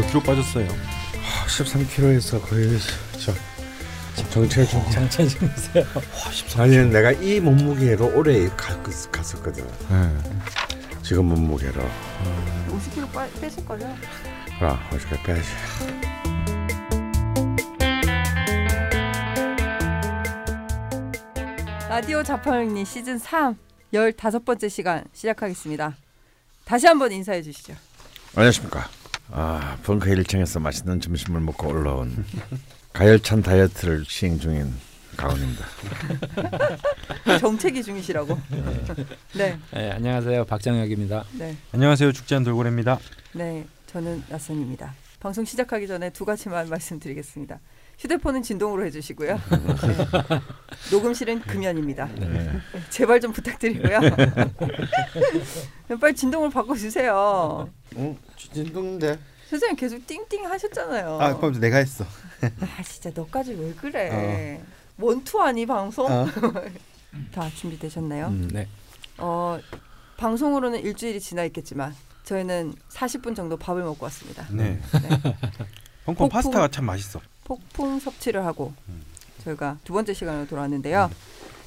몇 킬로 빠졌어요? 13kg에서 거의 저 정체 중 정체 중이세요. 아니 내가 이 몸무게로 오래 가, 갔었거든. 네. 지금 몸무게로. 50kg 빠, 빼실 거죠? 그럼 어떻게 빼야지. 라디오 자파형리 시즌 3 15번째 시간 시작하겠습니다. 다시 한번 인사해 주시죠. 안녕하십니까. 아 벙커 1층에서 맛있는 점심을 먹고 올라온 가열찬 다이어트를 시행 중인 가온입니다. 정체기 중이시라고. 네, 네, 안녕하세요. 박정혁입니다. 네, 안녕하세요. 죽지 않은 돌고래입니다. 네. 저는 낯선입니다. 방송 시작하기 전에 두 가지만 말씀드리겠습니다. 휴대폰은 진동으로 해주시고요. 네. 녹음실은 금연입니다. 네. 제발 좀 부탁드리고요. 빨리 진동을 바꿔주세요. 응? 진동인데. 선생님 계속 띵띵 하셨잖아요. 아, 그럼 내가 했어. 아 진짜 너까지 왜 그래? 원투 아니 방송? 어. 다 준비되셨나요? 음. 네. 어 방송으로는 일주일이 지나 있겠지만 저희는 40분 정도 밥을 먹고 왔습니다. 네. 네. 홍콩. 파스타가 참 맛있어. 폭풍 섭취를 하고 음. 저희가 두 번째 시간으로 돌아왔는데요.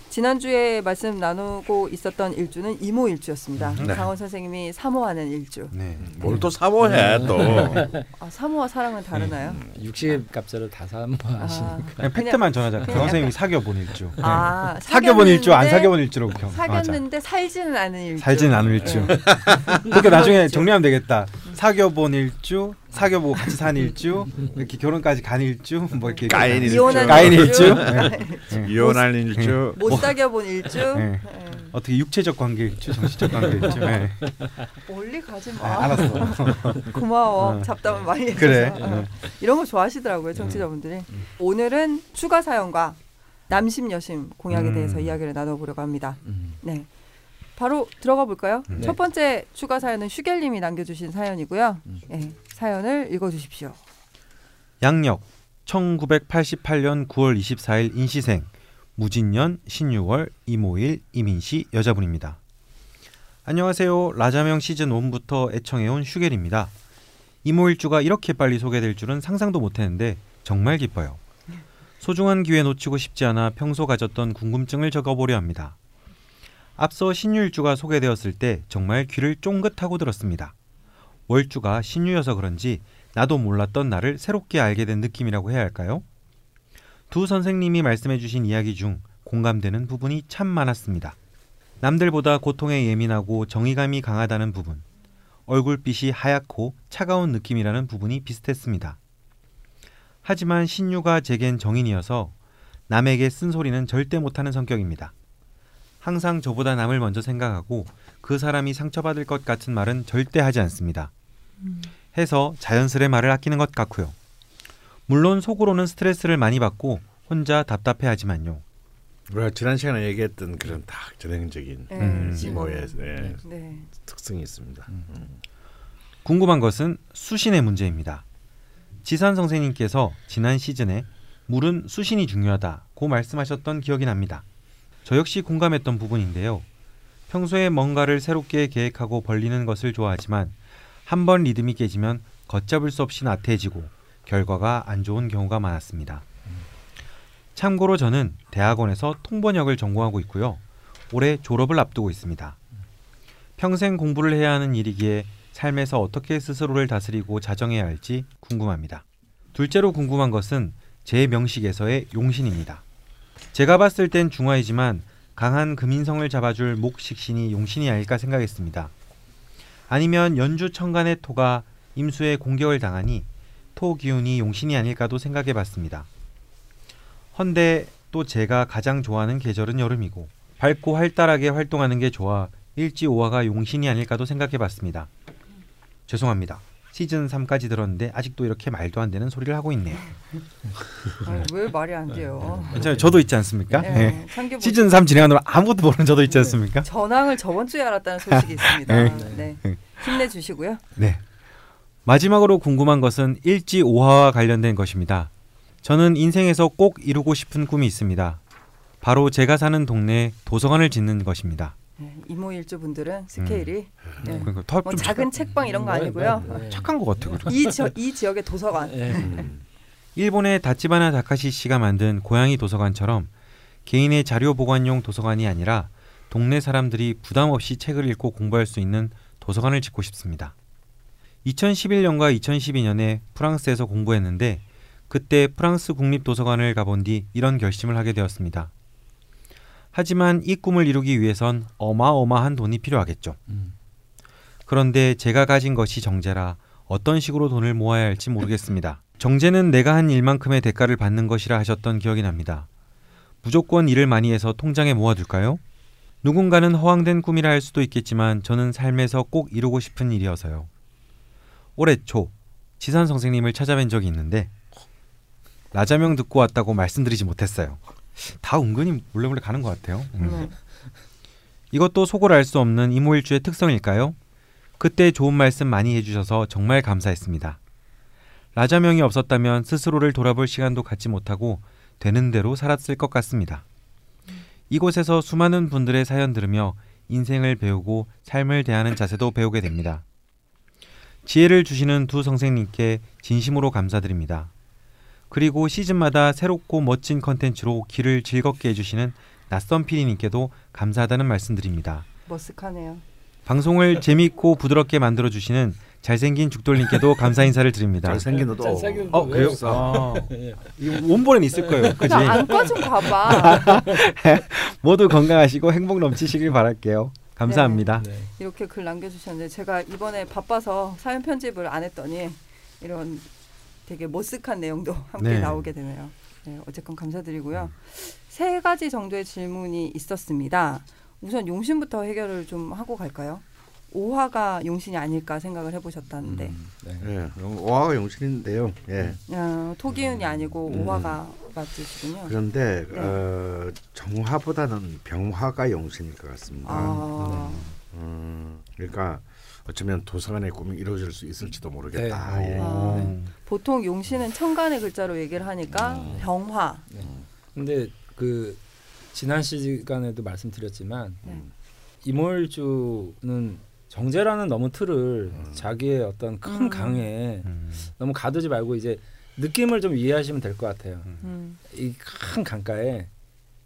지난주에 말씀 나누고 있었던 일주는 이모 일주였습니다. 네. 강원 선생님이 사모하는 일주. 네. 뭘또 사모해 또. 아, 사모와 사랑은 다르나요? 60 값으로 다 사모하시니까. 그냥 팩트만 전하자. 강원 선생님이 사귀어본 일주. 네. 아, 사귀어본 일주, 안 사귀어본 일주로 경. 사귀었는데 살지는 않은 일주. 살지는 않은 일주. 네. 그렇게 나중에 정리하면 되겠다. 사귀어본 일주, 사귀어보고 같이 산 일주, 이렇게 결혼까지 간 일주, 뭐 이렇게 까인 일주. 이혼한 까인 일주. 일주. 네. 이혼할 일주. 못 사귀어본 일주. 네. 네. 어떻게 육체적 관계 일주, 정신적 관계 일주. 네. 멀리 가지 마. 아, 알았어. 고마워. 어. 잡담을 많이 해줘서. 그래. 어. 이런 거 좋아하시더라고요, 청취자분들이. 오늘은 추가 사연과 남심 여심 공약에 음. 대해서 이야기를 나눠보려고 합니다. 음. 네. 바로 들어가 볼까요? 네. 첫 번째 추가 사연은 슈겔님이 남겨주신 사연이고요. 음. 네, 사연을 읽어주십시오. 양력 1988년 9월 24일 인시생 무진년 신유월 이모일 이민씨 여자분입니다. 안녕하세요. 라자명 시즌 1부터 애청해온 슈겔입니다. 이모일주가 이렇게 빨리 소개될 줄은 상상도 못했는데 정말 기뻐요. 소중한 기회 놓치고 싶지 않아 평소 가졌던 궁금증을 적어보려 합니다. 앞서 신유일주가 소개되었을 때 정말 귀를 쫑긋하고 들었습니다. 월주가 신유여서 그런지 나도 몰랐던 나를 새롭게 알게 된 느낌이라고 해야 할까요? 두 선생님이 말씀해 주신 이야기 중 공감되는 부분이 참 많았습니다. 남들보다 고통에 예민하고 정의감이 강하다는 부분, 얼굴빛이 하얗고 차가운 느낌이라는 부분이 비슷했습니다. 하지만 신유가 제겐 정인이어서 남에게 쓴소리는 절대 못하는 성격입니다. 항상 저보다 남을 먼저 생각하고 그 사람이 상처받을 것 같은 말은 절대 하지 않습니다. 해서 자연스레 말을 아끼는 것 같고요. 물론 속으로는 스트레스를 많이 받고 혼자 답답해하지만요. 우리가 지난 시간에 얘기했던 그런 다 전형적인 네, 음. 이모의 네, 네. 특성이 있습니다. 궁금한 것은 수신의 문제입니다. 지산 선생님께서 지난 시즌에 물은 수신이 중요하다고 말씀하셨던 기억이 납니다. 저 역시 공감했던 부분인데요. 평소에 뭔가를 새롭게 계획하고 벌리는 것을 좋아하지만 한 번 리듬이 깨지면 걷잡을 수 없이 나태해지고 결과가 안 좋은 경우가 많았습니다. 참고로 저는 대학원에서 통번역을 전공하고 있고요. 올해 졸업을 앞두고 있습니다. 평생 공부를 해야 하는 일이기에 삶에서 어떻게 스스로를 다스리고 자정해야 할지 궁금합니다. 둘째로 궁금한 것은 제 명식에서의 용신입니다. 제가 봤을 땐 중화이지만 강한 금인성을 잡아줄 목식신이 용신이 아닐까 생각했습니다. 아니면 연주 천간의 토가 임수의 공격을 당하니 토 기운이 용신이 아닐까도 생각해 봤습니다. 헌데 또 제가 가장 좋아하는 계절은 여름이고 밝고 활달하게 활동하는 게 좋아 일지오화가 용신이 아닐까도 생각해 봤습니다. 죄송합니다. 시즌 3까지 들었는데 아직도 이렇게 말도 안 되는 소리를 하고 있네요. 아니, 왜 말이 안 돼요? 괜찮아요. 저도 있지 않습니까? 네, 네. 시즌 3 진행하느라 아무것도 모르는 저도 있지 않습니까? 전황을 저번 주에 알았다는 소식이 있습니다. 네. 네. 힘내주시고요. 네. 마지막으로 궁금한 것은 일지 오화와 관련된 것입니다. 저는 인생에서 꼭 이루고 싶은 꿈이 있습니다. 바로 제가 사는 동네에 도서관을 짓는 것입니다. 네, 이모일주 분들은 스케일이 네. 그러니까 더뭐좀 작은 책방 이런 거 아니고요. 네, 네. 착한 것 같아요. 이, 저, 이 지역의 도서관. 네. 음. 일본의 다치바나 다카시 씨가 만든 고양이 도서관처럼 개인의 자료 보관용 도서관이 아니라 동네 사람들이 부담 없이 책을 읽고 공부할 수 있는 도서관을 짓고 싶습니다. 2011년과 2012년에 프랑스에서 공부했는데 그때 프랑스 국립도서관을 가본 뒤 이런 결심을 하게 되었습니다. 하지만 이 꿈을 이루기 위해선 어마어마한 돈이 필요하겠죠. 음. 그런데 제가 가진 것이 정제라 어떤 식으로 돈을 모아야 할지 모르겠습니다. 정제는 내가 한 일만큼의 대가를 받는 것이라 하셨던 기억이 납니다. 무조건 일을 많이 해서 통장에 모아둘까요? 누군가는 허황된 꿈이라 할 수도 있겠지만 저는 삶에서 꼭 이루고 싶은 일이어서요. 올해 초 지산 선생님을 찾아뵌 적이 있는데 라자명 듣고 왔다고 말씀드리지 못했어요. 다 은근히 몰래 몰래 가는 것 같아요. 음. 네. 이것도 속을 알 수 없는 이모일주의 특성일까요? 그때 좋은 말씀 많이 해주셔서 정말 감사했습니다. 라자명이 없었다면 스스로를 돌아볼 시간도 갖지 못하고 되는 대로 살았을 것 같습니다. 이곳에서 수많은 분들의 사연 들으며 인생을 배우고 삶을 대하는 자세도 배우게 됩니다. 지혜를 주시는 두 선생님께 진심으로 감사드립니다. 그리고 시즌마다 새롭고 멋진 컨텐츠로 길을 즐겁게 해주시는 낯선 PD님께도 감사하다는 말씀드립니다. 머쓱하네요. 방송을 재미있고 부드럽게 만들어 주시는 잘생긴 죽돌님께도 감사 인사를 드립니다. 잘생긴 너도 잘생긴 어왜 그래요? 없어? 아, 이 원본엔 있을 거예요. 그지? 안과 좀 가봐. 모두 건강하시고 행복 넘치시길 바랄게요. 감사합니다. 네. 이렇게 글 남겨주셨는데 제가 이번에 바빠서 사연 편집을 안 했더니 이런 되게 머쓱한 내용도 함께 네. 나오게 되네요. 네, 어쨌건 감사드리고요. 세 가지 정도의 질문이 있었습니다. 우선 용신부터 해결을 좀 하고 갈까요? 오화가 용신이 아닐까 생각을 해보셨다는데 네. 예, 오화가 용신인데요. 예. 어, 토기운이 아니고 음. 오화가 맞으시군요. 그런데 네. 어, 정화보다는 병화가 용신일 것 같습니다. 아, 음, 그러니까 어쩌면 도서관의 꿈이 이루어질 수 있을지도 모르겠다. 네. 예. 아. 네. 보통 용신은 천간의 글자로 얘기를 하니까 음. 병화. 근데 그 지난 시간에도 말씀드렸지만 네. 이몰주는 정제라는 너무 틀을 자기의 어떤 큰 음. 강에 음, 너무 가두지 말고 이제 느낌을 좀 이해하시면 될 것 같아요. 음. 이큰 강가에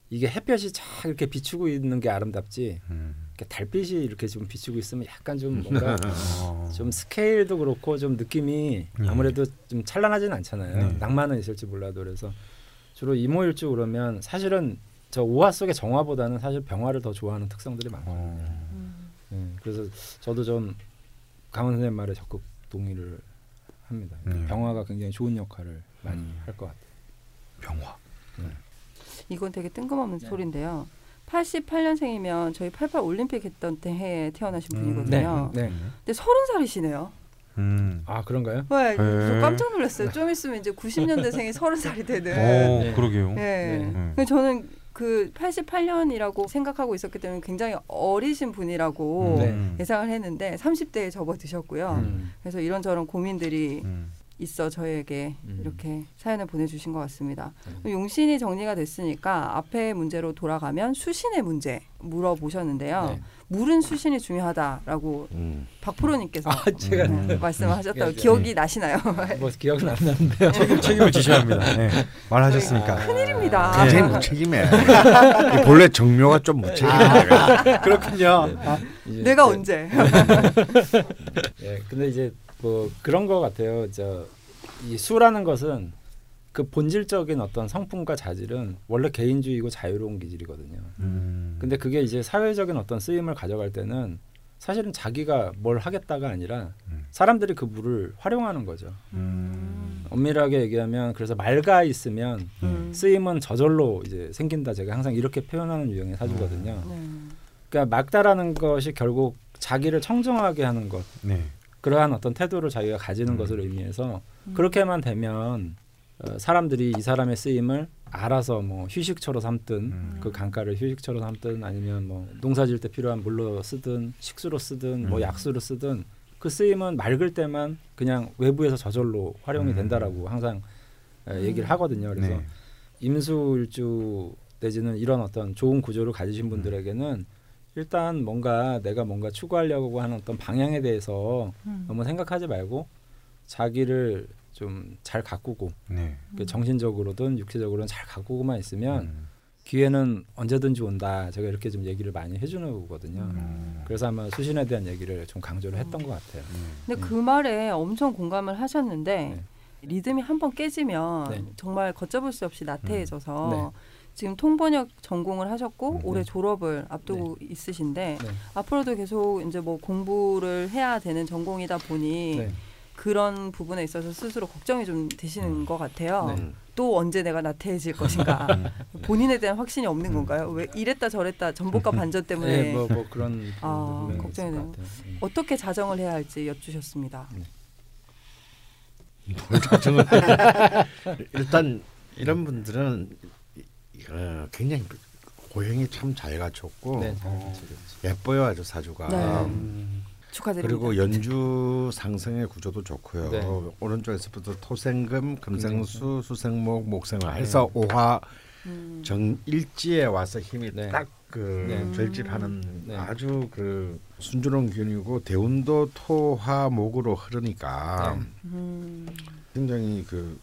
이게 햇볕이 쫙 이렇게 비추고 있는 게 아름답지 음. 이렇게 달빛이 이렇게 좀 비추고 있으면 약간 좀 뭔가 어. 좀 스케일도 그렇고 좀 느낌이 예. 아무래도 좀 찬란하진 않잖아요. 네. 낭만은 있을지 몰라도 그래서 주로 이모일주 그러면 사실은 저 오화 속의 정화보다는 사실 병화를 더 좋아하는 특성들이 많거든요. 어. 음. 예, 그래서 저도 좀 강원 선생님 말에 적극 동의를 합니다. 네. 병화가 굉장히 좋은 역할을 많이 할것 같아요. 병화. 이건 되게 뜬금없는 소리인데요. 88년생이면 저희 88 올림픽 했던 때 해에 태어나신 음, 분이거든요. 네. 근데 서른 살이시네요. 음. 아 그런가요? 네, 저 네. 깜짝 놀랐어요. 좀 있으면 이제 90년대생이 서른 살이 되는. 어, 네. 그러게요. 네. 네. 근데 저는 그 88년이라고 생각하고 있었기 때문에 굉장히 어리신 분이라고 네. 음. 예상을 했는데 30대에 접어드셨고요. 음. 그래서 이런저런 고민들이 음. 있어 저에게 음. 이렇게 사연을 보내주신 것 같습니다. 음. 용신이 정리가 됐으니까 앞에 문제로 돌아가면 수신의 문제 물어보셨는데요. 네. 물은 수신이 중요하다라고 음. 박프로님께서 아 제가 음. 네, 말씀하셨다고 네, 네. 기억이 나시나요? 뭐 기억은 안 나는데요. 책임, 책임을 지셔야 합니다. 네. 말하셨으니까. 큰일입니다. 굉장히 네. 무책임해. 이 본래 정묘가 좀 무책임해. 그렇군요. 이제 내가 그- 언제? 예, 근데 이제 뭐 그런 거 같아요. 저이 수라는 것은 그 본질적인 어떤 성품과 자질은 원래 개인주의고 자유로운 기질이거든요. 음. 근데 그게 이제 사회적인 어떤 쓰임을 가져갈 때는 사실은 자기가 뭘 하겠다가 아니라 음. 사람들이 그 물을 활용하는 거죠. 음. 엄밀하게 얘기하면 그래서 맑아 있으면 음. 쓰임은 저절로 이제 생긴다. 제가 항상 이렇게 표현하는 유형의 사주거든요. 네. 그러니까 맑다라는 것이 결국 자기를 청정하게 하는 것. 네. 그러한 어떤 태도를 자기가 가지는 음. 것을 의미해서 음. 그렇게만 되면 어, 사람들이 이 사람의 쓰임을 알아서 뭐 휴식처로 삼든 음. 그 강가를 휴식처로 삼든 아니면 뭐 농사질 때 필요한 물로 쓰든 식수로 쓰든 뭐 음. 약수로 쓰든 그 쓰임은 맑을 때만 그냥 외부에서 저절로 활용이 음. 된다라고 항상 에, 얘기를 하거든요. 그래서 네. 임수일주 내지는 이런 어떤 좋은 구조를 가지신 분들에게는 일단 뭔가 내가 뭔가 추구하려고 하는 어떤 방향에 대해서 음. 너무 생각하지 말고 자기를 좀 잘 가꾸고 네. 그 정신적으로든 육체적으로든 잘 가꾸고만 있으면 음. 기회는 언제든지 온다. 제가 이렇게 좀 얘기를 많이 해주는 거거든요. 음. 그래서 아마 수신에 대한 얘기를 좀 강조를 했던 것 같아요. 근데 음. 그 말에 엄청 공감을 하셨는데 네. 리듬이 한 번 깨지면 네. 정말 걷잡을 수 없이 나태해져서 네. 지금 통번역 전공을 하셨고 음. 올해 졸업을 앞두고 있으신데 네. 앞으로도 계속 이제 뭐 공부를 해야 되는 전공이다 보니 네. 그런 부분에 있어서 스스로 걱정이 좀 되시는 것 같아요. 네. 또 언제 내가 나태해질 것인가 본인에 대한 확신이 없는 건가요? 왜 이랬다 저랬다 전복과 반전 때문에 네, 뭐, 뭐 그런 아, 걱정이. 음. 어떻게 자정을 해야 할지 여쭈셨습니다. 저는 일단 이런 분들은 어, 굉장히 고행이 참 잘 갖췄고 네, 잘 가르쳐줬죠. 예뻐요 아주 사주가. 네. 음. 축하드립니다. 그리고 연주 상승의 구조도 좋고요. 네. 오른쪽에서부터 토생금, 금생수, 수생목, 목생화 해서 오화 음. 정 일지에 와서 힘이 네. 딱그 네. 결집하는 네. 아주 그 순조로운 기운이고 대운도 토화 목으로 흐르니까 네. 음. 굉장히 그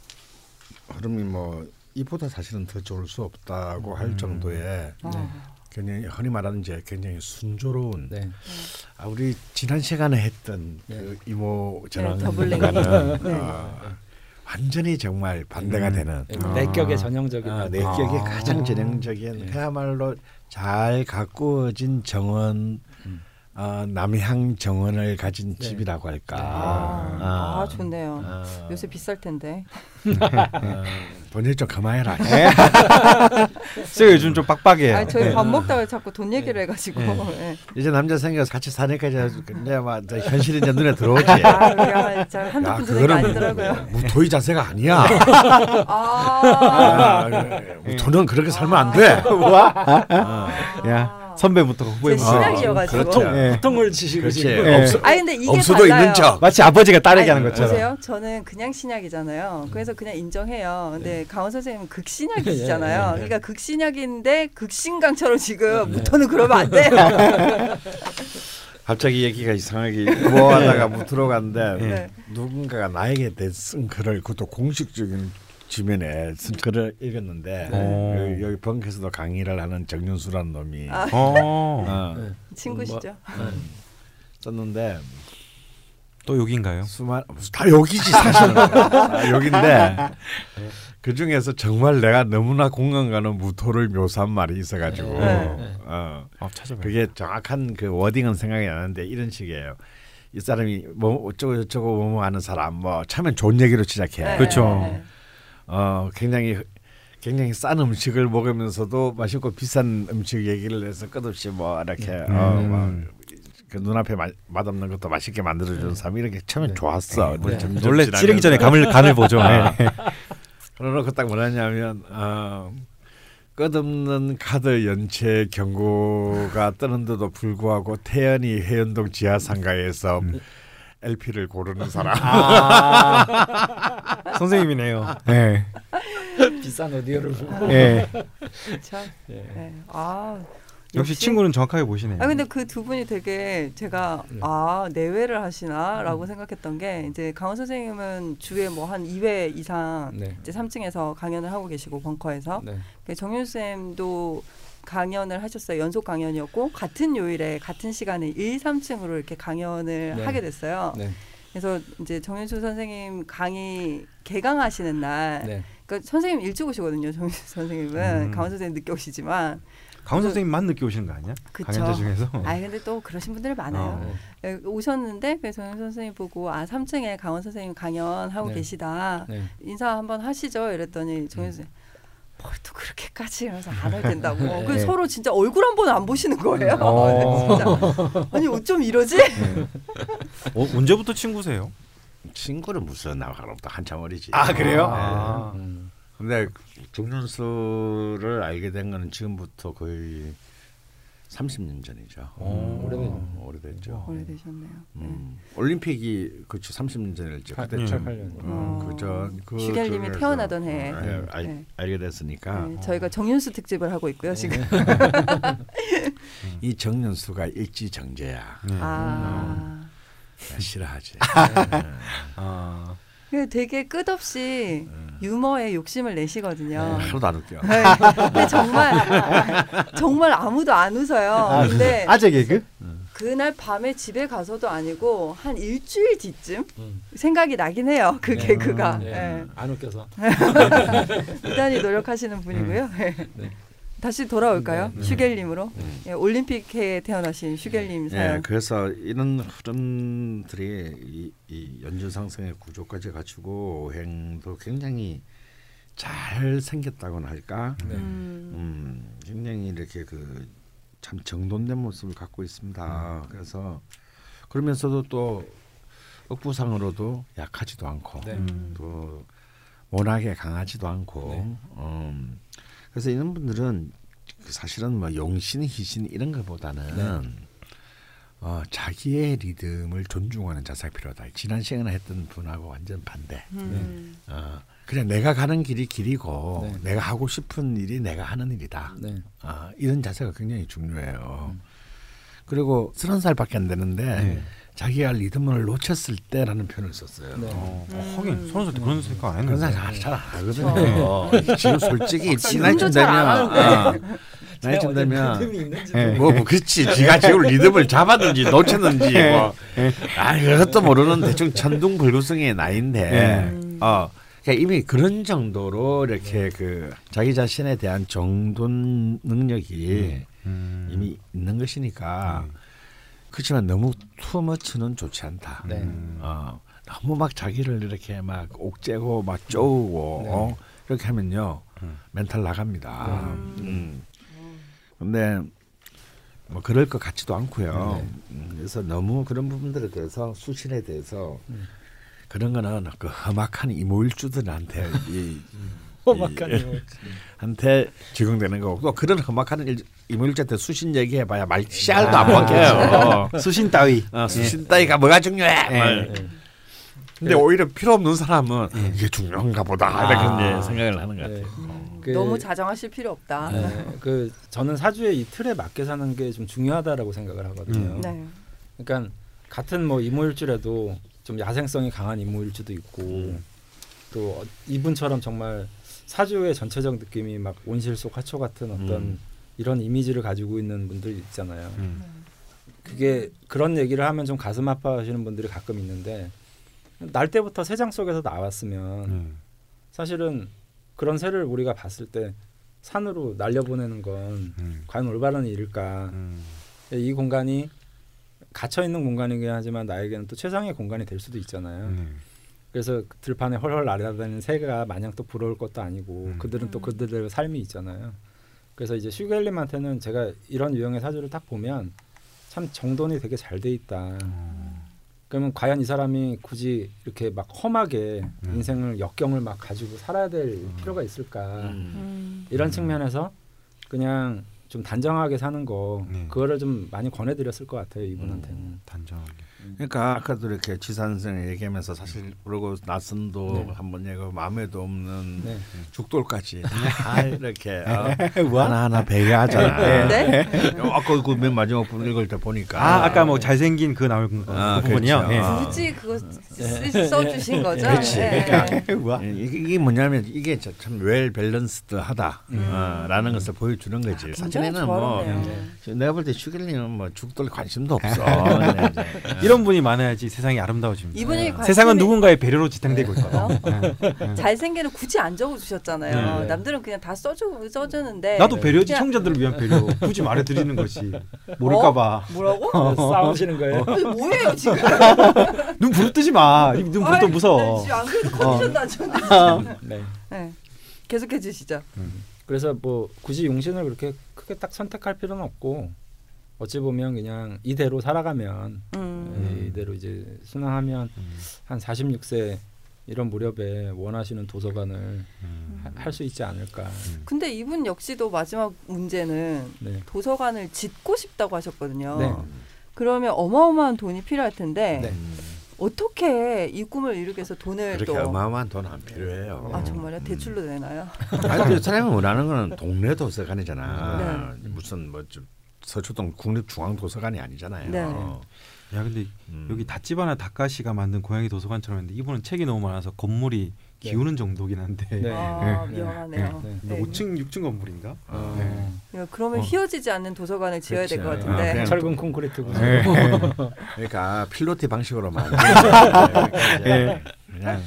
흐름이 뭐 이보다 사실은 더 좋을 수 없다고 할 음. 정도의 아. 굉장히 흔히 말하는 이제 굉장히 순조로운 네. 아, 우리 지난 시간에 했던 네. 그 이모 네, 전황과는 더블링. 네. 어, 완전히 정말 반대가 음. 되는 네, 아. 내격의 전형적인 아, 아, 내격이 아. 가장 전형적인 네. 그야말로 잘 가꾸어진 정원 음. 어, 남향 정원을 가진 네. 집이라고 할까 아, 아. 아, 좋네요. 어, 요새 비쌀 텐데. 어, 본인 좀 그만해라 제가 요즘 좀 빡빡해요. 아, 저희 네. 밥 먹다가 자꾸 돈 얘기를 해가지고. 네. 네. 이제 남자 생겨서 같이 사니까 이제 이제 막 현실이 이제 눈에 들어오지 아, 야, 그거는 아니더라고요. 무토의 자세가 아니야 아, 아, 무토는 그렇게 살면 안돼 야 선배부터 제 후배부터. 신학이어가지고. 그렇죠. 네. 보통을 치시고 지금 네. 없어, 아니 근데 이게 없어도 달라요. 있는 척 마치 아버지가 딸에게 아니, 하는 것처럼. 보세요. 저는 그냥 신약이잖아요. 그래서 그냥 인정해요. 근데 강원 선생님은 극신약이시잖아요. 예. 그러니까 극신약인데 극신강처럼 지금 무토는 그러면 안 돼요. 갑자기 얘기가 이상하게 뭐하다가 무토로 갔는데 네. 누군가가 나에게 쓴 글을 그것도 공식적인 지면에 쓴 글을 읽었는데 오. 여기, 여기 벙커에서도 강의를 하는 정윤수라는 놈이 아, 어. 어, 네. 친구시죠? 썼는데 또 여기인가요? 수많 다 여기지 사실은 다 여기인데 그 중에서 정말 내가 너무나 공감 가는 무토를 묘사한 말이 있어가지고 네. 어, 아 찾아봐요. 그게 정확한 그 워딩은 생각이 안 나는데 이런 식이에요. 이 사람이 뭐 어쩌고 저쩌고 뭐뭐 하는 사람 뭐 처음엔 좋은 얘기로 시작해. 네. 그렇죠. 네. 어 굉장히 굉장히 싼 음식을 먹으면서도 맛있고 비싼 음식 얘기를 해서 끝없이 뭐 이렇게 음. 어 그 눈앞에 마, 맛없는 것도 맛있게 만들어주는 사람 이런 게 처음엔 네. 좋았어. 네. 점점 원래. 찌르기 전에 간을 간을 보죠. 아. 네. 그러놓고 딱 뭐라냐면 어, 끝없는 카드 연체 경고가 뜨는데도 불구하고 태연이 해연동 지하상가에서 LP를 고르는 사람. 아, 선생님이네요. 네. 비싼 오디오를 보고 네. 참. 예. 네. 아 역시 친구는 정확하게 보시네요. 아 근데 그 두 분이 되게 제가 네. 아 내외를 하시나라고 생각했던 게 이제 강원 선생님은 주에 뭐 한 2회 이상 네. 이제 3층에서 강연을 하고 계시고 벙커에서 네. 그 정윤 쌤도 강연을 하셨어요. 연속 강연이었고 같은 요일에 같은 시간에 1, 3층으로 이렇게 강연을 네. 하게 됐어요. 네. 그래서 이제 정윤수 선생님 강의 개강하시는 날 네. 그러니까 선생님 일찍 오시거든요. 정윤수 선생님은 음. 강원 선생님 늦게 오시지만 강원 선생님만 늦게 오시는 거 아니야? 그쵸. 강연자 중에서. 아 근데 또 그러신 분들이 많아요. 어. 예, 오셨는데 그래서 정윤 선생님 보고 아 3층에 강원 선생님 강연 하고 네. 계시다. 네. 인사 한번 하시죠. 이랬더니 정윤 선생님 뭘 또 그렇게까지 하면서 안할 된다고. 네. 그 서로 진짜 얼굴 한 번 안 보시는 거예요. 어. 진짜. 아니 어쩜 이러지? 네. 어, 언제부터 친구세요? 친구는 무슨 나가로부터 한참 어리지. 아, 그래요? 네. 아. 음. 근데 정윤수를 알게 된 거는 지금부터 거의 30년 전이죠. 어, 오래됐네. 오래됐죠. 오래되셨네요. 네. 음. 올림픽이 그렇죠 30년 전일지. 팔- 그때 칠, 참팔 년. 어. 그전 그 슈겔님이 전에서, 태어나던 해에. 어, 예, 알, 네. 알게 됐으니까 네, 저희가 정윤수 특집을 하고 있고요 지금. 이 정년수가 일지정제야. 네. 아. 나 싫어하지. 아, 그 되게 끝없이 유머에 욕심을 내시거든요. 하나도 안 웃겨. 네. 근데 정말 정말 아무도 안 웃어요. 근데 아재 개그? 그날 밤에 집에 가서도 아니고 한 일주일 뒤쯤 음. 생각이 나긴 해요. 그 네. 개그가. 네. 예. 안 웃겨서. 대단히 노력하시는 분이고요. 네. 다시 돌아올까요? 네. 슈겔님으로. 네. 예, 올림픽해에 태어나신 슈겔님 예, 사연. 그래서 이런 흐름들이 이, 이 연주상승의 구조까지 갖추고 오행도 굉장히 잘 생겼다고나 할까. 네. 음. 음, 굉장히 이렇게 그 참 정돈된 모습을 갖고 음. 있습니다. 그래서 그러면서도 또 억부상으로도 약하지도 않고 네. 음. 또 워낙에 강하지도 않고 네. 음, 그래서 이런 분들은 사실은 뭐 용신 희신 이런 것보다는 네. 어, 자기의 리듬을 존중하는 자세가 필요하다. 지난 시간에 했던 분하고 완전 반대. 음. 어, 그냥 내가 가는 길이 길이고 네. 내가 하고 싶은 일이 내가 하는 일이다. 네. 아, 이런 자세가 굉장히 중요해요. 그리고 서른 살밖에 안 되는데 네. 자기가 리듬을 놓쳤을 때라는 표현을 썼어요. 네. 어, 어, 하긴 서른 살때 그런 생각 안 그런 했는데. 사람 잘안 하거든요. 지금 솔직히 나이쯤 지금도 잘안 되면 어, 나이쯤 되면 예. 뭐, 뭐 그렇지. 지가 지금 리듬을 잡았는지 놓쳤는지 뭐. 아 그것도 모르는 대충 천둥불구성의 나이인데 음. 어 그러니까 이미 그런 정도로 이렇게 그 자기 자신에 대한 정돈 능력이 음. 이미 있는 것이니까 그렇지만 너무 투머치는 좋지 않다. 네. 어, 너무 막 자기를 이렇게 막 옥죄고 막 쪼우고 네. 어, 이렇게 하면요 음. 멘탈 나갑니다. 네. 음. 근데 뭐 그럴 것 같지도 않고요. 네. 음, 그래서 너무 그런 부분들에 대해서 수신에 대해서 음. 그런 거는 그 험악한 이모일주들한테 이, 험악한 이- 이모. 한테 적용되는 거고 또 그런 험악한 일- 이모일주한테 수신 얘기해봐야 말 씨알도 아, 안 먹혀요. 수신 따위. 어, 수신 따위가 뭐가 중요해? 예. 말. 네. 근데 오히려 필요 없는 사람은 이게 중요한가 보다 이렇게 아. 생각을 하는 것 같아요. 네. 음. 그- 너무 자정하실 필요 없다. 네. 그 저는 사주의 이 틀에 맞게 사는 게 좀 중요하다라고 생각을 하거든요. 음. 네. 그러니까 같은 뭐 이모일주라도 좀 야생성이 강한 이모일주도 있고 음. 또 어- 이분처럼 정말 사주의 전체적 느낌이 막 온실 속 화초 같은 어떤 음. 이런 이미지를 가지고 있는 분들 있잖아요. 음. 그게 그런 얘기를 하면 좀 가슴 아파하시는 분들이 가끔 있는데 날 때부터 새장 속에서 나왔으면 음. 사실은 그런 새를 우리가 봤을 때 산으로 날려보내는 건 음. 과연 올바른 일일까? 음. 이 공간이 갇혀 있는 공간이긴 하지만 나에게는 또 최상의 공간이 될 수도 있잖아요. 음. 그래서 그 들판에 헐헐 날아다니는 새가 마냥 또 부러울 것도 아니고 음. 그들은 또 음. 그들의 삶이 있잖아요. 그래서 이제 슈겔님한테는 제가 이런 유형의 사주를 딱 보면 참 정돈이 되게 잘 돼 있다. 그러면 과연 이 사람이 굳이 이렇게 막 험하게 음. 인생을 역경을 막 가지고 살아야 될 필요가 있을까? 음. 음. 이런 음. 측면에서 그냥 좀 단정하게 사는 거 네. 그거를 좀 많이 권해드렸을 것 같아요 이분한테는. 음. 단정하게. 그러니까 아까도 이렇게 지산생 얘기하면서 사실 그러고 나선도 네. 한번 얘기하고 마음에도 없는 네. 죽돌까지 다 이렇게 어, 뭐? 하나하나 배려하잖아. 네. 어, 아까 그맨 마지막 부분 읽을 때 보니까 아, 아까 뭐 잘생긴 그 나온 거 아, 그 부분이요. 그렇죠. 예. 아. 굳이 그거 네. 쓰- 써주신 거죠? 그렇지. 네. 그러니까 이게, 뭐냐면 이게 저- 참웰 밸런스드하다라는 음. 것을 보여주는 거지. 굉장히 사진에는 뭐. 내가 볼 때 슈길님은 뭐 죽돌 관심도 없어. 네, 이제. 이런 분이 많아야지 세상이 아름다워집니다. 이분이 네. 세상은 누군가의 배려로 지탱되고 있거든. 예. 잘생기는 굳이 안 적어주셨잖아요. 네. 남들은 그냥 다 써주 써주는데 나도 배려지 그냥- 청자들을 위한 배려. 굳이 말해드리는 것이 모를까봐. 뭐라고? 싸우시는 거예요. 뭐예요 지금? 눈 부릅뜨지 마. 눈 부릅뜨 무서워. 안 그래도 컨디션 나졌는데. 네. 네. 계속해 주시죠. 그래서 뭐 굳이 용신을 그렇게 크게 딱 선택할 필요는 없고 어찌 보면 그냥 이대로 살아가면 음. 네, 이대로 이제 순항하면 음. 한 46세 이런 무렵에 원하시는 도서관을 음. 할수 있지 않을까. 근데 이분 역시도 마지막 문제는 네. 도서관을 짓고 싶다고 하셨거든요. 네. 그러면 어마어마한 돈이 필요할 텐데 네. 어떻게 이 꿈을 이루기 위해서 돈을 그렇게 또 어마어마한 돈 안 필요해요. 아 정말요? 음. 대출로 되나요? 아니 그 사람이 원하는 거는 동네 도서관이잖아. 네. 무슨 뭐좀 서초동 국립중앙도서관이 아니잖아요. 네. 어. 야 근데 음. 여기 다찌바나 다카시가 만든 고양이 도서관처럼 했는데 이분은 책이 너무 많아서 건물이 네. 기우는 정도긴 한데 네. 아, 네. 위험하네요. 네. 네. 5층 6층 건물인가? 어. 네. 야, 그러면 어. 휘어지지 않는 도서관을 지어야 될것 그렇죠. 같은데. 아, 철근 콘크리트 구조. 네. 그러니까 필로티 방식으로 만든 이제 예. 그냥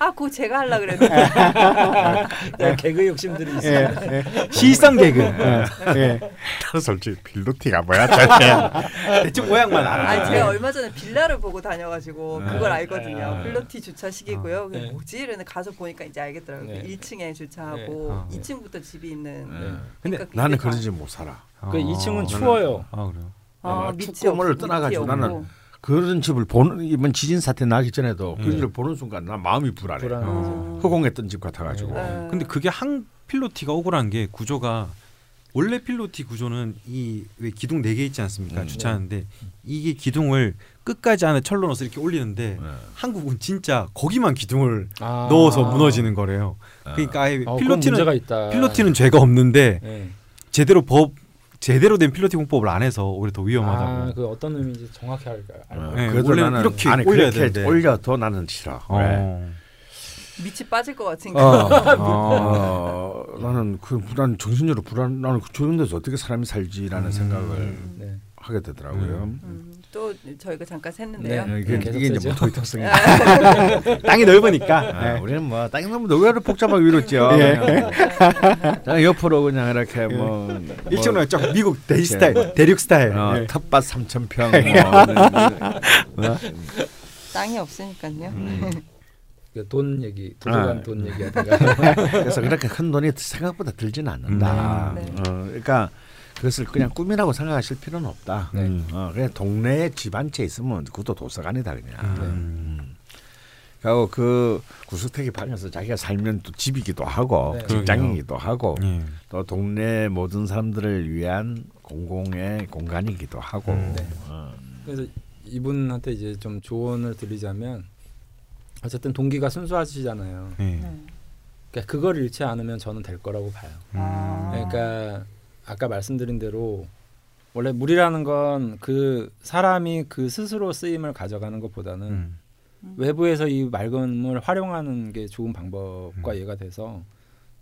아, 그거 제가 하려 그랬는데. 네, 개그 욕심들이 있어요. 예, 예. 시성 개그. 예. 예. 나는 솔직히 필로티가 뭐야. 대충 모양만 알아. 아, 제가 얼마 전에 빌라를 보고 다녀가지고 네. 그걸 알거든요. 네. 필로티 주차식이고요. 네. 뭐지? 이러는 가서 보니까 이제 알겠더라고요. 네. 1층에 주차하고 네. 아, 네. 2층부터 집이 있는. 네. 근데 그러니까 나는 그게 다- 그러지 못 살아. 어. 그 2층은 나는- 추워요. 아 그래요. 아, 어, 밑이 축구물을 없- 떠나가지고 밑이 나는 없고. 그런 집을 보는 이번 지진 사태 나기 전에도 음. 그런 집을 보는 순간 나 마음이 불안해. 어. 허공했던 집 같아가지고. 네. 근데 그게 한 필로티가 억울한 게 구조가 원래 필로티 구조는 이 왜 기둥 네 개 있지 않습니까? 음. 주차하는데 이게 기둥을 끝까지 안에 철로 넣어서 이렇게 올리는데 네. 한국은 진짜 거기만 기둥을 아. 넣어서 무너지는 거래요. 아. 그러니까 아예 어, 필로티는. 필로티는 죄가 없는데 네. 제대로 법 제대로 된 필로티 공법을 안 해서 오히려 더 위험하다고. 아, 그 어떤 의미인지 정확히 알까요? 어, 네, 그래도 원래는 나는 이렇게 아니 올려야 그렇게 되는데. 올려도 나는 싫어. 왜? 어. 밑이 빠질 것 같으니까. 어, 나는 그난 정신적으로 불안. 나는 그 좋은 데서 어떻게 사람이 살지라는 음. 생각을 네. 하게 되더라고요. 음, 또 저희가 잠깐 샜는데요. 네. 이게, 계속 이게 이제 쓰죠. 뭐 도의특성이. 땅이 넓으니까. 아, 네. 우리는 뭐 땅이 너무 의외로 복잡하게 이뤘죠. 예. 옆으로 그냥 이렇게 뭐, 뭐 일종의 쫙 미국 대리 스타일, 대륙 스타일. 어, 예. 텃밭 3천 평. 뭐, 땅이 없으니까요. 음. 그돈 얘기, 도서관 아. 돈 얘기하다가 그래서 그렇게 큰 돈이 생각보다 들지는 않는다. 음. 네, 네. 어, 그러니까 그것을 그냥 꿈이라고 생각하실 필요는 없다. 네. 어, 그냥 동네에 집 한 채 있으면 그것도 도서관이다 그냥. 음. 그리고 그 구석택이 방에서 자기가 살면 또 집이기도 하고 네. 직장이기도 하고 예. 또 동네 모든 사람들을 위한 공공의 공간이기도 하고. 음. 네. 어. 그래서 이분한테 이제 좀 조언을 드리자면 어쨌든 동기가 순수하시잖아요. 예. 네. 그러니까 그걸 잃지 않으면 저는 될 거라고 봐요. 아. 그러니까 아까 말씀드린 대로 원래 물이라는 건 그 사람이 그 스스로 쓰임을 가져가는 것보다는 음. 외부에서 이 맑은 물 활용하는 게 좋은 방법과 음. 얘가 돼서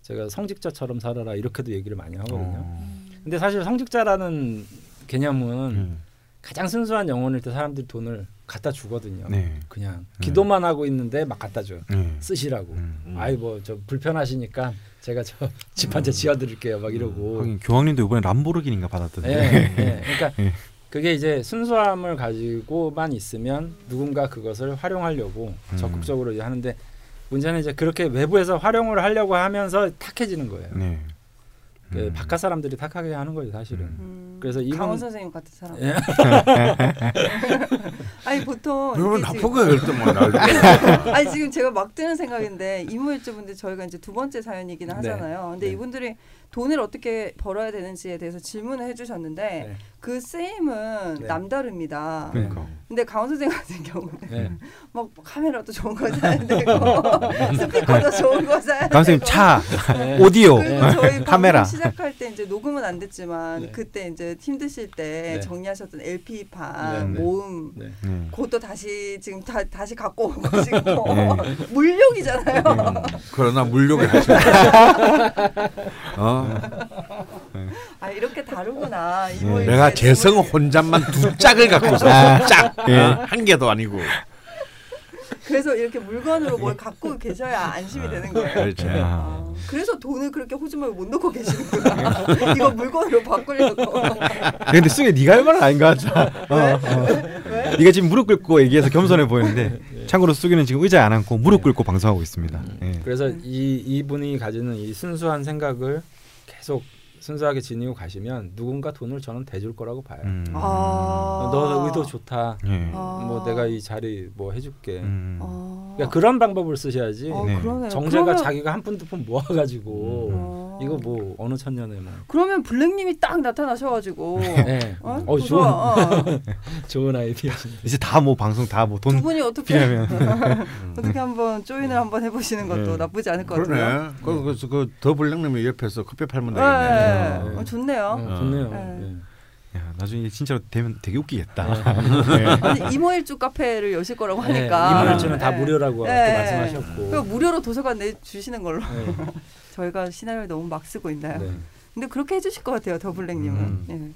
제가 성직자처럼 살아라 이렇게도 얘기를 많이 하거든요. 어. 근데 사실 성직자라는 개념은 음. 가장 순수한 영혼일 때 사람들이 돈을 갖다 주거든요. 네. 그냥 기도만 하고 있는데 막 갖다 줘요. 네. 쓰시라고. 음. 아이 뭐 저 불편하시니까 제가 저 집 한채 지어드릴게요. 막 이러고. 하긴 교황님도 이번에 람보르기니가 받았던데. 예, 예. 그러니까 예. 그게 이제 순수함을 가지고만 있으면 누군가 그것을 활용하려고 음. 적극적으로 이제 하는데 문제는 이제 그렇게 외부에서 활용을 하려고 하면서 탁해지는 거예요. 네. 그 음. 바깥 사람들이 탁하게 하는 거예요, 사실은. 음, 그래서 이분- 강원 선생님 같은 사람. 예. 아니 보통 그러면 이게 나쁜 그럴 때뭐 날. 아니 지금 제가 막 드는 생각인데 이모일주분들 저희가 이제 두 번째 사연이기는 네. 하잖아요. 근데 네. 이분들이 돈을 어떻게 벌어야 되는지에 대해서 질문을 해주셨는데 네. 그 쓰임은 네. 남다릅니다. 그러니까. 근데 강원 선생 같은 경우는 네. 막 카메라도 좋은 거 사야 되고 스피커도 좋은 거 사야 되고 강선님 차, 네. 오디오, 그리고 저희 카메라. 시작할 때 이제 녹음은 안 됐지만 네. 그때 이제 힘드실 때 네. 정리하셨던 LP판 네, 네. 모음 네. 네. 그것도 다시 지금 다, 다시 갖고 온 것이고 네. 물욕이잖아요. 그러나 물욕을 하시 어? 아 이렇게 다르구나. 네. 이렇게 내가 재성 혼잣만 두 짝을 갖고 있어. 두 짝. 예. 어? 한 개도 아니고. 그래서 이렇게 물건으로 뭘 갖고 계셔야 안심이 되는 거예요. 그렇죠. 아. 아, 그래서 돈을 그렇게 호주머니 못 넣고 계시는구나. 이거 물건으로 바꾸려고. 근데 승혜 네가 할 말은 아닌 것 같아. 왜? 어, 어. 왜? 네가 지금 무릎 꿇고 얘기해서 겸손해 보이는데 참고로 수기는 지금 의자에 안 앉고 무릎 꿇고 방송하고 있습니다. 예. 그래서 이 이분이 가지는 이 순수한 생각을 계속 순수하게 지니고 가시면 누군가 돈을 저는 대줄 거라고 봐요. 음. 아. 너 의도 좋다. 예. 아. 뭐 내가 이 자리 뭐 해줄게. 음. 아. 그러니까 그런 방법을 쓰셔야지. 어, 네. 정제가 그러면- 자기가 한 푼 두 푼 모아가지고 어. 이거 뭐 어느 천년에 뭐. 그러면 블랙님이 딱 나타나셔가지고 네. 어? 어, 좋은 어. 좋은 아이디어신데. 이제 다 뭐 방송 다뭐두돈 분이 어떻게 어떻게 한번 조인을 한번 해보시는 것도 네. 나쁘지 않을 것 같아요. 그러네. 그- 그래서 그더 블랙님이 옆에서 커피 팔면 네, 되겠네. 네. 어, 좋네요. 어, 좋네요. 네. 네. 야, 나중에 진짜로 되면 되게 웃기겠다. 아니, 이모일주 카페를 여실 거라고 하니까 네, 이모일주는 다 네. 무료라고 네. 또 말씀하셨고. 그럼 무료로 도서관 내 주시는 걸로 네. 저희가 시나리오 너무 막 쓰고 있나요? 네. 근데 그렇게 해주실 것 같아요, 더블랙님은. 음. 네.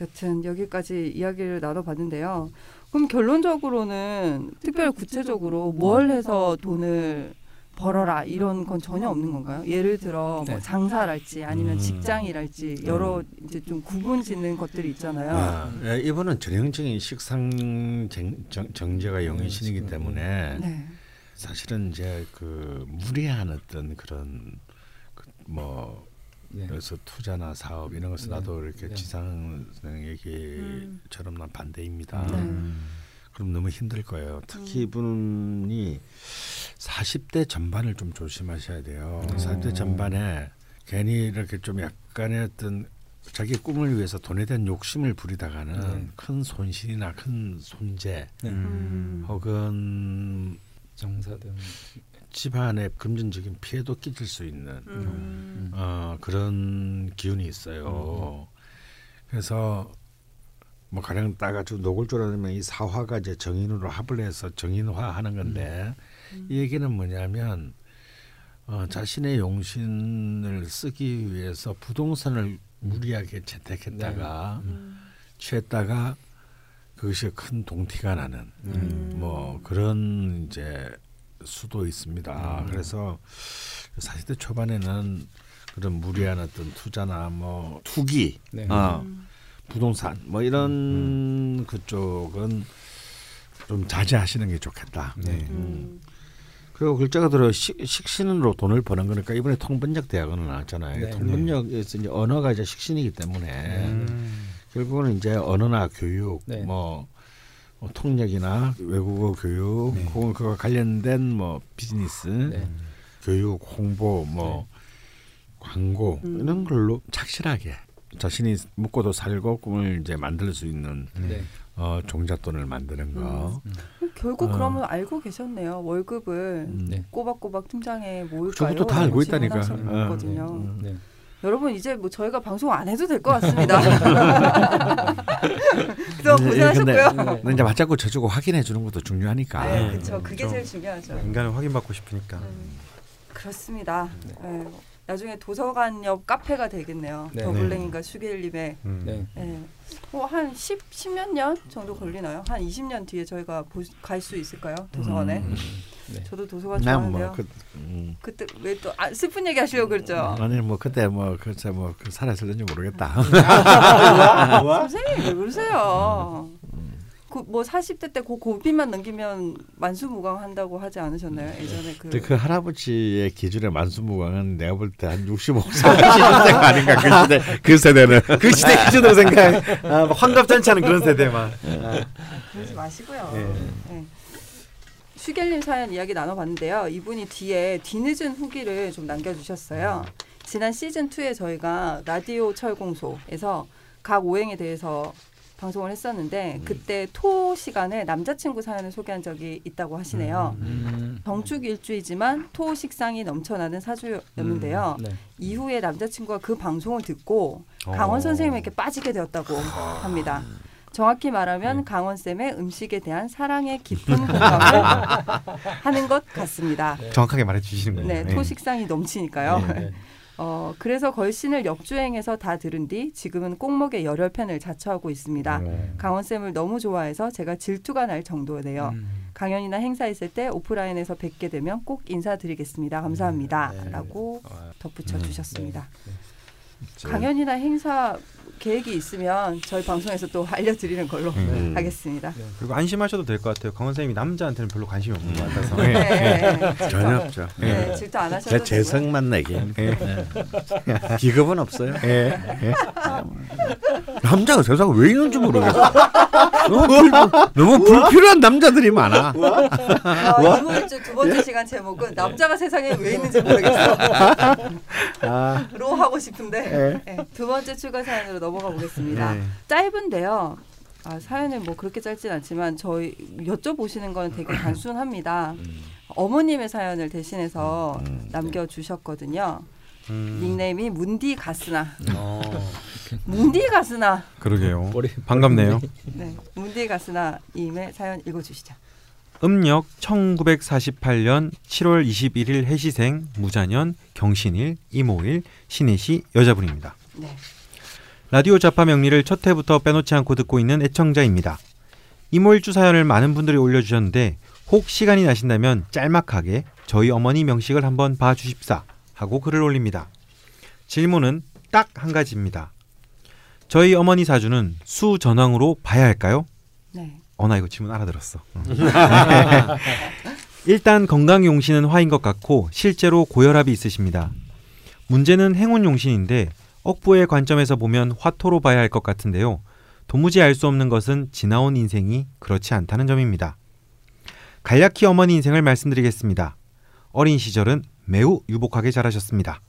여튼 여기까지 이야기를 나눠봤는데요. 그럼 결론적으로는 특별 구체적으로 뭘 해서 돈을 벌어라 이런 건 전혀 없는 건가요? 예를 들어 뭐 네. 장사랄지 아니면 음. 직장이랄지 여러 이제 좀 구분짓는 것들이 있잖아요. 아, 예, 이분은 전형적인 식상 정, 정, 정제가 영이신이기 네, 때문에 네. 사실은 이제 그 무리한 어떤 그런 그뭐 네. 그래서 투자나 사업 이런 것을 네. 나도 이렇게 네. 지상 얘기처럼 난 반대입니다. 네. 그럼 너무 힘들 거예요. 특히 이분이 40대 전반을 좀 조심하셔야 돼요. 음. 40대 전반에 괜히 이렇게 좀 약간의 어떤 자기 꿈을 위해서 돈에 대한 욕심을 부리다가는 네. 큰 손실이나 큰 손재 네. 음. 혹은 정사 등. 집안에 금전적인 피해도 끼칠 수 있는 음. 어, 그런 기운이 있어요. 그래서 뭐 가령 따가지고 노골조라면 이 사화가 이제 정인으로 합을 해서 정인화하는 건데 이 얘기는 뭐냐면 어, 자신의 용신을 쓰기 위해서 부동산을 무리하게 채택했다가 음. 취했다가 그것이 큰 동티가 나는 음. 뭐 그런 이제 수도 있습니다. 음. 그래서 40대 초반에는 그런 무리한 어떤 투자나 뭐 투기, 네. 어, 음. 부동산 뭐 이런 그쪽은 좀 자제하시는 게 좋겠다. 네. 음. 그리고 글자가 들어 식, 식신으로 돈을 버는 거니까 이번에 통번역 대학원을 나왔잖아요. 네. 통번역에서 이제 언어가 이제 식신이기 때문에 음. 결국은 이제 언어나 교육, 네. 뭐, 뭐 통역이나 외국어 교육, 네. 혹은 그와 관련된 뭐 비즈니스, 네. 교육, 홍보, 뭐 광고 음. 이런 걸로 착실하게 자신이 먹고도 살고 꿈을 이제 만들 수 있는 네. 어, 종잣돈을 만드는 거. 결국 어. 그러면 알고 계셨네요. 월급을 음. 네. 꼬박꼬박 통장에 모을까요? 저것도 다 알고 있다니까. 어, 어. 네. 여러분 이제 뭐 저희가 방송 안 해도 될 것 같습니다. 그동안 네, 고생하셨고요. 근데- 이제 맞잡고 쳐주고 확인해 주는 것도 중요하니까. 네, 네. 그렇죠. 그게 좀- 제일 중요하죠. 인간을 확인받고 싶으니까. 음, 그렇습니다. 네. 나중에 도서관 옆 카페가 되겠네요. 네. 더블랭인가 슈게일님의 음. 네. 네. 뭐한 10, 10몇 년 정도 걸리나요? 한 20년 뒤에 저희가 갈 수 있을까요? 도서관에? 음. 네. 저도 도서관 난 좋아하는데요. 뭐 그, 음. 그때 왜 또 아, 슬픈 얘기 하시려고 그랬죠? 아니 뭐 그때 뭐 글쎄 뭐그 살았을는지 모르겠다. 선생님 왜 그러세요? 그 뭐 40대 때 그 고비만 넘기면 만수무강 한다고 하지 않으셨나요? 예전에 그 근데 그 할아버지의 기준의 만수무강은 내가 볼 때 한 65세 시대가 아닌가 그 시대 그 세대는 그 시대 기준으로 생각. 아, 환갑잔치 하는 그런 세대만. 그러지 마시고요. 예. 네. 슈겔님 사연 이야기 나눠봤는데요. 이분이 뒤에 뒤늦은 후기를 좀 남겨주셨어요. 지난 시즌 2에 저희가 라디오 철공소에서 각 오행에 대해서 방송을 했었는데 그때 토 시간에 남자친구 사연을 소개한 적이 있다고 하시네요. 음. 정축 일주이지만 토 식상이 넘쳐나는 사주였는데요. 네. 이후에 남자친구가 그 방송을 듣고 어. 강원 선생님에게 빠지게 되었다고 합니다. 정확히 말하면 강원 쌤의 음식에 대한 사랑의 깊은 공감을 하는 것 같습니다. 정확하게 말해 주시는 거예요. 네, 토식상이 넘치니까요. 네. 어, 그래서 걸신을 역주행해서 다 들은 뒤 지금은 꼭목의 열혈팬을 자처하고 있습니다. 어. 강원 쌤을 너무 좋아해서 제가 질투가 날 정도네요. 음. 강연이나 행사 있을 때 오프라인에서 뵙게 되면 꼭 인사드리겠습니다. 감사합니다. 네. 라고 아, 덧붙여 주셨습니다. 네. 강연이나 행사 계획이 있으면 저희 방송에서 또 알려드리는 걸로 음. 하겠습니다. 그리고 안심하셔도 될 것 같아요. 강원 선생님이 남자한테는 별로 관심이 없는 것 같아서. 네, 네, 네. 전혀 없죠. 네, 질투 안 하셔도. 재성만 내게 네. 기급은 없어요. 예. 남자가 세상에 왜 있는지 모르겠어. 너무, 불, 너무 불필요한 남자들이 많아. 어, 이번 주두 번째 시간 제목은 남자가 세상에 왜 있는지 모르겠어. 아, 로 하고 싶은데 네, 두 번째 추가 사연으로 넘어가 보겠습니다. 네. 짧은데요. 아, 사연은 뭐 그렇게 짧진 않지만 저희 여쭤보시는 건 되게 단순합니다. 어머님의 사연을 대신해서 남겨주셨거든요. 음, 닉네임이 문디 가스나. 어, 문디 가스나. 그러게요. 머리 반갑네요. 네, 문디 가스나임의 사연 읽어주시죠. 음력 1948년 7월 21일 해시생 무자년 경신일 이모일 신혜시 여자분입니다. 네. 라디오 자파 명리를 첫 회부터 빼놓지 않고 듣고 있는 애청자입니다. 이모일주 사연을 많은 분들이 올려주셨는데 혹 시간이 나신다면 짤막하게 저희 어머니 명식을 한번 봐주십사 하고 글을 올립니다. 질문은 딱 한 가지입니다. 저희 어머니 사주는 수전왕으로 봐야 할까요? 네. 어나 이거 질문 알아들었어. 어. 일단 건강 용신은 화인 것 같고 실제로 고혈압이 있으십니다. 문제는 행운 용신인데 억부의 관점에서 보면 화토로 봐야 할 것 같은데요. 도무지 알 수 없는 것은 지나온 인생이 그렇지 않다는 점입니다. 간략히 어머니 인생을 말씀드리겠습니다. 어린 시절은 매우 유복하게 자라셨습니다.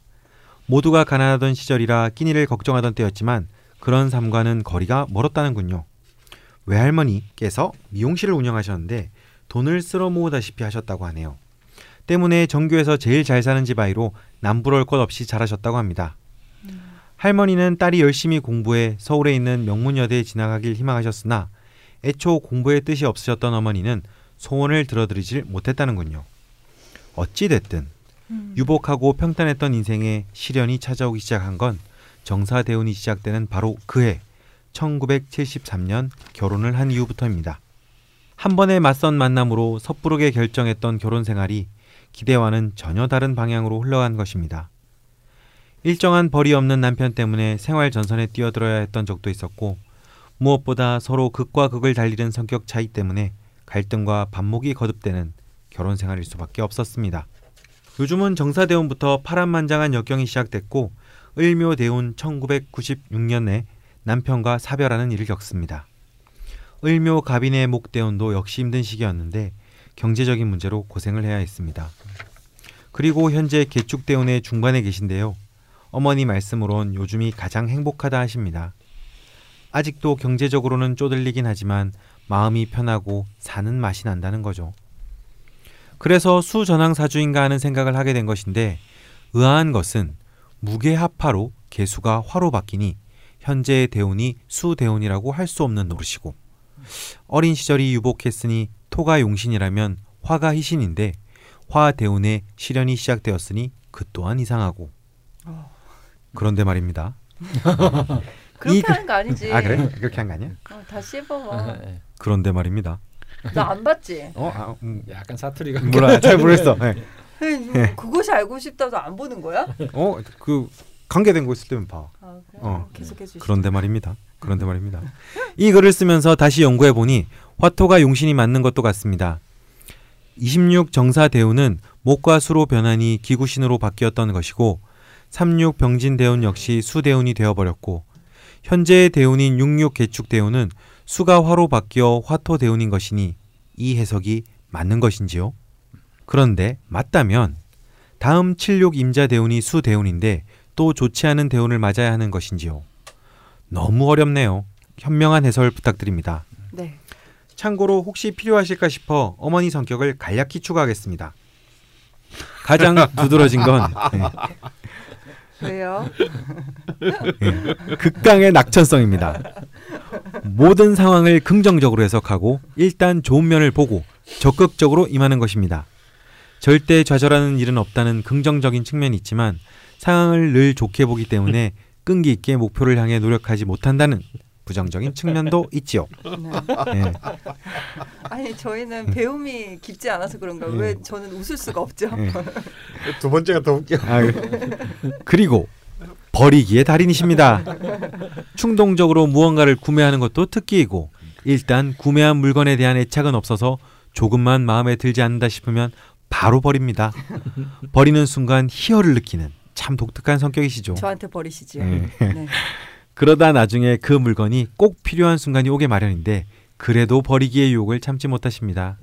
모두가 가난하던 시절이라 끼니를 걱정하던 때였지만 그런 삶과는 거리가 멀었다는군요. 외할머니께서 미용실을 운영하셨는데 돈을 쓸어 모으다시피 하셨다고 하네요. 때문에 전교에서 제일 잘 사는 집 아이로 남부러울 것 없이 자라셨다고 합니다. 할머니는 딸이 열심히 공부해 서울에 있는 명문여대에 진학하길 희망하셨으나 애초 공부에 뜻이 없으셨던 어머니는 소원을 들어드리질 못했다는군요. 어찌됐든 유복하고 평탄했던 인생에 시련이 찾아오기 시작한 건 정사대운이 시작되는 바로 그 해 1973년 결혼을 한 이후부터입니다. 한 번의 맞선 만남으로 섣부르게 결정했던 결혼 생활이 기대와는 전혀 다른 방향으로 흘러간 것입니다. 일정한 벌이 없는 남편 때문에 생활 전선에 뛰어들어야 했던 적도 있었고 무엇보다 서로 극과 극을 달리는 성격 차이 때문에 갈등과 반목이 거듭되는 결혼 생활일 수밖에 없었습니다. 요즘은 정사대운부터 파란만장한 역경이 시작됐고 을묘대운 1996년에 남편과 사별하는 일을 겪습니다. 을묘 갑인의 목대운도 역시 힘든 시기였는데 경제적인 문제로 고생을 해야 했습니다. 그리고 현재 개축대운의 중반에 계신데요. 어머니 말씀으론 요즘이 가장 행복하다 하십니다. 아직도 경제적으로는 쪼들리긴 하지만 마음이 편하고 사는 맛이 난다는 거죠. 그래서 수전왕사주인가 하는 생각을 하게 된 것인데 의아한 것은 무게합파로 개수가 화로 바뀌니 현재의 대운이 수대운이라고 할 수 없는 노릇이고 어린 시절이 유복했으니 토가 용신이라면 화가 희신인데 화 대운의 시련이 시작되었으니 그 또한 이상하고 그런데 말입니다. 그렇게 하는 거 아니지. 아 그래? 그렇게 한 거 아니야? 어, 다 씹어봐. 예, 그런데 말입니다. 나 안 봤지. 어, 아, 음, 약간 사투리가 몰라, 잘 모르겠어. 네. 에이, 그것이 알고 싶다도 안 보는 거야? 어, 그 관계된 거 있을 때면 봐. 아, 그래? 어. 계속해 주시. 그런데 말입니다. 그런데 말입니다. 이 글을 쓰면서 다시 연구해 보니 화토가 용신이 맞는 것도 같습니다. 26 정사 대운은 목과 수로 변하니 기구신으로 바뀌었던 것이고 36 병진 대운 역시 수 대운이 되어 버렸고 현재의 대운인 66 개축 대운은 수가 화로 바뀌어 화토 대운인 것이니 이 해석이 맞는 것인지요? 그런데 맞다면 다음 76 임자 대운이 수 대운인데 또 좋지 않은 대운을 맞아야 하는 것인지요? 너무 어렵네요. 현명한 해설 부탁드립니다. 네. 참고로 혹시 필요하실까 싶어 어머니 성격을 간략히 추가하겠습니다. 가장 두드러진 건 네, 왜요? 극강의 낙천성입니다. 모든 상황을 긍정적으로 해석하고 일단 좋은 면을 보고 적극적으로 임하는 것입니다. 절대 좌절하는 일은 없다는 긍정적인 측면이 있지만 상황을 늘 좋게 보기 때문에 끈기 있게 목표를 향해 노력하지 못한다는 부정적인 측면도 있지요. 네. 예. 아니 저희는 배움이 깊지 않아서 그런가 예. 왜 저는 웃을 수가 없죠? 예. 두 번째가 더 웃겨. 아, 그- 그리고 버리기의 달인이십니다. 충동적으로 무언가를 구매하는 것도 특기이고 일단 구매한 물건에 대한 애착은 없어서 조금만 마음에 들지 않는다 싶으면 바로 버립니다. 버리는 순간 희열을 느끼는 참 독특한 성격이시죠. 저한테 버리시지요. 예. 네. 그러다 나중에 그 물건이 꼭 필요한 순간이 오게 마련인데 그래도 버리기의 유혹을 참지 못하십니다.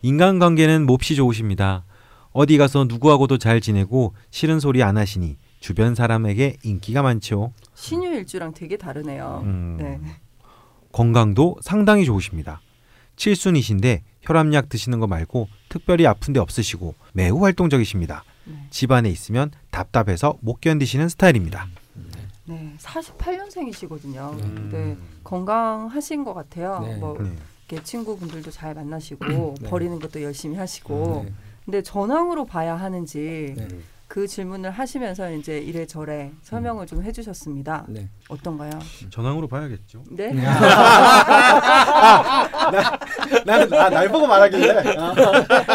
인간관계는 몹시 좋으십니다. 어디 가서 누구하고도 잘 지내고 싫은 소리 안 하시니 주변 사람에게 인기가 많죠. 신유일주랑 되게 다르네요. 음, 네. 건강도 상당히 좋으십니다. 칠순이신데 혈압약 드시는 거 말고 특별히 아픈 데 없으시고 매우 활동적이십니다. 네. 집안에 있으면 답답해서 못 견디시는 스타일입니다. 네, 48년생이시거든요. 음. 근데 건강하신 것 같아요. 네. 뭐 네. 이렇게 친구분들도 잘 만나시고 네. 버리는 것도 열심히 하시고. 네. 근데 전황으로 봐야 하는지 네. 그 질문을 하시면서 이제 이래저래 설명을 좀 해주셨습니다. 네. 어떤가요? 전황으로 봐야겠죠. 네. 나는 아, 날 보고 말하길래 어.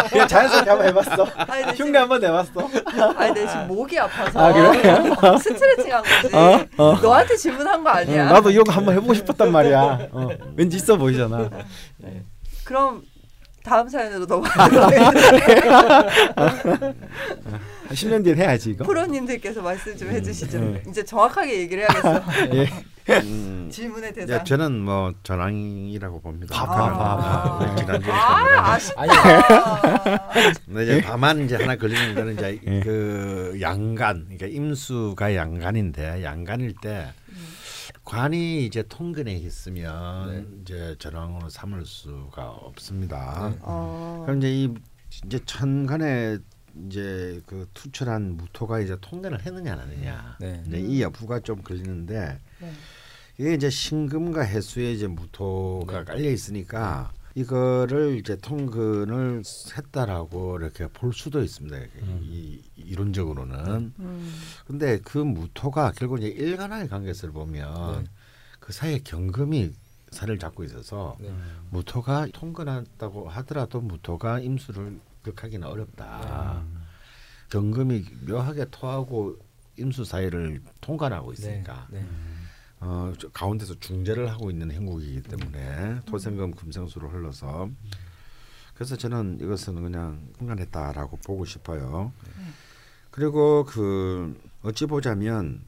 그냥 자연스럽게 한번 해봤어. 아니, 흉내 지금, 한번 내봤어. 아니, 내 지금 목이 아파서 아, 그래? 스트레칭 한 거지. 어? 어. 너한테 질문한 거 아니야? 응, 나도 이거 한번 해보고 싶었단 말이야. 어. 왠지 있어 보이잖아. 그럼 다음 사연으로 넘어가요. 10년 뒤에 해야지 이거. 프로님들께서 말씀 좀 해주시죠. 네. 이제 정확하게 얘기를 해야겠어. 예. 음, 질문의 네, 대상. 저는 뭐 전황이라고 봅니다. 봐, 봐. 네, 지난주에 아, 아쉽다. 근데 이제 다만 이제 하나 걸리는 거는 이제 예. 그 양간, 그러니까 임수가 양간인데 양간일 때 관이 이제 통근에 있으면 이제 전황으로 삼을 수가 없습니다. 어, 그럼 이제 이 이제 천간에 이제 그 투철한 무토가 이제 통근을 했느냐 안 했느냐 네. 이제 이 여부가 좀 걸리는데 네. 이게 이제 신금과 해수에 이제 무토가 네. 깔려 있으니까 이거를 이제 통근을 했다라고 이렇게 볼 수도 있습니다. 이 이론적으로는. 음, 근데 그 무토가 결국 이제 일간화의 관계를 보면 네. 그 사이에 경금이 살을 잡고 있어서 네. 무토가 통근한다고 하더라도 무토가 임수를 극하기는 어렵다. 경금이 묘하게 토하고 임수 사이를 통관하고 있으니까 네. 어, 저 가운데서 중재를 하고 있는 행국이기 때문에 토생금 금생수로 흘러서 그래서 저는 이것은 그냥 흥간했다라고 보고 싶어요. 그리고 그 어찌 보자면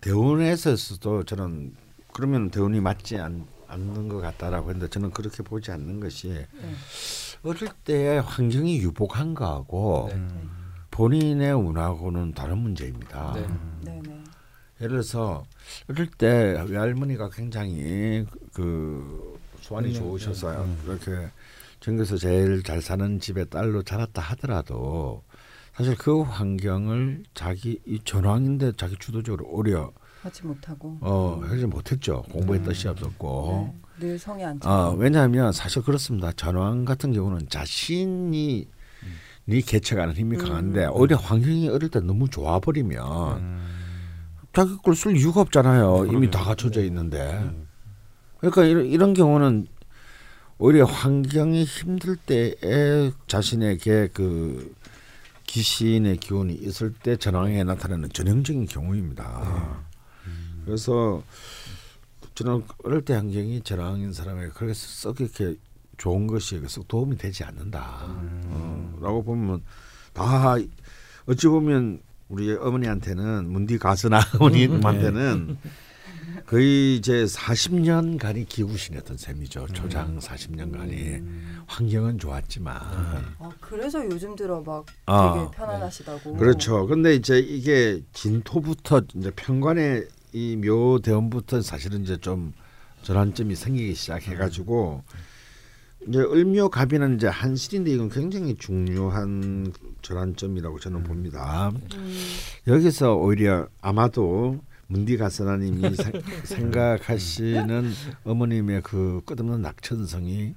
대운에서도 저는 그러면 대운이 맞지 않, 않는 것 같다라고 했는데 저는 그렇게 보지 않는 것이 네. 어릴 때 환경이 유복한 거하고 네. 본인의 운하고는 다른 문제입니다. 네. 네, 네. 예를 들어서 어릴 때 외할머니가 굉장히 그 수완이 네, 좋으셔서 이렇게 전국에서 제일 잘 사는 집의 딸로 자랐다 하더라도 사실 그 환경을 자기 이 전황인데 자기 주도적으로 오려 하지 못하고 어 하지 못했죠 공부에 뜻이 없었고 네. 늘 성에 안 차. 어 왜냐하면 사실 그렇습니다 전황 같은 경우는 자신이 니 개척하는 힘이 강한데 오히려 환경이 어릴 때 너무 좋아 버리면 자기 걸 쓸 이유가 없잖아요. 이미 다 갖춰져 있는데. 그러니까 이런, 이런 경우는 오히려 환경이 힘들 때에 자신에게 그 귀신의 기운이 있을 때 전황에 나타나는 전형적인 경우입니다. 그래서 저는 어릴 때 환경이 전황인 사람에게 그렇게 썩 이렇게 좋은 것이 썩 도움이 되지 않는다. 어, 라고 보면 다 어찌 보면 우리 어머니한테는 문디 가스나 어머님한테는 거의 이제 40년간이 기구신이었던 셈이죠. 초장 40년간이 환경은 좋았지만 아, 그래서 요즘 들어 막 아, 되게 편안하시다고. 그렇죠. 근데 이제 이게 진토부터 이제 편관의 이 묘 대원부터 사실은 이제 좀 전환점이 생기기 시작해가지고 이제 을묘갑이는 이제 한실인데 이건 굉장히 중요한 전환점이라고 저는 봅니다. 음, 여기서 오히려 아마도 문디 가스나님이 생- 생각하시는 어머님의 그 끝없는 낙천성이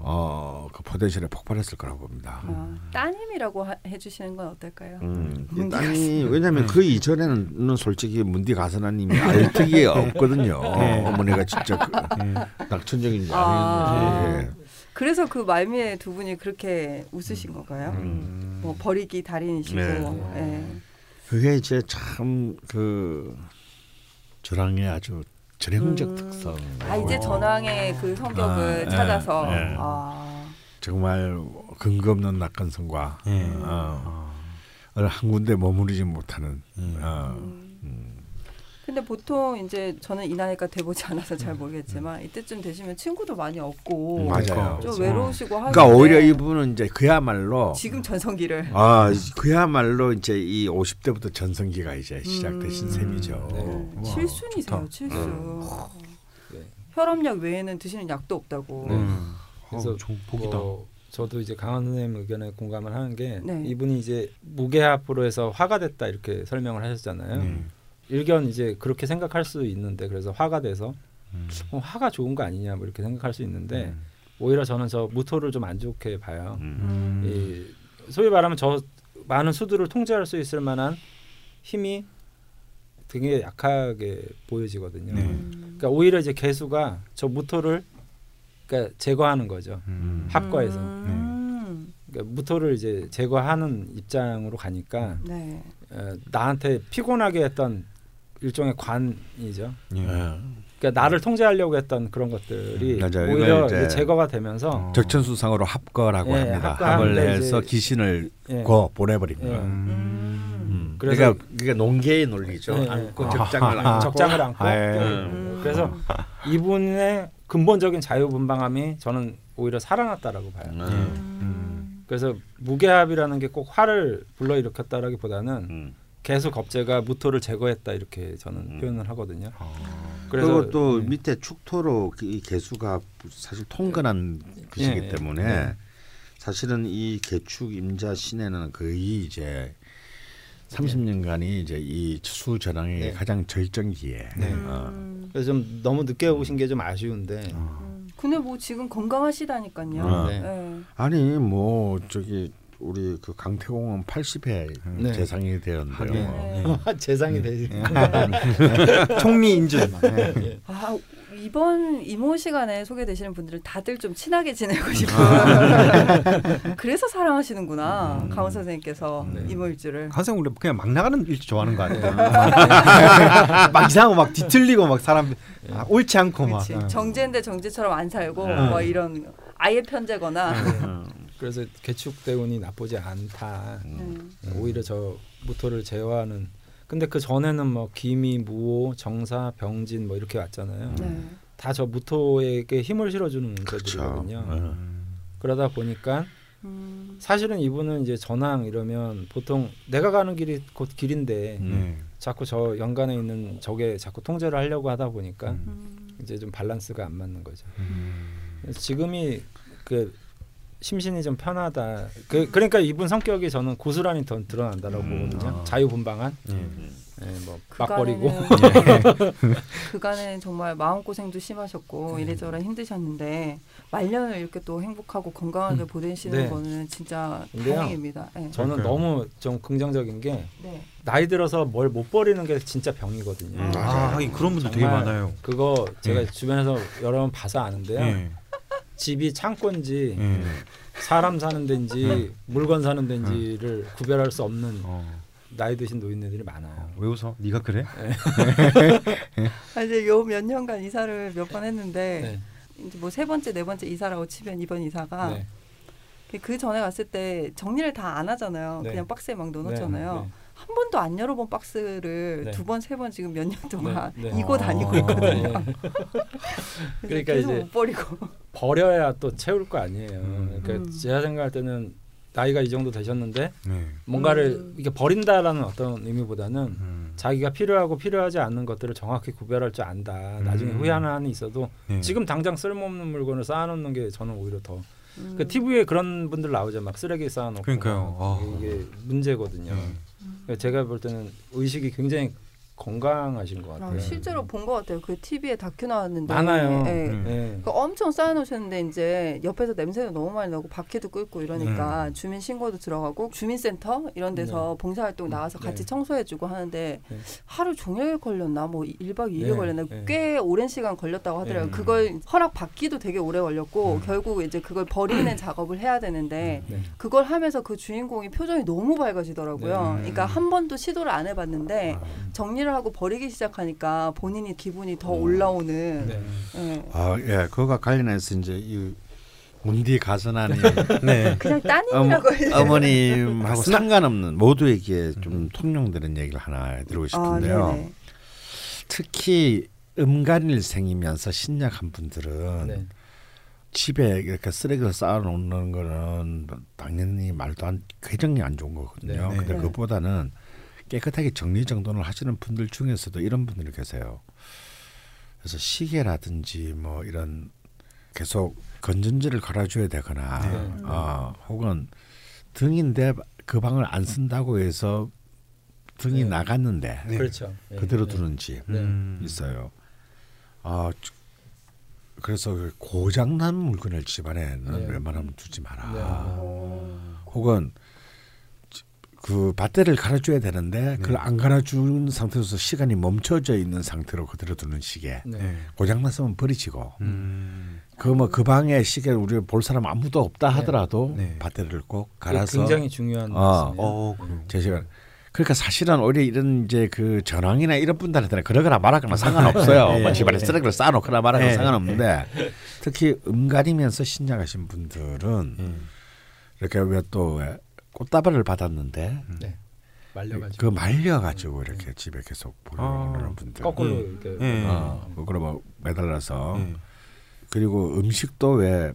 어그 포텐셜에 폭발했을 거라고 봅니다. 아, 따님이라고 하, 해주시는 건 어떨까요? 음, 이 문디 땅이 왜냐하면 그 이전에는 솔직히 문디 가스나님이 알뜨기에 없거든요. 어머니가 진짜 그 낙천적인지 아. 아닌지. 그래서 그 말미에 두 분이 그렇게 웃으신 음. 건가요? 뭐 버리기 달인이시고. 네. 예. 그게 이제 참 그 저랑의 아주 전형적 음. 특성. 아 이제 전황의 그 성격을 아, 찾아서. 예, 예. 아, 정말 근거 없는 낙관성과 예. 어, 어느 한 군데 머무르지 못하는 어, 음. 근데 보통 이제 저는 이 나이가 돼보지 않아서 잘 모르겠지만 이때쯤 되시면 친구도 많이 없고 음, 맞아요. 좀 외로우시고 하는데 그러니까 오히려 이분은 이제 그야말로 지금 전성기를 아 그야말로 이제 이 50대부터 전성기가 이제 시작되신 음. 셈이죠. 네. 와, 칠순이세요, 좋다. 칠순. 네. 혈압약 외에는 드시는 약도 없다고. 네. 음. 그래서 어, 좀 복이다. 뭐 저도 이제 강원 선생님 의견에 공감을 하는 게 네. 이분이 이제 무게합으로 해서 화가 됐다 이렇게 설명을 하셨잖아요. 네. 일견 이제 그렇게 생각할 수 있는데 그래서 화가 돼서 음. 어, 화가 좋은 거 아니냐 뭐 이렇게 생각할 수 있는데 음. 오히려 저는 저 무토를 좀 안 좋게 봐요. 음. 음. 이 소위 말하면 저 많은 수들을 통제할 수 있을 만한 힘이 되게 약하게 보여지거든요. 네. 음. 그러니까 오히려 이제 개수가 저 무토를 그러니까 제거하는 거죠. 음. 합과에서. 음. 그러니까 무토를 이제 제거하는 입장으로 가니까 네. 어, 나한테 피곤하게 했던 일종의 관이죠. 예. 예. 그러니까 나를 통제하려고 했던 그런 것들이 음, 맞아요. 오히려 이제 이제 제거가 되면서 어. 적천수상으로 합거라고 예, 합니다. 합을 해서 기신을 예. 거 보내버립니다. 예. 음. 음. 그래서- 그러니까 그게 농계의 논리죠. 예, 예. 안고 아. 적장을 안고 적장을 안고 아, 예. 음. 그래서 이분의 근본적인 자유분방함이 저는 오히려 살아났다라고 봐요. 음. 음. 그래서 무게합이라는 게 꼭 화를 불러일으켰다라기보다는 음. 개수 겁재가 무토를 제거했다 이렇게 저는 음. 표현을 하거든요. 어. 그래서 그리고 또 음. 밑에 축토로 그이 개수가 사실 통근한 것이기 예, 예. 때문에 예. 사실은 이 개축 임자 신에는 거의 이제 30년간이 이제 이 수전황의 네. 가장 절정기에 네. 어, 음. 그래서 좀 너무 늦게 오신 게 좀 아쉬운데 음. 근데 뭐 지금 건강하시다니까요. 어. 네. 네. 아니 뭐 저기 우리 그 강태공은 80회 네. 재상이 되었는데요. 하긴. 뭐. 네. 재상이 되지. 총리 인준. 예. 아 이번 이모 시간에 소개되시는 분들은 다들 좀 친하게 지내고 싶은 그래서 사랑하시는구나 음. 강원 선생님께서 네. 이모 일주를 한생 원래 그냥 막 나가는 일주 좋아하는 거 같아요. 막 이상한 거막 뒤틀리고 막 사람 아, 옳지 않고 막. 그렇지 어. 정제인데 정제처럼 안 살고 네. 뭐 이런 아예 편제거나 어, 그래서 개축 대운이 나쁘지 않다. 음. 음. 오히려 저 무토를 제어하는. 근데 그 전에는 뭐 기미, 무오, 정사, 병진 뭐 이렇게 왔잖아요. 네. 다저 무토에게 힘을 실어주는. 문제들이거든요. 어. 그러다 보니까 음. 사실은 이분은 이제 전황 이러면 보통 내가 가는 길이 곧 길인데 음. 네. 자꾸 저 연간에 있는 적에 자꾸 통제를 하려고 하다 보니까 음. 음. 이제 좀 밸런스가 안 맞는 거죠. 음. 그래서 지금이 그 심신이 좀 편하다. 그 그러니까 이분 성격이 저는 고스란히 더 드러난다라고 음. 보거든요. 아. 자유분방한, 예. 예, 뭐 막버리고. 그간에는 그간에는 정말 마음 고생도 심하셨고 이래저래 힘드셨는데 말년을 이렇게 또 행복하고 건강하게 보내시는 네. 거는 진짜. 다행입니다. 네. 저는 그러니까요. 너무 좀 긍정적인 게 네. 나이 들어서 뭘 못 버리는 게 진짜 병이거든요. 음. 아, 그런 분들 되게 많아요. 그거 제가 예. 주변에서 여러 번 봐서 아는데요. 예. 집이 창고인지 예. 사람 사는 데인지 물건 사는 데인지를 구별할 수 없는 어. 나이 드신 노인네들이 많아요. 왜 웃어? 네가 그래? 아, 이제 요 몇 년간 이사를 몇 번 했는데 네. 이제 뭐 세 번째 네 번째 이사라고 치면 이번 이사가 네. 그 전에 갔을 때 정리를 다 안 하잖아요. 네. 그냥 박스에 막 넣어놓잖아요. 네. 한 번도 안 열어본 박스를 네. 두번 세 번 지금 몇 년 동안 네, 네. 이고 다니고 아. 있거든요. 네. 그러니까 계속 이제 못 버리고. 버려야 또 채울 거 아니에요. 음. 그러니까 음. 제가 생각할 때는 나이가 이 정도 되셨는데 네. 뭔가를 음. 이게 버린다라는 어떤 의미보다는 음. 자기가 필요하고 필요하지 않는 것들을 정확히 구별할 줄 안다. 나중에 음. 후회하는 한이 있어도 네. 지금 당장 쓸모없는 물건을 쌓아놓는 게 저는 오히려 더. 음. 그 TV에 그런 분들 나오죠. 막 쓰레기 쌓아놓고. 그러니까요. 아. 이게 문제거든요. 제가 볼 때는 의식이 굉장히 건강하신 것 아, 같아요. 실제로 본 것 같아요. 그 TV에 다큐 나왔는데 많아요. 예. 음. 네. 그 엄청 쌓아놓으셨는데 이제 옆에서 냄새도 너무 많이 나고 바퀴도 끓고 이러니까 음. 주민 신고도 들어가고 주민센터 이런 데서 봉사활동 나와서 네. 같이 청소해주고 하는데 네. 하루 종일 걸렸나 뭐 1박 2일 네. 걸렸나 네. 꽤 오랜 시간 걸렸다고 하더라고요. 네. 그걸 허락 받기도 되게 오래 걸렸고 음. 결국 이제 그걸 버리는 작업을 해야 되는데 네. 그걸 하면서 그 주인공이 표정이 너무 밝아지더라고요. 네. 그러니까 한 번도 시도를 안 해봤는데 아. 정리 를 하고 버리기 시작하니까 본인이 기분이 더 음. 올라오는. 네. 예. 아, 예, 그거가 관련해서 이제 이 문디 가선안이 네. 그냥 어머, 따님이라고 해요. 어머 님하고 상관없는 모두에게 좀 통용되는 얘기를 하나 해드리고 아, 싶은데요. 네네. 특히 음간일생이면서 신약한 분들은 네. 집에 이렇게 쓰레기를 쌓아놓는 거는 당연히 말도 안 쾌정이 안 좋은 거거든요. 네, 근데 네. 그것보다는 깨끗하게 정리정돈을 하시는 분들 중에서도 이런 분들이 계세요. 그래서 시계라든지 뭐 이런 계속 건전지를 갈아줘야 되거나 네. 어, 혹은 등인데 그 방을 안 쓴다고 해서 등이 네. 나갔는데 네. 그렇죠. 예. 그대로 네. 두는 집 네. 음. 있어요. 아 저- 그래서 그 고장난 물건을 집안에는 네. 웬만하면 두지 마라. 네. 혹은 지- 그 밧데리를 갈아줘야 되는데 그걸 안 갈아준 상태에서 시간이 멈춰져 있는 상태로 그대로 두는 시계 네. 네. 고장 났으면 버리지고 음. 그뭐그 방에 시계 우리 볼 사람 아무도 없다 네. 하더라도 네. 밧데리를 꼭 갈아서 굉장히 중요한 어. 어. 제 시간 그러니까 사실은 오히려 이런 이제 그 전황이나 이런 분들한테는 그러거나 말하거나 상관없어요. 네. 뭐 집안에 쓰레기를 쌓아놓거나 말하거나 네. 상관없는데 특히 음가리면서 신장하신 분들은 예. 이렇게 왜또 꽃다발을 받았는데 네. 말려가지고 그 말려가지고 이렇게 집에 계속 보내는 아, 분들. 거꾸로 예. 이렇게 예. 어, 그걸 뭐 매달라서 예. 그리고 음식도 왜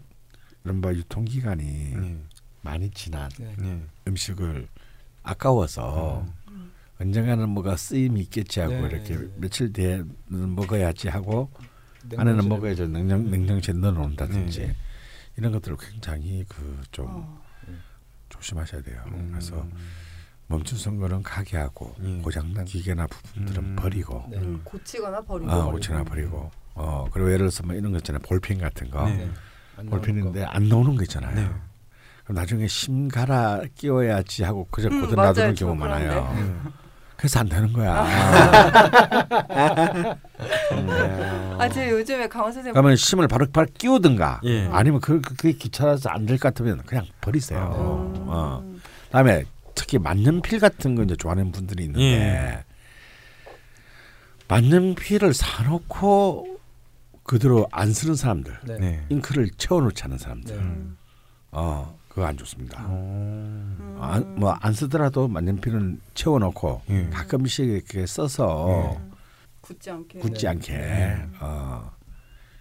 이른바 유통기간이 예. 많이 지난 네. 예. 음식을 아까워서 언젠가는 뭐가 쓰임이 있겠지 하고 네. 이렇게 며칠 뒤에는 먹어야지 하고 안에는 먹어야지 냉장 냉장실에 넣어놓는다든지 네. 이런 것들을 굉장히 그좀 어. 조심하셔야 돼요. 음. 그래서 멈춘 거는 가게 하고 예. 고장난 기계나 부품들은 음. 버리고 네. 음, 고치거나 버리고. 아 오치나 버리고 어 그리고 예를 들어서 뭐 이런 거 있잖아요 볼펜 같은 거 네. 네. 볼펜인데 거. 안 나오는 거 있잖아요. 네. 그럼 나중에 심 갈아 끼워야지 하고 그저 음, 고든 맞아요. 놔두는 저 경우 많아요. 그래서 안 되는 거야. 아, 제가 요즘에 강원 선생님 그러면 심을 바로 바로 끼우든가 예. 아니면 그 그- 그게 귀찮아서 안 될 것 같으면 그냥 버리세요. 음. 어. 그다음에 특히 만년필 같은 거 이제 좋아하는 분들이 있는데 예. 만년필을 사놓고 그대로 안 쓰는 사람들, 네. 네. 잉크를 채워놓지 않은 사람들, 네. 음. 어 그거 안 좋습니다. 어. 음. 뭐안 쓰더라도 만년필은 채워놓고 예. 가끔씩 이렇게 써서 예. 굳지 않게. 굳지 네. 않게 네. 어,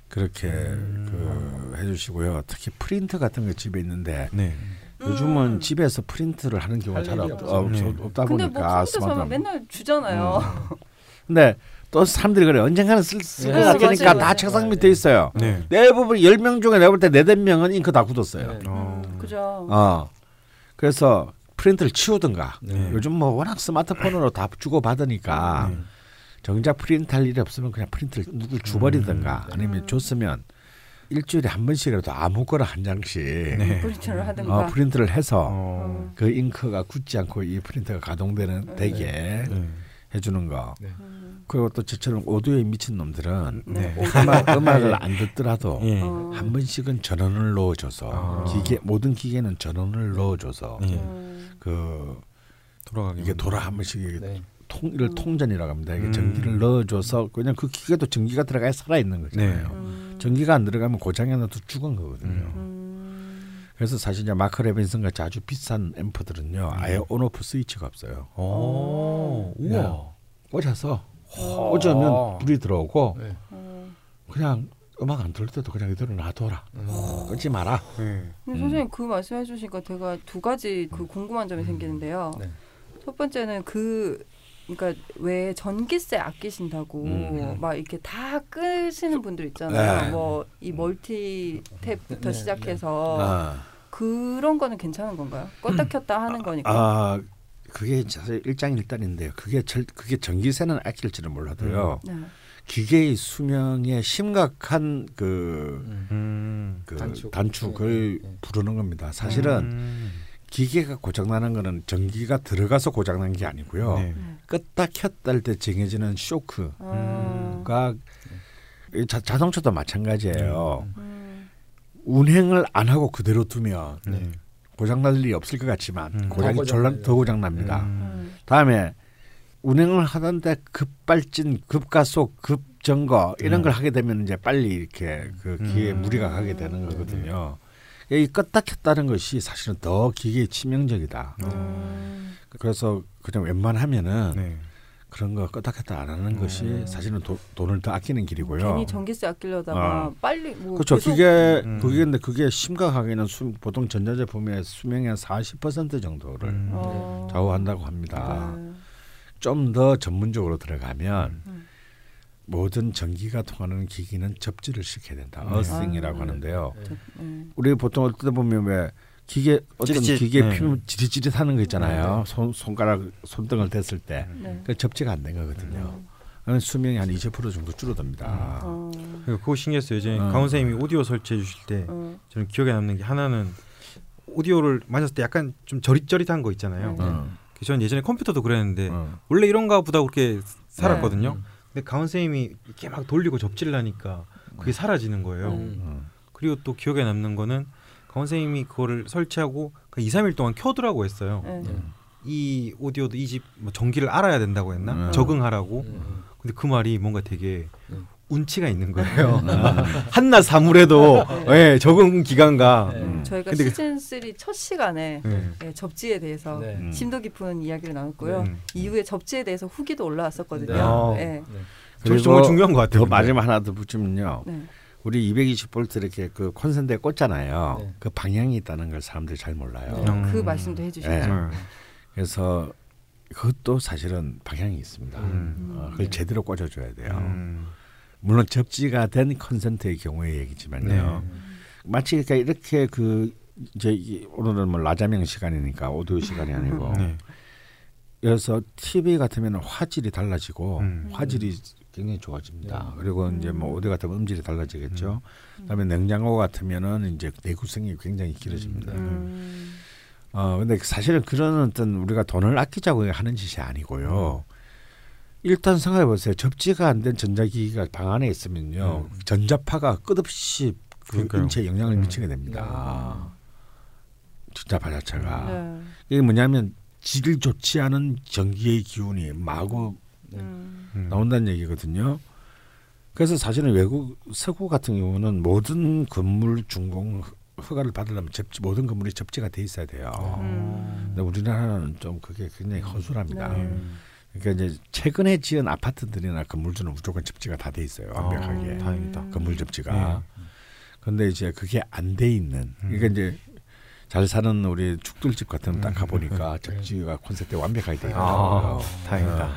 그렇게 음. 그 해주시고요. 특히 프린트 같은 거 집에 있는데 네. 요즘은 음. 집에서 프린트를 하는 경우가 할 일 없. 없, 네. 없다 근데 뭐 보니까 사면 스마트폰. 맨날 주잖아요. 근데 또 사람들이 그래 언젠가는 쓸것 네, 같으니까 맞아요, 다. 책상 밑에 있어요. 네. 대부분 10명 중에 내가 볼때 4, 5명은 잉크 다 굳었어요. 네. 어. 음, 그죠. 어. 그래서 프린트를 치우든가 네. 요즘 뭐 워낙 스마트폰으로 다 주고 받으니까 네. 정작 프린트 할 일이 없으면 그냥 프린트를 누굴 줘버리든가 음, 네. 아니면 줬으면 일주일에 한 번씩이라도 아무거나 한 장씩 네. 프린트를 하든가. 어, 프린트를 해서 어. 그 잉크가 굳지 않고 이 프린터가 가동되는 되게 네. 해주는 거. 네. 음. 그리고 또 저처럼 오디오에 미친 놈들은 네. 음악, 음악을 안 듣더라도 예. 어. 한 번씩은 전원을 넣어줘서 아. 기계 모든 기계는 전원을 넣어줘서 예. 음. 그 돌아가게 이게. 돌아 한 번씩 네. 통 이를 음. 통전이라고 합니다. 이게 음. 전기를 넣어줘서 그냥 그 기계도 전기가 들어가야 살아 있는 거잖아요. 네. 음. 전기가 안 들어가면 고장이 나도 죽은 거거든요. 음. 음. 그래서 사실 이제 마크 레빈슨 같이 아주 비싼 앰프들은요 아예 온오프 스위치가 없어요. 오. 우와. 꽂아서 어. 꽂으면 불이 들어오고 네. 음. 그냥 음악 안 들을 때도 그냥 이대로 놔둬라. 음. 끄지 마라. 네. 근데 음. 선생님 그 말씀해 주시니까 제가 두 가지 그 궁금한 점이 생기는데요. 네. 첫 번째는 그 그러니까 왜 전기세 아끼신다고 음. 막 이렇게 다 끄시는 분들 있잖아요. 네. 뭐이 멀티 탭부터 네, 시작해서 아, 그런 거는 괜찮은 건가요? 껐다 켰다 하는 거니까. 아 그게 사실 일장일단인데요. 그게 절, 그게 전기세는 아낄지는 몰라도요. 네. 기계의 수명에 심각한 그, 음. 음. 그 단축. 단축 을 네, 네. 부르는 겁니다. 사실은 음. 기계가 고장나는 거는 전기가 들어가서 고장난 게 아니고요. 네. 껐다 켰다 할 때 정해지는 쇼크가 아, 이 자, 자동차도 마찬가지예요. 음. 운행을 안 하고 그대로 두면 네. 고장날 일이 없을 것 같지만 음. 고장이 고장나요. 더 고장납니다. 음. 음. 다음에 운행을 하던데 급발진, 급가속, 급정거 이런 음. 걸 하게 되면 이제 빨리 이렇게 그 기계에 음. 무리가 가게 되는 거거든요. 이 껐다 켰다는 것이 사실은 더 기계에 치명적이다. 음. 그래서 그냥 웬만하면은 네. 그런 거 껐다 켰다 안 하는 것이 음. 사실은 도, 돈을 더 아끼는 길이고요. 괜히 전기세 아끼려다가 어. 빨리 뭐 그렇죠. 계속 그게 음. 그게 근데 그게 심각하게는 수, 보통 전자제품의 수명의 한40% 정도를 음. 어. 좌우한다고 합니다. 네. 좀더 전문적으로 들어가면 음. 모든 전기가 통하는 기기는 접지를 시켜야 된다. 네. 어싱이라고 아. 하는데요. 음. 우리 보통 어떻게 보면 왜 기계 어떤 찌릿찌릿. 기계 네. 피면 지릿지릿하는 거 있잖아요. 손 손가락 손등을 댔을 때 네. 그 접지가 안 된 거거든요. 그러면 수명이 한 20% 정도 줄어듭니다. 어. 그거 신기했어요. 이제 어. 강원 선생님이 오디오 설치해 주실 때 어. 저는 기억에 남는 게 하나는 오디오를 맞았을 때 약간 좀 저릿저릿한 거 있잖아요. 네. 어, 저는 예전에 컴퓨터도 그랬는데 어. 원래 이런가 보다 그렇게 살았거든요. 음. 근데 강원 선생님이 이렇게 막 돌리고 접지를 하니까 그게 사라지는 거예요. 음. 어. 그리고 또 기억에 남는 거는 강원 선생님이 그거를 설치하고 그 2, 3일 동안 켜두라고 했어요. 네. 이 오디오도 이 집 뭐 전기를 알아야 된다고 했나? 음. 적응하라고. 음. 근데 그 말이 뭔가 되게 음. 운치가 있는 거예요. 한낮 사물에도 예, 적응 기간과 네. 음. 저희가 그- 시즌 3 첫 시간에 예. 예, 접지에 대해서 네. 음. 심도 깊은 이야기를 나눴고요. 네. 음. 이후에 접지에 대해서 후기도 올라왔었거든요. 네. 아. 예. 네. 저 정말 중요한 것 같아요. 더 마지막 하나 더 붙이면요. 네. 우리 220볼트 이렇게 그 콘센트에 꽂잖아요. 네. 그 방향이 있다는 걸 사람들이 잘 몰라요. 네. 음. 그 말씀도 해주셨죠. 네. 음. 그래서 그것도 사실은 방향이 있습니다. 음. 어, 그걸 네. 제대로 꽂아줘야 돼요. 음. 물론 접지가 된 콘센트의 경우의 얘기지만요. 네. 마치 그러니까 이렇게 그 이제 이- 오늘은 뭐 라자명 시간이니까 오디오 시간이 아니고 네. 그래서 TV 같으면 화질이 달라지고 음. 화질이 굉장히 좋아집니다. 네. 그리고 이제 뭐 오디오 같으면 음질이 달라지겠죠. 그다음에 냉장고 같으면은 이제 내구성이 굉장히 길어집니다. 음. 어 근데 사실은 그런 어떤 우리가 돈을 아끼자고 하는 짓이 아니고요. 일단 생각해 보세요. 접지가 안 된 전자기기가 방 안에 있으면요. 전자파가 끝없이 그 그러니까요. 인체에 영향을 음. 미치게 됩니다. 전자파 자체가 네. 이게 뭐냐면 질 좋지 않은 전기의 기운이 마구 음. 음. 나온다는 얘기거든요. 그래서 사실은 외국 서구 같은 경우는 모든 건물 준공 허가를 받으려면 접지 모든 건물이 접지가 돼 있어야 돼요. 음. 근데 우리나라는 좀 그게 굉장히 허술합니다. 네. 그러니까 이제 최근에 지은 아파트들이나 건물들은 무조건 접지가 다 돼 있어요. 완벽하게 아, 다행이다. 건물 접지가. 근데 이제 그게 안 돼 있는. 음. 그러니까 이제 잘 사는 우리 죽들집 같은 음. 딱 가보니까 접지가 콘센트 완벽하게 돼 아, 있더라고요. 다행이다.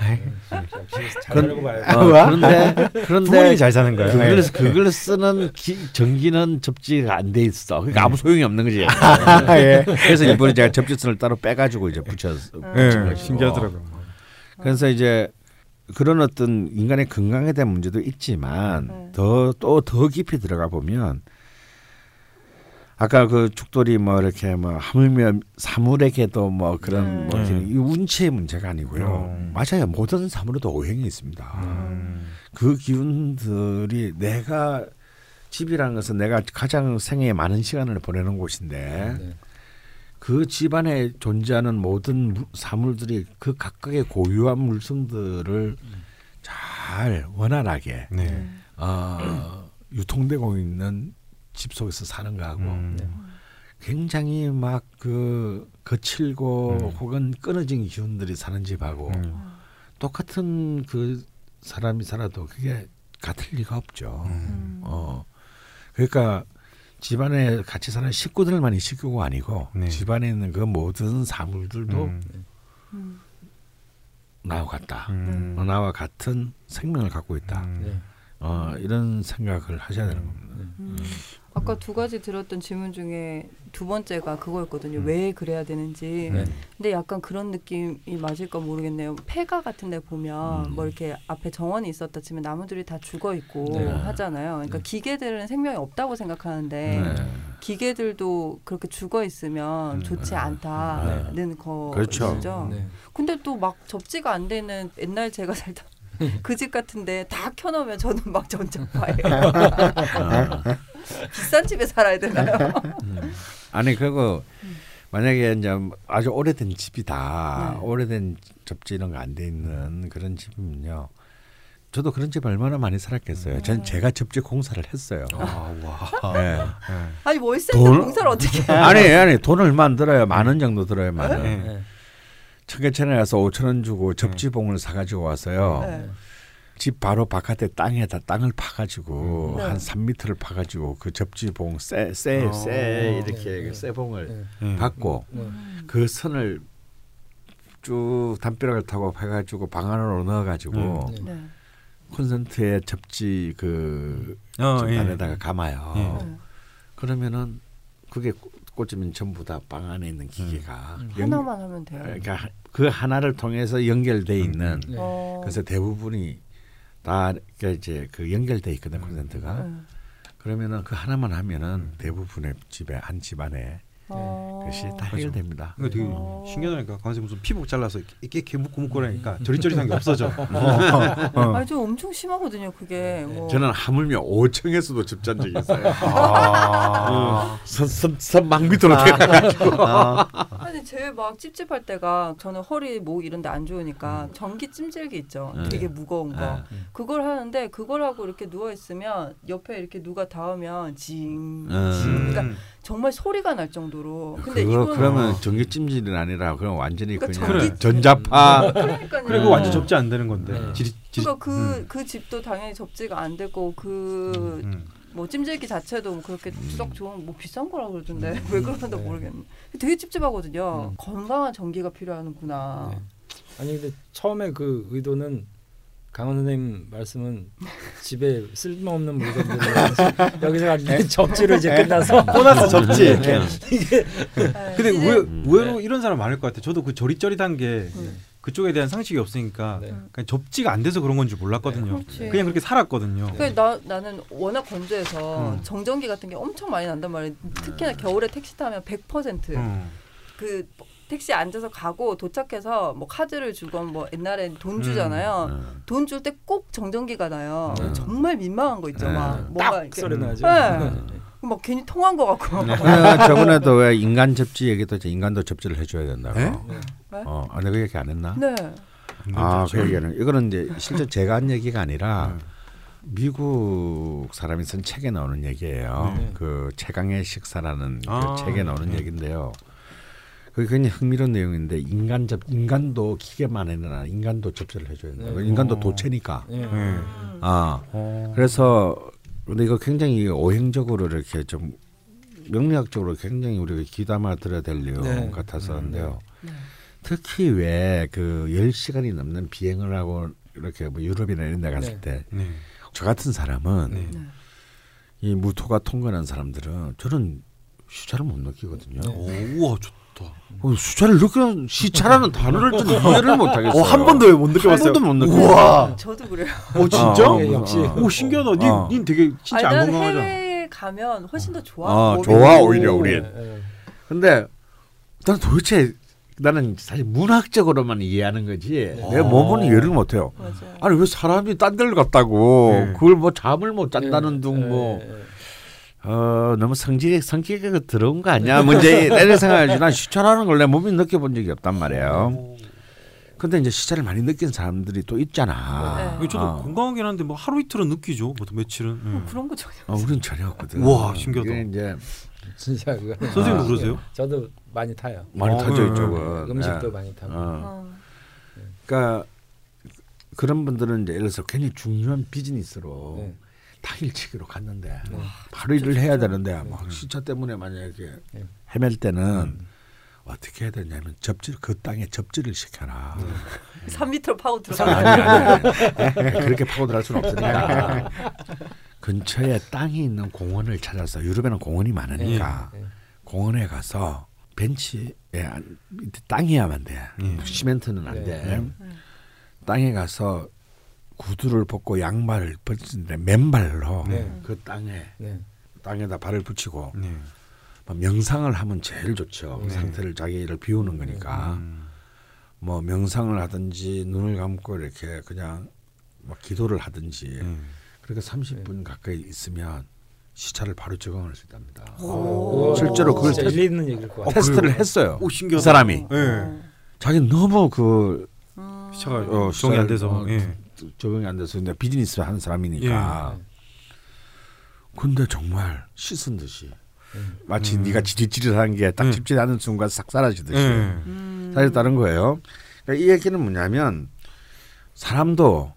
잘 살고 봐야 어, 그런데 그런데 부모님이 잘 사는 거예요. 그걸, 네. 그걸 쓰는 기, 전기는 접지가 안 돼 있어. 그러니까 아무 소용이 없는 거지. 예. 그래서 일본에 제가 접지선을 따로 빼가지고 이제 붙여 예, 거죠. 신기하더라고요. 그래서 이제 그런 어떤 인간의 건강에 대한 문제도 있지만 네. 더또더 깊이 들어가 보면 아까 그 죽돌이 뭐 이렇게 뭐 하물며 사물에게도 뭐 그런 뭐 네. 이렇게 이 운치의 문제가 아니고요. 음. 맞아요. 모든 사물에도 오행이 있습니다. 음. 그 기운들이 내가 집이라는 것은 내가 가장 생애에 많은 시간을 보내는 곳인데 네. 그 집안에 존재하는 모든 무- 사물들이 그 각각의 고유한 물성들을 잘 원활하게 네. 어, 유통되고 있는 집 속에서 사는 거하고 음. 네. 굉장히 막 그 거칠고 음. 혹은 끊어진 기운들이 사는 집하고 음. 똑같은 그 사람이 살아도 그게 같을 리가 없죠. 음. 어 그러니까 집안에 같이 사는 식구들만 이 식구가 아니고 네. 집안에 있는 그 모든 사물들도 음. 음. 나와 같다. 음. 어, 나와 같은 생명을 갖고 있다. 음. 네. 어, 이런 생각을 하셔야 되는 겁니다. 음. 아까 두 가지 들었던 질문 중에 두 번째가 그거였거든요. 왜 그래야 되는지. 네. 근데 약간 그런 느낌이 맞을까 모르겠네요. 폐가 같은 데 보면 음. 뭐 이렇게 앞에 정원이 있었다 치면 나무들이 다 죽어 있고 네. 하잖아요. 그러니까 네. 기계들은 생명이 없다고 생각하는데 네. 기계들도 그렇게 죽어 있으면 음. 좋지 네. 않다는 그렇죠. 거죠. 네. 근데 또 막 접지가 안 되는 옛날 제가 살던 그 집 같은데 다 켜놓으면 저는 막 전자파예요. 비싼 집에 살아야 되나요? 아니 그거 만약에 이제 아주 오래된 집이다. 네. 오래된 접지 이런 거 안 돼 있는 그런 집이면요. 저도 그런 집 얼마나 많이 살았겠어요. 전 제가 접지 공사를 했어요. 아, 와. 네. 아니 월세인데 돈- 공사를 어떻게 해? 아니 아니 돈 얼마 안 들어요. 만 원 정도 들어요. 만 원. 네. 네. 청계천에 가서 5천 원 주고 접지봉을 사가지고 와서요. 네. 집 바로 바깥에 땅에다 땅을 파가지고 네. 한 3미터를 파가지고 그 접지봉 쇠쇠 어. 쇠 이렇게 네. 그 쇠봉을 네. 네. 받고 네. 그 선을 쭉 담벼락을 타고 해가지고 방 안으로 넣어가지고 네. 네. 콘센트에 접지 그 어, 예. 안에다가 감아요. 예. 네. 그러면은 그게 꽂- 꽂으면 전부 다 방 안에 있는 기계가 음. 연- 하나만 하면 돼요. 그러니까 그 하나를 통해서 연결돼 있는 네. 어. 그래서 대부분이 다 이제 그 연결돼 있거든 음. 콘센트가 네. 그러면은 그 하나만 하면은 대부분의 집에 한 집안에 어. 그것이 다 해결됩니다. 이거 되게 어. 신기하다니까 강세 무슨 피복 잘라서 이렇게 이렇게 묶고 묶고 그러니까 저리저리한 게 없어져. 아니 좀 엄청 심하거든요. 그게 뭐. 저는 하물며 5층에서도 접잔 적이 있어요. 아. 선선선 밑으로 내려가지고 아니 제일 막 찝찝할 때가 저는 허리 목 이런 데 안 좋으니까 음. 전기 찜질기 있죠. 네. 되게 무거운 거. 네. 그걸 하는데 그걸 하고 이렇게 누워 있으면 옆에 이렇게 누가 닿으면 징. 음. 그러니까 정말 소리가 날 정도로. 근데 그거 이건 그러면 전기 찜질이 아니라 그럼 완전히 그러니까 그냥 전기- 전자파 그러니까요. 그리고 음. 완전 접지 안 되는 건데. 네. 지리, 지리, 그러니까 그, 음. 그 집도 당연히 접지가 안 되고 그 음. 뭐 찜질기 자체도 뭐 그렇게 썩 좋은 뭐 비싼 거라 그러던데 음. 왜 그러는지 네. 모르겠네. 되게 찝찝하거든요. 음. 건강한 전기가 필요하는구나. 네. 아니 근데 처음에 그 의도는 강원 선생님 말씀은 집에 쓸모없는 물건들 여기서 완전 접지로 이제 끝나서 보너스 접지. 이렇게. 이게 네. 근데 이제- 의, 음. 의외 로 이런 사람 많을 것 같아. 저도 그 저릿저릿한 게 음. 그쪽에 대한 상식이 없으니까 네. 그냥 접지가 안 돼서 그런 건 줄 몰랐거든요. 그렇지. 그냥 그렇게 살았거든요. 그 나, 나는 워낙 건조해서 음. 정전기 같은 게 엄청 많이 난단 말이에요. 특히나 겨울에 택시 타면 100%그 음. 택시 앉아서 가고 도착해서 뭐 카드를 주건 뭐 옛날엔 돈 주잖아요. 음. 돈줄 때 꼭 정전기가 나요. 음. 정말 민망한 거 있죠. 네. 막 뭔가 딱 이렇게 소리 나죠. 네. 막 괜히 통한 거 같고. 네. 저번에도 왜 인간 접지 얘기도 했죠. 인간도 접지를 해줘야 된다고. 네? 네? 어, 아, 내가 그 얘기 안 했나? 네. 아, 그 얘기는 이거는 이제 실제 제가 한 얘기가 아니라 네. 미국 사람이 쓴 책에 나오는 얘기예요. 네. 그 최강의 식사라는 아, 그 책에 나오는 네. 얘기인데요. 그게 굉장히 흥미로운 내용인데 인간 접 인간도 기계만에는 인간도 접지를 해줘야 된다. 네. 인간도 어. 도체니까. 예. 네. 음. 아 어. 그래서 근데 이거 굉장히 오행적으로 이렇게 좀 명리학적으로 굉장히 우리가 귀담아 들어야 될 내용 네. 같아서인데요. 네. 특히 왜그 10시간이 넘는 비행을 하고 이렇게 뭐 유럽이나 이런 데 갔을 네. 때저 네. 같은 사람은 네. 네. 이 무토가 통과한 사람들은 저는 시차를 못 느끼거든요. 오, 우와 좋다. 어, 시차를 느끼는 시차라는 단어를 좀 이해를 못 하겠어요. 어, 한 번도 못한 느껴봤어요. 번도 못 느껴. 우와. 저도 그래요. 어 진짜? 어, 예, 역시. 어. 오 신기하다. 닌, 어. 닌 되게 진짜 아니, 안난 건강하잖아. 해외에 가면 훨씬 더 좋아. 어, 몸이. 좋아 오히려 우리. 예. 근데 나는 도대체 나는 사실 문학적으로만 이해하는 거지 내 몸은 이해를 못 해요. 맞아요. 아니 왜 사람이 딴 데를 갔다고 네. 그걸 뭐 잠을 못 잔다는 예, 둥뭐 예, 예. 어, 너무 성질이 성격이 들어온 거 아니야? 문제 이런 생각하지. 난 시차라는 걸 내 몸이 느껴본 적이 없단 말이에요. 근데 이제 시차를 많이 느낀 사람들이 또 있잖아. 네. 저도 어. 건강하긴 한데 뭐 하루 이틀은 느끼죠. 보통 며칠은. 뭐 예. 그런 거 전혀. 어, 우린 전혀 없거든. 우와, 신기하다. 이제 진짜 그거. 선생님도 아, 그러세요? 저도 많이 타요. 많이 어, 타져 네. 이쪽은. 음식도 예. 많이 타고. 어. 어. 그러니까 그런 분들은 이제 예를 들어서 굉장히 중요한 비즈니스로 네. 당일치기로 갔는데 네. 바로 일을 해야 되는데 막 시차 때문에 만약에 네. 헤맬 때는 어떻게 해야 되냐면 접지 그 땅에 접지를 시켜라. 3m 파고 들어가. 아니 아니 아니. 그렇게 파고들할 수는 없으니까 근처에 땅이 있는 공원을 찾아서 유럽에는 공원이 많으니까. 공원에 가서 벤치에 땅이야만 돼. 예. 시멘트는 안 네. 돼. 땅에 가서 구두를 벗고 양말을 벗는데 맨발로 네. 그 땅에 네. 땅에다 발을 붙이고 네. 뭐 명상을 하면 제일 좋죠. 네. 상태를 자기를 비우는 거니까. 음. 뭐 명상을 하든지 눈을 감고 이렇게 그냥 막 기도를 하든지 음. 그렇게 30분 가까이 있으면 시차를 바로 적응할 수 있답니다. 오. 실제로 그걸 진짜 테스트- 일리 있는 얘기일 것 같아요. 테스트를 했어요. 오 그. 사람이 예. 자기 너무 그 음. 시차가 어, 적응이 안 돼서. 어, 예. 적응이 안 돼서 근데 비즈니스 하는 사람이니까. 예. 근데 정말 씻은 듯이 음. 마치 음. 네가 지릿지릿한 게딱 음. 집질하는 순간 싹 사라지듯이 예. 음. 사실 다른 거예요. 그러니까 이 얘기는 뭐냐면 사람도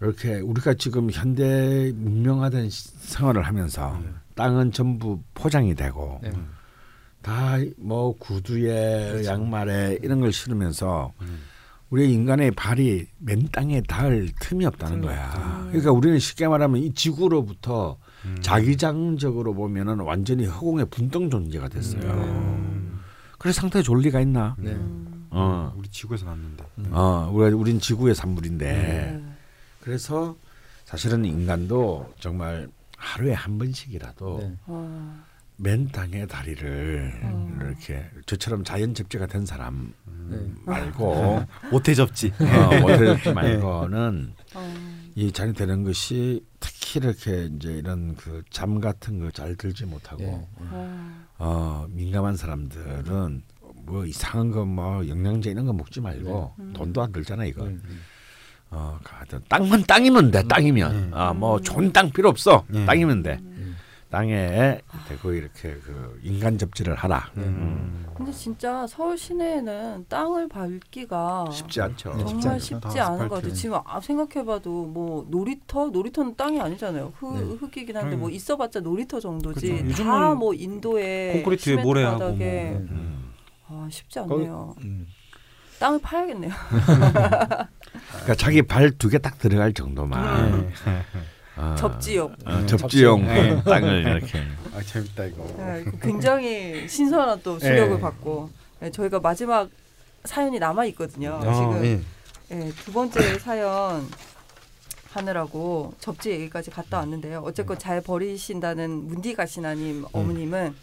이렇게 우리가 지금 현대 문명화된 시- 생활을 하면서 음. 땅은 전부 포장이 되고 네. 다뭐 구두에 양말에 이런 걸 신으면서 음. 우리 인간의 발이 맨 땅에 닿을 틈이 없다는 거야. 그러니까 우리는 쉽게 말하면 이 지구로부터 음. 자기장적으로 보면은 완전히 허공의 분등 존재가 됐어요. 음. 그래서 상태에 좋을 리가 있나? 네. 음. 어, 우리 지구에서 났는데. 어, 우리 우린 지구의 산물인데. 네. 그래서 사실은 인간도 정말 하루에 한 번씩이라도 네. 어. 맨 땅에 다리를 음. 이렇게 저처럼 자연 접지가 된 사람 네. 말고 모태 접지. 어, 모텔 말고는 어. 이 잔이 되는 것이 특히 이렇게 이제 이런 그 잠 같은 거 잘 들지 못하고 예. 어. 어, 민감한 사람들은 뭐 이상한 거 뭐 영양제 이런 거 먹지 말고 네. 음. 돈도 안 들잖아 이거. 음, 음. 어, 하여튼 땅만 땅이면 돼. 땅이면. 음. 아, 뭐 좋은 땅 필요 없어. 음. 땅이면 돼. 음. 땅에 대고 이렇게 그 인간 접지를 하라. 음. 근데 진짜 서울 시내에는 땅을 밟기가 쉽지 않죠. 네, 정말 쉽지 않죠. 쉽지 다 않은 것. 같아요. 지금 아, 생각해봐도 뭐 놀이터, 놀이터는 땅이 아니잖아요. 흙, 네. 흙이긴 한데 음. 뭐 있어봤자 놀이터 정도지. 그죠. 요즘은 다뭐 인도에 콘크리트에 시멘트 모래하고 바닥에 네. 음. 아 쉽지 않네요. 음. 땅을 파야겠네요. 그러니까 자기 발 두 개 딱 들어갈 정도만 네. 어, 접지용. 어, 접지용 네. 땅을 이렇게 아 재밌다 이거. 네, 굉장히 신선한 또 수력을 네. 받고 네, 저희가 마지막 사연이 남아 있거든요. 아, 지금 예. 네, 두 번째 사연 하느라고 접지 얘기까지 갔다 왔는데요. 어쨌건 잘 버리신다는 문디 가시나님 어머님은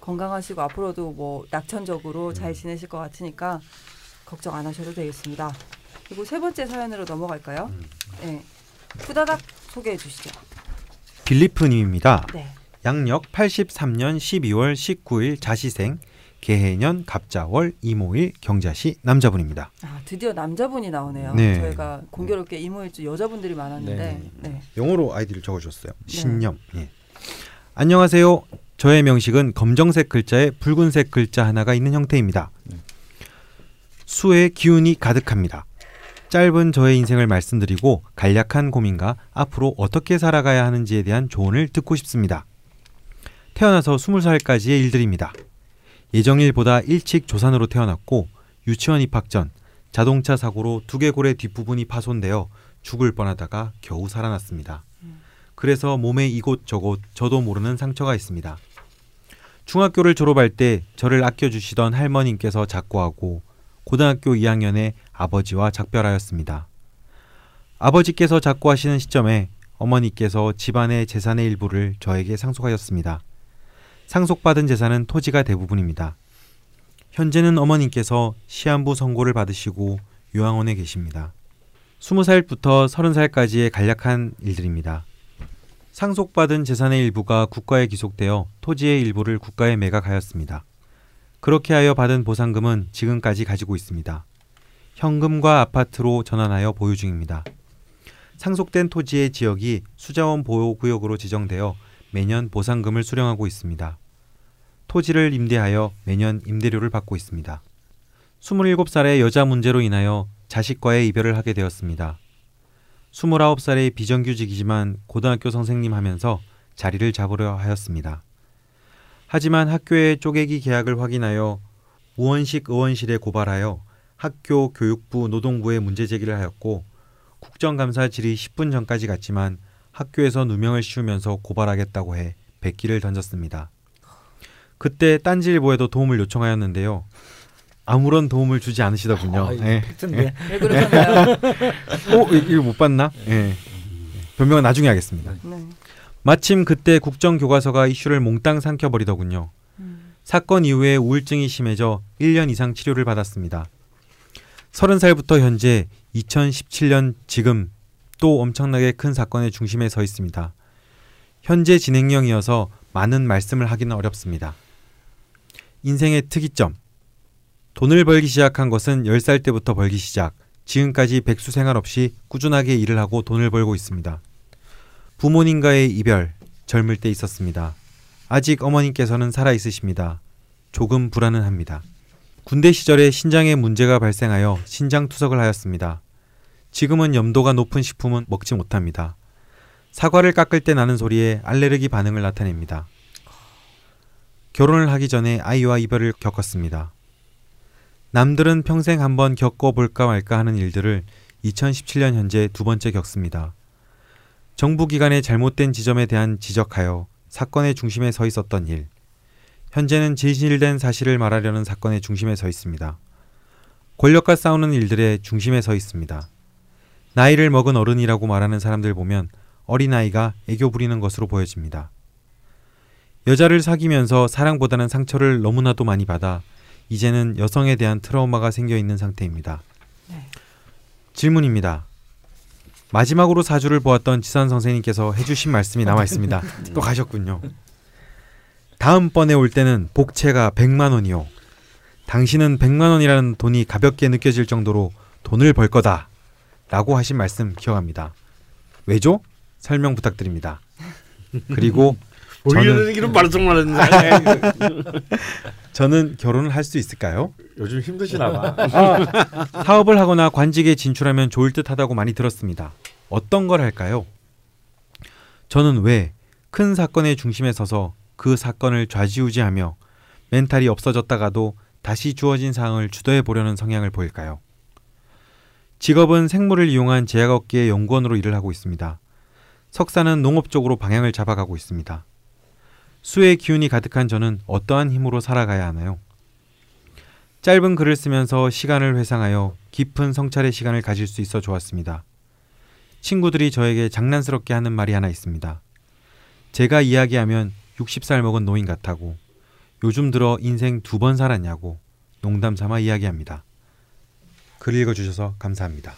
건강하시고 앞으로도 뭐 낙천적으로 잘 지내실 것 같으니까 걱정 안 하셔도 되겠습니다. 그리고 세 번째 사연으로 넘어갈까요? 음. 네. 후다닥 소개해 주시죠. 빌리프님입니다. 네. 양력 83년 12월 19일 자시생 개해년 갑자월 이모일 경자시 남자분입니다. 아, 드디어 남자분이 나오네요. 네. 저희가 공교롭게 이모일주 여자분들이 많았는데 네. 영어로 아이디를 적어주셨어요. 신념. 예. 안녕하세요. 저의 명식은 검정색 글자에 붉은색 글자 하나가 있는 형태입니다. 네. 수의 기운이 가득합니다. 짧은 저의 인생을 말씀드리고 간략한 고민과 앞으로 어떻게 살아가야 하는지에 대한 조언을 듣고 싶습니다. 태어나서 20살까지의 일들입니다. 예정일보다 일찍 조산으로 태어났고 유치원 입학 전 자동차 사고로 두개골의 뒷부분이 파손되어 죽을 뻔하다가 겨우 살아났습니다. 그래서 몸에 이곳저곳 저도 모르는 상처가 있습니다. 중학교를 졸업할 때 저를 아껴주시던 할머님께서 작고하고 고등학교 2학년에 아버지와 작별하였습니다. 아버지께서 작고하시는 시점에 어머니께서 집안의 재산의 일부를 저에게 상속하였습니다. 상속받은 재산은 토지가 대부분입니다. 현재는 어머님께서 시한부 선고를 받으시고 요양원에 계십니다. 20살부터 30살까지의 간략한 일들입니다. 상속받은 재산의 일부가 국가에 귀속되어 토지의 일부를 국가에 매각하였습니다. 그렇게 하여 받은 보상금은 지금까지 가지고 있습니다. 현금과 아파트로 전환하여 보유 중입니다. 상속된 토지의 지역이 수자원 보호구역으로 지정되어 매년 보상금을 수령하고 있습니다. 토지를 임대하여 매년 임대료를 받고 있습니다. 27살의 여자 문제로 인하여 자식과의 이별을 하게 되었습니다. 29살의 비정규직이지만 고등학교 선생님 하면서 자리를 잡으려 하였습니다. 하지만 학교의 쪼개기 계약을 확인하여 우원식 의원실에 고발하여 학교 교육부 노동부에 문제 제기를 하였고 국정감사 질의 10분 전까지 갔지만 학교에서 누명을 씌우면서 고발하겠다고 해 백기를 던졌습니다. 그때 딴지일보에도 도움을 요청하였는데요. 아무런 도움을 주지 않으시더군요. 아, 예. 팩트인데. 왜 그러셨나요? 어, 이- 이거 못 봤나? 예. 변명은 나중에 하겠습니다. 네. 마침 그때 국정교과서가 이슈를 몽땅 삼켜버리더군요. 음. 사건 이후에 우울증이 심해져 1년 이상 치료를 받았습니다. 30살부터 현재 2017년 지금 또 엄청나게 큰 사건의 중심에 서 있습니다. 현재 진행형이어서 많은 말씀을 하기는 어렵습니다. 인생의 특이점. 돈을 벌기 시작한 것은 10살 때부터 벌기 시작, 지금까지 백수 생활 없이 꾸준하게 일을 하고 돈을 벌고 있습니다. 부모님과의 이별, 젊을 때 있었습니다. 아직 어머님께서는 살아 있으십니다. 조금 불안은 합니다. 군대 시절에 신장에 문제가 발생하여 신장 투석을 하였습니다. 지금은 염도가 높은 식품은 먹지 못합니다. 사과를 깎을 때 나는 소리에 알레르기 반응을 나타냅니다. 결혼을 하기 전에 아이와 이별을 겪었습니다. 남들은 평생 한번 겪어볼까 말까 하는 일들을 2017년 현재 두 번째 겪습니다. 정부 기관의 잘못된 지점에 대한 지적하여 사건의 중심에 서 있었던 일. 현재는 진실된 사실을 말하려는 사건의 중심에 서 있습니다. 권력과 싸우는 일들의 중심에 서 있습니다. 나이를 먹은 어른이라고 말하는 사람들 보면 어린아이가 애교 부리는 것으로 보여집니다. 여자를 사귀면서 사랑보다는 상처를 너무나도 많이 받아 이제는 여성에 대한 트라우마가 생겨 있는 상태입니다. 네. 질문입니다. 마지막으로 사주를 보았던 지산 선생님께서 해주신 말씀이 남아 있습니다. 또 가셨군요. 다음번에 올 때는 복채가 100만 원이요. 당신은 100만 원이라는 돈이 가볍게 느껴질 정도로 돈을 벌 거다. 라고 하신 말씀 기억합니다. 왜죠? 설명 부탁드립니다. 그리고 우리는 이런 말씀을 했는데 저는 결혼을 할 수 있을까요? 요즘 힘드시나 봐. 사업을 하거나 관직에 진출하면 좋을 듯하다고 많이 들었습니다. 어떤 걸 할까요? 저는 왜 큰 사건의 중심에 서서 그 사건을 좌지우지하며 멘탈이 없어졌다가도 다시 주어진 상황을 주도해 보려는 성향을 보일까요? 직업은 생물을 이용한 제약업계의 연구원으로 일을 하고 있습니다. 석사는 농업 쪽으로 방향을 잡아가고 있습니다. 수의 기운이 가득한 저는 어떠한 힘으로 살아가야 하나요? 짧은 글을 쓰면서 시간을 회상하여 깊은 성찰의 시간을 가질 수 있어 좋았습니다. 친구들이 저에게 장난스럽게 하는 말이 하나 있습니다. 제가 이야기하면 60살 먹은 노인 같다고 요즘 들어 인생 두 번 살았냐고 농담 삼아 이야기합니다. 글 읽어주셔서 감사합니다.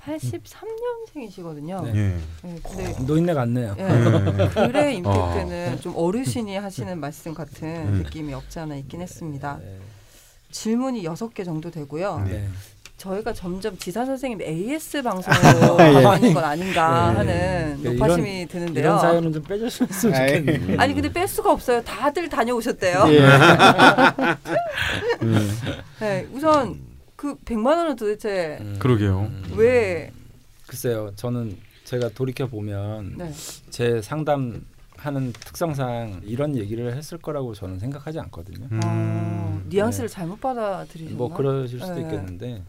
83년생이시거든요. 네. 예. 근데 노인네 같네요. 예. 예. 글의 임팩트는 좀 어르신이 하시는 말씀 같은 음. 느낌이 없지 않아 있긴 했습니다. 네. 질문이 여섯 개 정도 되고요. 네. 네. 저희가 점점 지사 선생님 AS 방송으로 가는 건 아닌가 네. 하는 네, 높아심이 드는데요. 이런 사연은 좀 빼줬으면 좋겠는데. 아니 근데 뺄 수가 없어요. 다들 다녀오셨대요. 예. 네, 우선 그 100만 원은 도대체 음. 그러게요. 왜 글쎄요. 저는 제가 돌이켜 보면 네. 제 상담 하는 특성상 이런 얘기를 했을 거라고 저는 생각하지 않거든요. 음. 어, 뉘앙스를 잘못 받아들이셨나? 뭐 그러실 수도 네. 있겠는데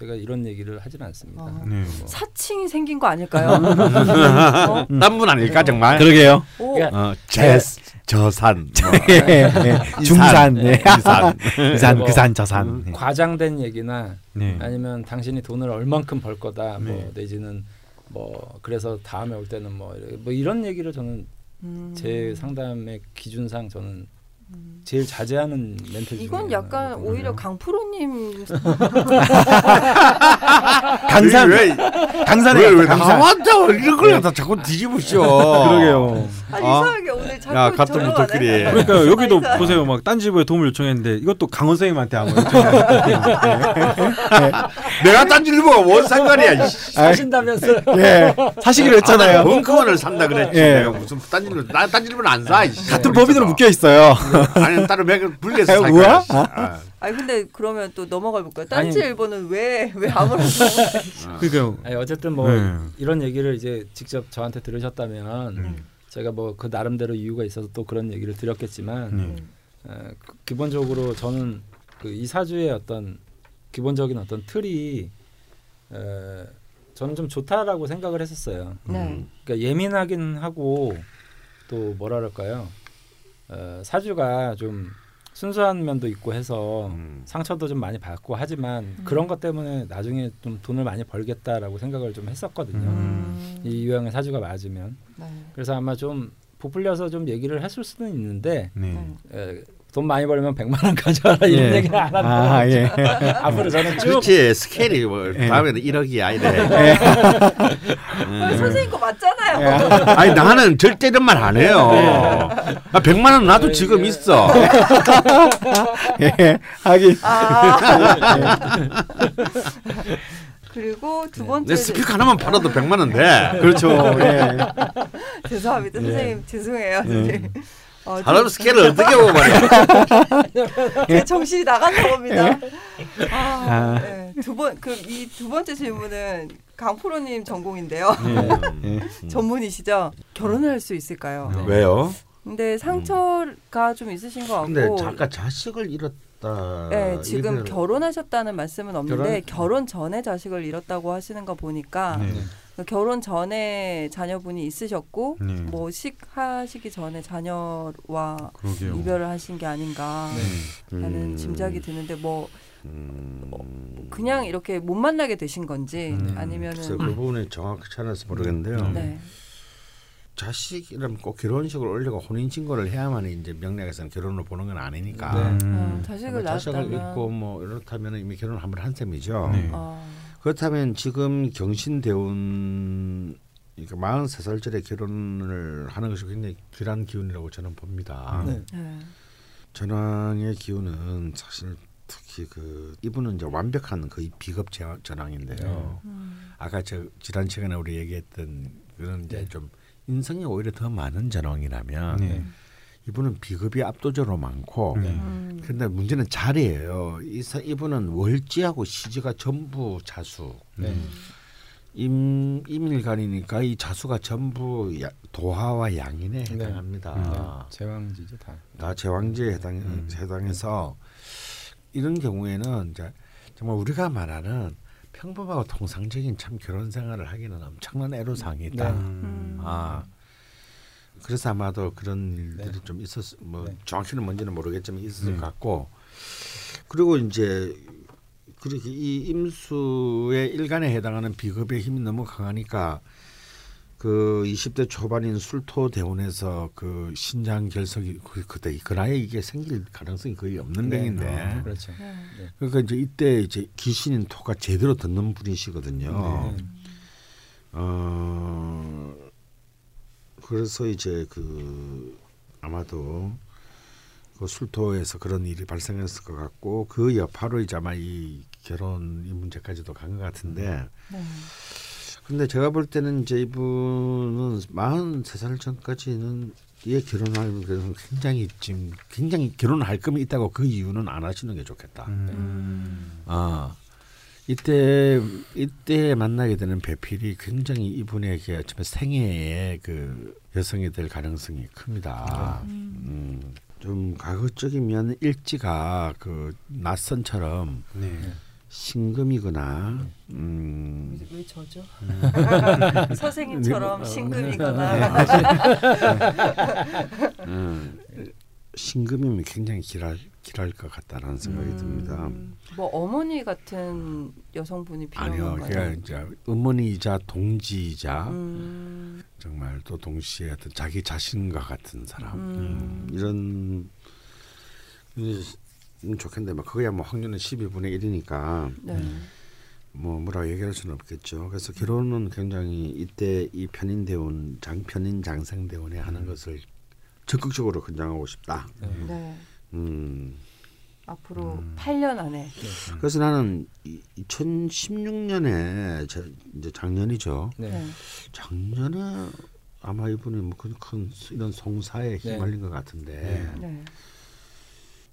제가 이런 얘기를 하진 않습니다. 어. 네. 뭐. 사칭이 생긴 거 아닐까요? 어? 딴분 아닐까 정말? 그러게요. 오, 그러니까 어, 제스 저산 뭐. 중산, 네. 이산 이산, 뭐, 그산, 저산. 네. 과장된 얘기나 네. 아니면 당신이 돈을 얼만큼 벌 거다 뭐 네. 내지는 뭐 그래서 다음에 올 때는 뭐, 뭐 이런 얘기를 저는 음. 제 상담의 기준상 저는 제일 자제하는 멘트 중에 이건 약간 하나거든요. 오히려 강프로님 강산, 왜, 강산에 왜, 왜 강산. 나한테 이런 걸 갖다 자꾸 뒤집으셔 그러게요. 아니 어? 이상하게 오늘 자꾸 야, 무턱끼리. 하네. 그러니까 여기도 아, 보세요. 막 딴지부에 도움을 요청했는데 이것도 강원 선생님한테 한번 내가 딴질보가 뭔 상관이야 이씨. 사신다면서요? 예. 사시기로 했잖아요. 벙커원을 산다 그랬지 예. 내가 무슨 나 딴질보는 안사 같은 법인으로 묶여 있어요. 아니 따로 맥을 불려서 살? 거야 아. 아니 근데 그러면 또 넘어가 볼까요? 아니. 딴지 일본은 왜 왜 아무런 그러니까 아니, 어쨌든 뭐 네. 이런 얘기를 이제 직접 저한테 들으셨다면 음. 제가 뭐 그 나름대로 이유가 있어서 또 그런 얘기를 드렸겠지만 네. 어, 그- 기본적으로 저는 그 이 사주의 어떤 기본적인 어떤 틀이 에, 저는 좀 좋다라고 생각을 했었어요. 네. 그러니까 예민하긴 하고 또 뭐라 그럴까요? 어, 사주가 좀 순수한 면도 있고 해서 음. 상처도 좀 많이 받고 하지만 그런 것 때문에 나중에 좀 돈을 많이 벌겠다라고 생각을 좀 했었거든요. 음. 이 유형의 사주가 맞으면 네. 그래서 아마 좀 부풀려서 좀 얘기를 했을 수는 있는데 네. 네. 에, 돈 많이 벌면 100만 원 가져와라 이런 예. 얘기는 안 한다. 아, 예. 앞으로 저는 쭉 그렇지 스케일이 뭐 예. 다음에는 1억이야 이래 아, 선생님 거 맞잖아요. 아니 나는 절대 이런 말 안 해요 아, 100만 원 나도 지금 있어 예. 하긴. 아. 그리고 두 번째 내 스피커 하나만 팔아도 100만 원 돼. 그렇죠. 예. 죄송합니다 선생님 죄송해요 선생님. 어, 사람 스케일을 어떻게 보면 제 정신이 나갔나 봅니다. 아, 아. 네. 두번 그이 두 번째 질문은 강 프로님 전공인데요. 예. 음. 전문이시죠? 결혼을 할 수 있을까요? 네. 왜요? 근데 상처가 좀 있으신 것 같고. 근데 잠깐 자식을 잃었. 네, 지금 결혼하셨다는 말씀은 없는데 결혼- 결혼 전에 자식을 잃었다고 하시는 거 보니까 네. 그 결혼 전에 자녀분이 있으셨고 네. 뭐 식하시기 전에 자녀와 그러게요. 이별을 하신 게 아닌가 하는 음, 짐작이 드는데 뭐 음, 그냥 이렇게 못 만나게 되신 건지 음. 아니면은 그 부분이 정확치 않아서 모르겠는데요. 네. 자식이라면 꼭 결혼식을 올리고 혼인 신고를 해야만 이제 명략에서는 결혼을 보는 건 아니니까. 네. 음. 어, 자식을 뭐 자식을 낳았다면 잃고 뭐 이렇다면 이미 결혼을 한번한 셈이죠. 네. 어, 그렇다면 지금 경신대운 그러니까 43살짜리 결혼을 하는 것이 굉장히 귀한 기운이라고 저는 봅니다. 네. 네. 전황의 기운은 사실 특히 그 이분은 이제 완벽한 거의 비겁 제- 전황인데요. 음. 아까 저 지난 시간에 우리 얘기했던 그런 이제 네. 좀 인성이 오히려 더 많은 전황이라면 네. 이분은 비겁이 압도적으로 많고 네. 음. 근데 문제는 자리예요. 이 사- 이분은 월지하고 시지가 전부 자수. 네. 임 임일간이니까 이 자수가 전부 야, 도하와 양인에 네. 해당합니다. 네. 제왕지죠 다. 다 제왕제에 해당 음. 해당해서 이런 경우에는 이제 정말 우리가 말하는 평범하고 통상적인 참 결혼 생활을 하기는 엄청난 애로사항이 있다. 네. 음. 아 그래서 아마도 그런 일들이 네. 좀 있었 뭐 네. 정확히는 뭔지는 모르겠지만 있었을 네. 것 같고 그리고 이제 그렇게 이 임수의 일간에 해당하는 비급의 힘이 너무 강하니까 그 20대 초반인 술토 대운에서 그 신장 결석이 그- 그때 그 나이에 이게 생길 가능성이 거의 없는 네. 병인데 그렇죠. 네. 그러니까 이제 이때 이제 귀신인 토가 제대로 듣는 분이시거든요. 네. 어 그래서 이제 그 아마도 그 술토에서 그런 일이 발생했을 것 같고 그 여파로 이제 아마 이 결혼 이 문제까지도 간 것 같은데 네. 근데 제가 볼 때는 이제 이분은 43살 전까지는 얘 결혼하는 그래서 굉장히 지금 굉장히 결혼할 금이 있다고 그 이유는 안 하시는 게 좋겠다. 음. 아 이때 이때 만나게 되는 배필이 굉장히 이분에게 어쩌면 생애의 그 여성이 될 가능성이 큽니다. 음, 좀 가급적이면 일지가 그 낯선처럼 네. 신금이거나 음, 왜 저죠? 네. 선생님처럼 어, 신금이거나 음, 신금이면 굉장히 길할 길할 것 같다라는 생각이 듭니다. 음, 뭐 어머니 같은 여성분이 필요한 아니요? 그러니까 이제 어머니이자 동지이자 음, 정말 또 동시에 어떤 자기 자신과 같은 사람 음. 음, 이런 음, 좋겠는데 뭐 그거야 뭐 확률은 12분의 1이니까 네. 뭐 뭐라고 얘기할 수는 없겠죠. 그래서 결혼은 굉장히 이때 이 편인대운 장편인 장생대운에 하는 것을 적극적으로 권장하고 싶다. 네. 음. 앞으로 8년 안에 그래서 나는 2016년에 이제 작년이죠. 네. 네. 작년에 아마 이분이 뭐큰 큰 이런 송사에 네. 휘말린 것 같은데 네.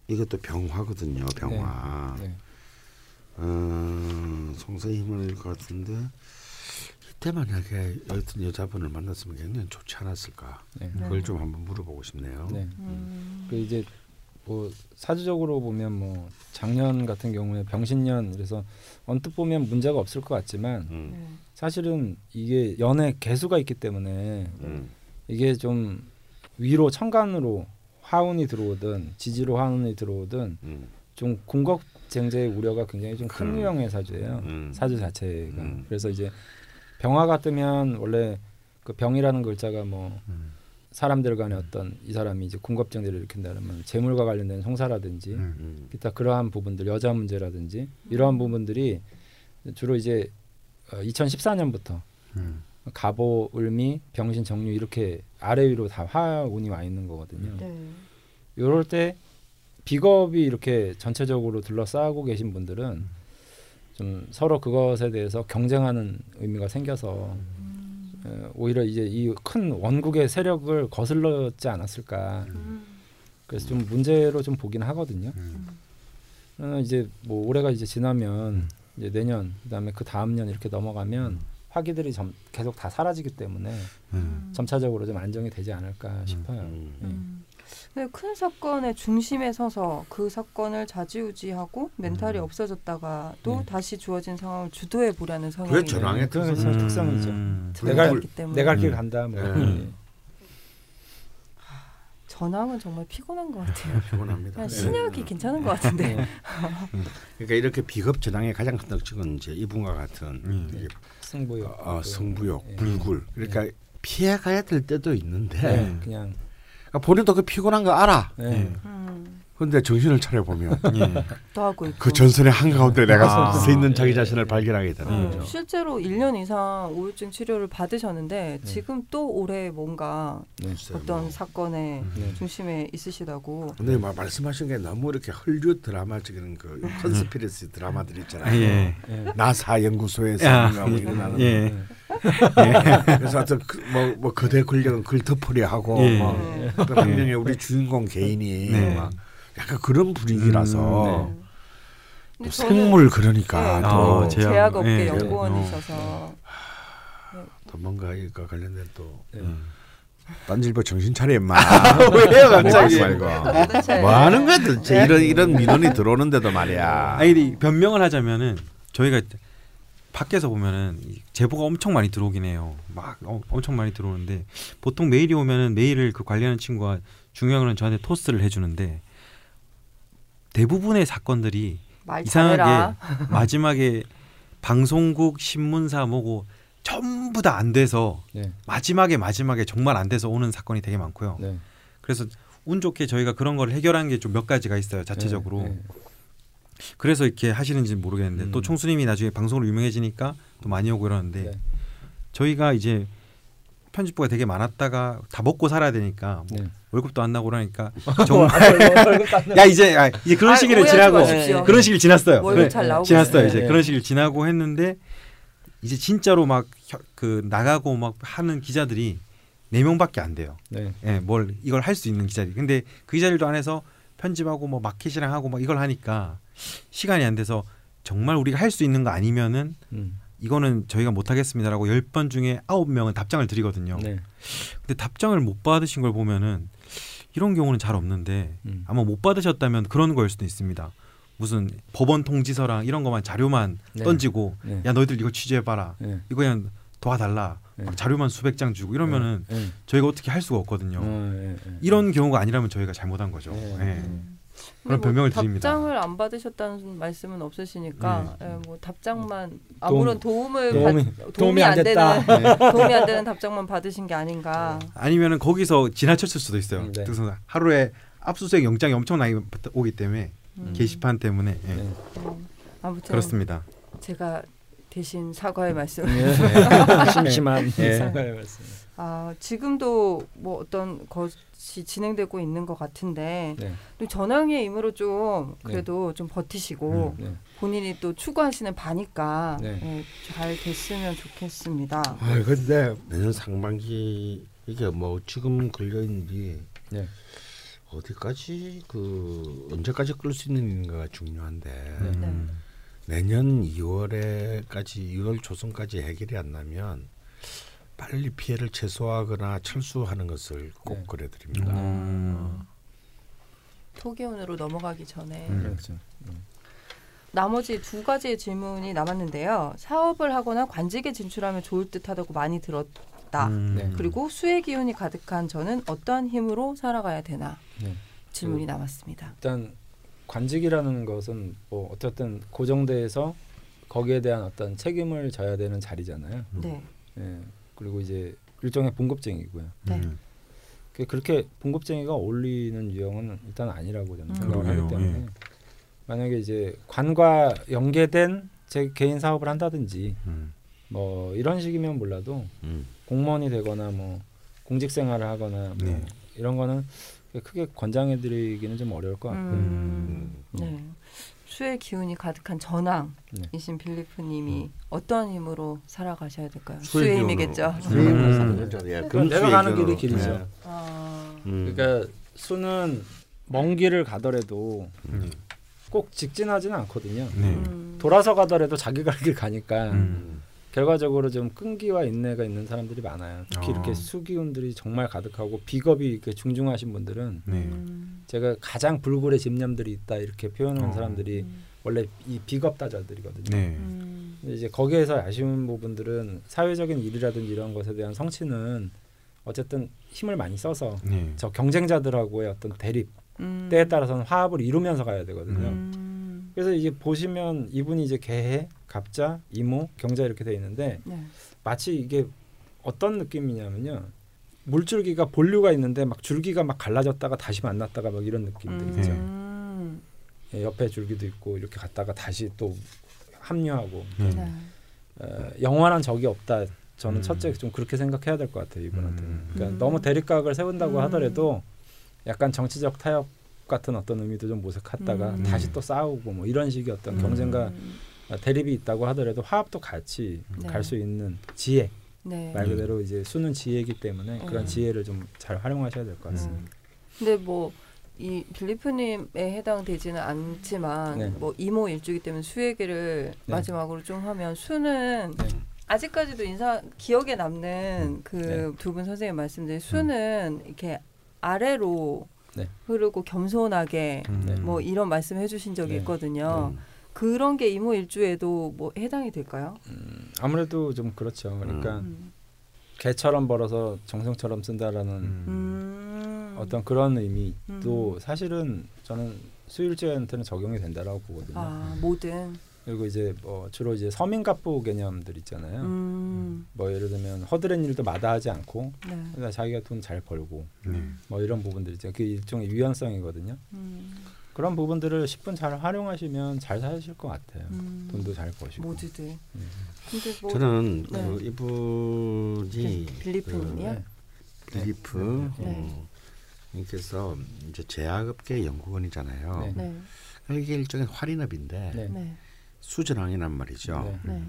이것도 병화거든요. 병화. 네. 어, 송사에 휘말릴 것 같은데 이때 만약에 여튼 여자분을 만났으면 굉장히 좋지 않았을까. 네. 그걸 좀 한번 물어보고 싶네요. 네. 음, 그 이제 뭐 사주적으로 보면 뭐 작년 같은 경우에 병신년 그래서 언뜻 보면 문제가 없을 것 같지만 음. 네. 사실은 이게 연애 개수가 있기 때문에 음. 이게 좀 위로 천간으로 화운이 들어오든 지지로 화운이 들어오든 음. 좀 궁극 쟁제의 우려가 굉장히 좀큰 음. 유형의 사주예요. 음. 사주 자체가. 음. 그래서 이제 병화가 뜨면 원래 그 병이라는 글자가 뭐 음. 사람들 간의 어떤 이 사람이 이제 궁겁증들을 일으킨다면 재물과 관련된 송사라든지 음. 음. 기타 그러한 부분들 여자 문제라든지 이러한 부분들이 주로 이제 어, 2014년부터 음. 갑오, 을미, 병신, 정유 이렇게 아래 위로 다 화운이 와 있는 거거든요. 네. 요럴 때 비겁이 이렇게 전체적으로 둘러싸고 계신 분들은 좀 서로 그것에 대해서 경쟁하는 의미가 생겨서 어, 오히려 이제 이 큰 원국의 세력을 거슬렀지 않았을까. 음, 그래서 좀 문제로 좀 보긴 하거든요. 음. 그러면 이제 뭐 올해가 이제 지나면 이제 내년 그다음에 그 다음 년 이렇게 넘어가면 화기들이 점, 계속 다 사라지기 때문에 음. 점차적으로 좀 안정이 되지 않을까 싶어요. 음. 예. 음. 큰 사건의 중심에 서서 그 사건을 좌지우지하고 멘탈이 없어졌다가 또 네. 다시 주어진 상황을 주도해 보려는 성향이 그게 전황의 특성. 음. 특성이죠. 내가- 때문에 내가 할길 음. 간다. 뭐. 네. 전황은 정말 피곤한 것 같아요. 피곤합니다. 네. 신약이 괜찮은 것 같은데. 네. 그러니까 이렇게 비겁 전황의 가장 큰 특징은 이제 이분과 같은 음. 이게 승부욕. 어, 승부욕, 예. 불굴. 그러니까 피해 가야 될 때도 있는데 네. 그냥 그러니까 본인도 그 피곤한 거 알아. 네. 음, 근데 정신을 차려 보면 예. 또 하고 있고. 그 전선의 한 가운데 내가 아. 서 있는 자기 자신을 발견하게 되는 음, 거죠. 실제로 1년 이상 우울증 치료를 받으셨는데 지금 또 올해 뭔가 네. 어떤 사건의 네. 중심에 있으시다고. 근데 막 말씀하신 게 너무 이렇게 헐리우드 드라마적인 그 컨스피러시 드라마들 있잖아요. 예. 네. 나사 연구소에서 야, 뭔가 뭐 일어나는 예. 그래서 하여튼 그, 뭐, 뭐 거대 권력은 그걸 덮으려하고 예. 뭐 네. 또한 명의 우리 주인공 개인이 네. 막 약간 그런 분위기라서 음, 저는- 생물 그러니까 네, 또, 아, 또 제약- 제약 업계 예. 연구원이셔서. 또 뭔가 이거 관련된 또 네. 딴질보 정신 차려 임마. 왜요, 갑자기? 뭐 하지 말고. 뭐 하는 거야 도대체? 이런 이런 민원이 들어오는데도 말이야. 아니 변명을 하자면은 저희가 밖에서 보면은 이 제보가 엄청 많이 들어오긴 해요. 막 어, 엄청 많이 들어오는데 보통 메일이 오면은 메일을 그 관리하는 친구가 중요한 거는 저한테 토스를 해주는데 대부분의 사건들이 말 이상하게. 마지막에 방송국 신문사 뭐고 전부 다 안 돼서 네. 마지막에 마지막에 정말 안 돼서 오는 사건이 되게 많고요. 네. 그래서 운 좋게 저희가 그런 걸 해결한 게 좀 몇 가지가 있어요 자체적으로. 네. 그래서 이렇게 하시는지 는 모르겠는데 음. 또 총수님이 나중에 방송으로 유명해지니까 또 많이 오고 이러는데 네. 저희가 이제 편집부가 되게 많았다가 다 먹고 살아야 되니까 뭐 네. 월급도 안 나고 그러니까 정말 야 이제 아, 이제 그런 아, 시기를 지나고 마십시오. 그런 시기를 지났어요. 월급 네, 잘 나오고 지났어요. 있어요. 이제 네. 그런 시기를 지나고 했는데 이제 진짜로 막 그 나가고 막 하는 기자들이 네 명밖에 안 돼요. 네. 예, 뭘 이걸 할 수 있는 기자들. 근데 그 기자들도 안에서 편집하고 뭐 마켓이랑 하고 막 이걸 하니까 시간이 안 돼서 정말 우리가 할 수 있는 거 아니면은 음. 이거는 저희가 못 하겠습니다라고 열 번 중에 아홉 명은 답장을 드리거든요. 네. 근데 답장을 못 받으신 걸 보면은 이런 경우는 잘 없는데 음. 아마 못 받으셨다면 그런 거일 수도 있습니다. 무슨 법원 통지서랑 이런 것만 자료만 네. 던지고 네. 야 너희들 이거 취재해 봐라. 네. 이거 그냥 도와달라. 네. 막 자료만 수백 장 주고 이러면은 네. 저희가 어떻게 할 수가 없거든요. 어, 네, 네. 이런 경우가 아니라면 저희가 잘못한 거죠. 네. 예. 그런 변명을 드립니다. 답장을 안 받으셨다는 말씀은 없으시니까 예, 뭐 답장만 도움- 아무런 도움을 도움이- 받, 도움이, 도움이 안, 안 됐다. 되는 도움이 안 되는 답장만 받으신 게 아닌가. 아니면은 거기서 지나쳤을 수도 있어요. 음, 네. 그래서 하루에 압수수색 영장이 엄청 많이 오기 때문에 음. 게시판 때문에 예. 네. 음, 아무튼 그렇습니다. 제가 대신 사과의 말씀. 네. 심심한 예. 사과의 말씀. 아 지금도 뭐 어떤 것이 진행되고 있는 것 같은데 네. 또 전황의 임으로 좀 그래도 좀 버티시고 네. 본인이 또 추구하시는 바니까 네. 예, 잘 됐으면 좋겠습니다. 아 근데 내년 상반기 이게 뭐 지금 걸려 있는지 네. 어디까지 그 언제까지 끌 수 있는 인가가 중요한데 네. 음. 내년 2월에까지 2월 초순까지 해결이 안 나면 빨리 피해를 최소화하거나 철수하는 것을 꼭 네. 그래드립니다. 음. 토기운으로 넘어가기 전에 음. 그렇죠. 나머지 두 가지의 질문이 남았는데요. 사업을 하거나 관직에 진출하면 좋을 듯하다고 많이 들었다. 음. 네. 그리고 수의 기운이 가득한 저는 어떠한 힘으로 살아가야 되나 네. 질문이 남았습니다. 일단 관직이라는 것은 뭐 어쨌든 고정돼서 거기에 대한 어떤 책임을 져야 되는 자리잖아요. 네, 예. 그리고 이제 일종의 봉급쟁이고요. 네. 음. 그- 그렇게 봉급쟁이가 어울리는 유형은 일단 아니라고 저는 음. 생각을 그러게요. 하기 때문에 예. 만약에 이제 관과 연계된 제 개인 사업을 한다든지 음. 뭐 이런 식이면 몰라도 음. 공무원이 되거나 뭐 공직 생활을 하거나 뭐 네. 이런 거는 크게 권장해드리기는 좀 어려울 것 같고요. 음, 네. 수의 기운이 가득한 전왕이신 네. 빌리프님이 어떠한 힘으로 살아가셔야 될까요? 수의 수의. 힘이겠죠. 수의 음. 힘으로 예, 그러니까 금수의 내가 가는 기운으로. 길이 길이죠. 네. 아, 음. 그러니까 수는 먼 길을 가더라도 음. 꼭 직진하지는 않거든요. 네. 음. 돌아서 가더라도 자기 갈 길 가니까 음. 결과적으로 좀 끈기와 인내가 있는 사람들이 많아요. 특히 어. 이렇게 수기운들이 정말 가득하고 비겁이 이렇게 중중하신 분들은 네. 음. 제가 가장 불굴의 집념들이 있다 이렇게 표현하는 어. 사람들이 음. 원래 이 비겁다자들이거든요. 네. 음. 이제 거기에서 아쉬운 부분들은 사회적인 일이라든지 이런 것에 대한 성취는 어쨌든 힘을 많이 써서 네. 저 경쟁자들하고의 어떤 대립 음. 때에 따라서는 화합을 이루면서 가야 되거든요. 음. 그래서 이제 보시면 이분이 이제 개해, 갑자, 이모, 경자 이렇게 돼 있는데 네. 마치 이게 어떤 느낌이냐면요. 물줄기가 본류가 있는데 막 줄기가 막 갈라졌다가 다시 만났다가 막 이런 느낌들 있죠. 음. 예, 옆에 줄기도 있고 이렇게 갔다가 다시 또 합류하고 음. 네. 어, 영원한 적이 없다. 저는 음. 첫째 좀 그렇게 생각해야 될 것 같아요 이분한테는. 음. 그러니까 음. 너무 대립각을 세운다고 음. 하더라도 약간 정치적 타협 같은 어떤 의미도 좀 모색하다가 음. 다시 또 싸우고 뭐 이런 식의 어떤 음. 경쟁과 대립이 있다고 하더라도 화합도 같이 네. 갈수 있는 지혜 네. 말 그대로 이제 수는 지혜이기 때문에 그런 음. 지혜를 좀 잘 활용하셔야 될 것 같습니다. 음. 근데 뭐 이 빌리프님에 해당되지는 않지만 네. 뭐 이모 일주기 때문에 수 얘기를 네. 마지막으로 좀 하면 수는 네. 아직까지도 인상 기억에 남는 그 네. 두분 선생님 말씀드린 수는 이렇게 아래로 네. 흐르고 겸손하게 음. 네. 뭐 이런 말씀 해주신 적이 네. 있거든요. 음. 그런 게 이모 일주에도 뭐 해당이 될까요? 음, 아무래도 좀 그렇죠. 그러니까 음. 개처럼 벌어서 정성처럼 쓴다라는 음. 음. 어떤 그런 의미도 음. 사실은 저는 수일제한테는 적용이 된다라고 보거든요. 아 모든 그리고 이제 뭐 주로 이제 서민갑부 개념들 있잖아요. 음. 뭐 예를 들면 허드렛 일도 마다하지 않고 네. 그러니까 자기가 돈 잘 벌고 네. 뭐 이런 부분들 있죠. 그 일종의 유연성이거든요. 음. 그런 부분들을 10분 잘 활용하시면 잘 사실 것 같아요. 음. 돈도 잘 버시고. 모두들. 음. 근데 뭐 저는 네. 그 이분이 빌리프님이요? 네. 그 빌리프 네. 어, 님께서 이제 제약업계 연구원이잖아요. 네. 네. 이게 일종의 할인업인데 네. 네. 수전왕이란 말이죠. 네. 네.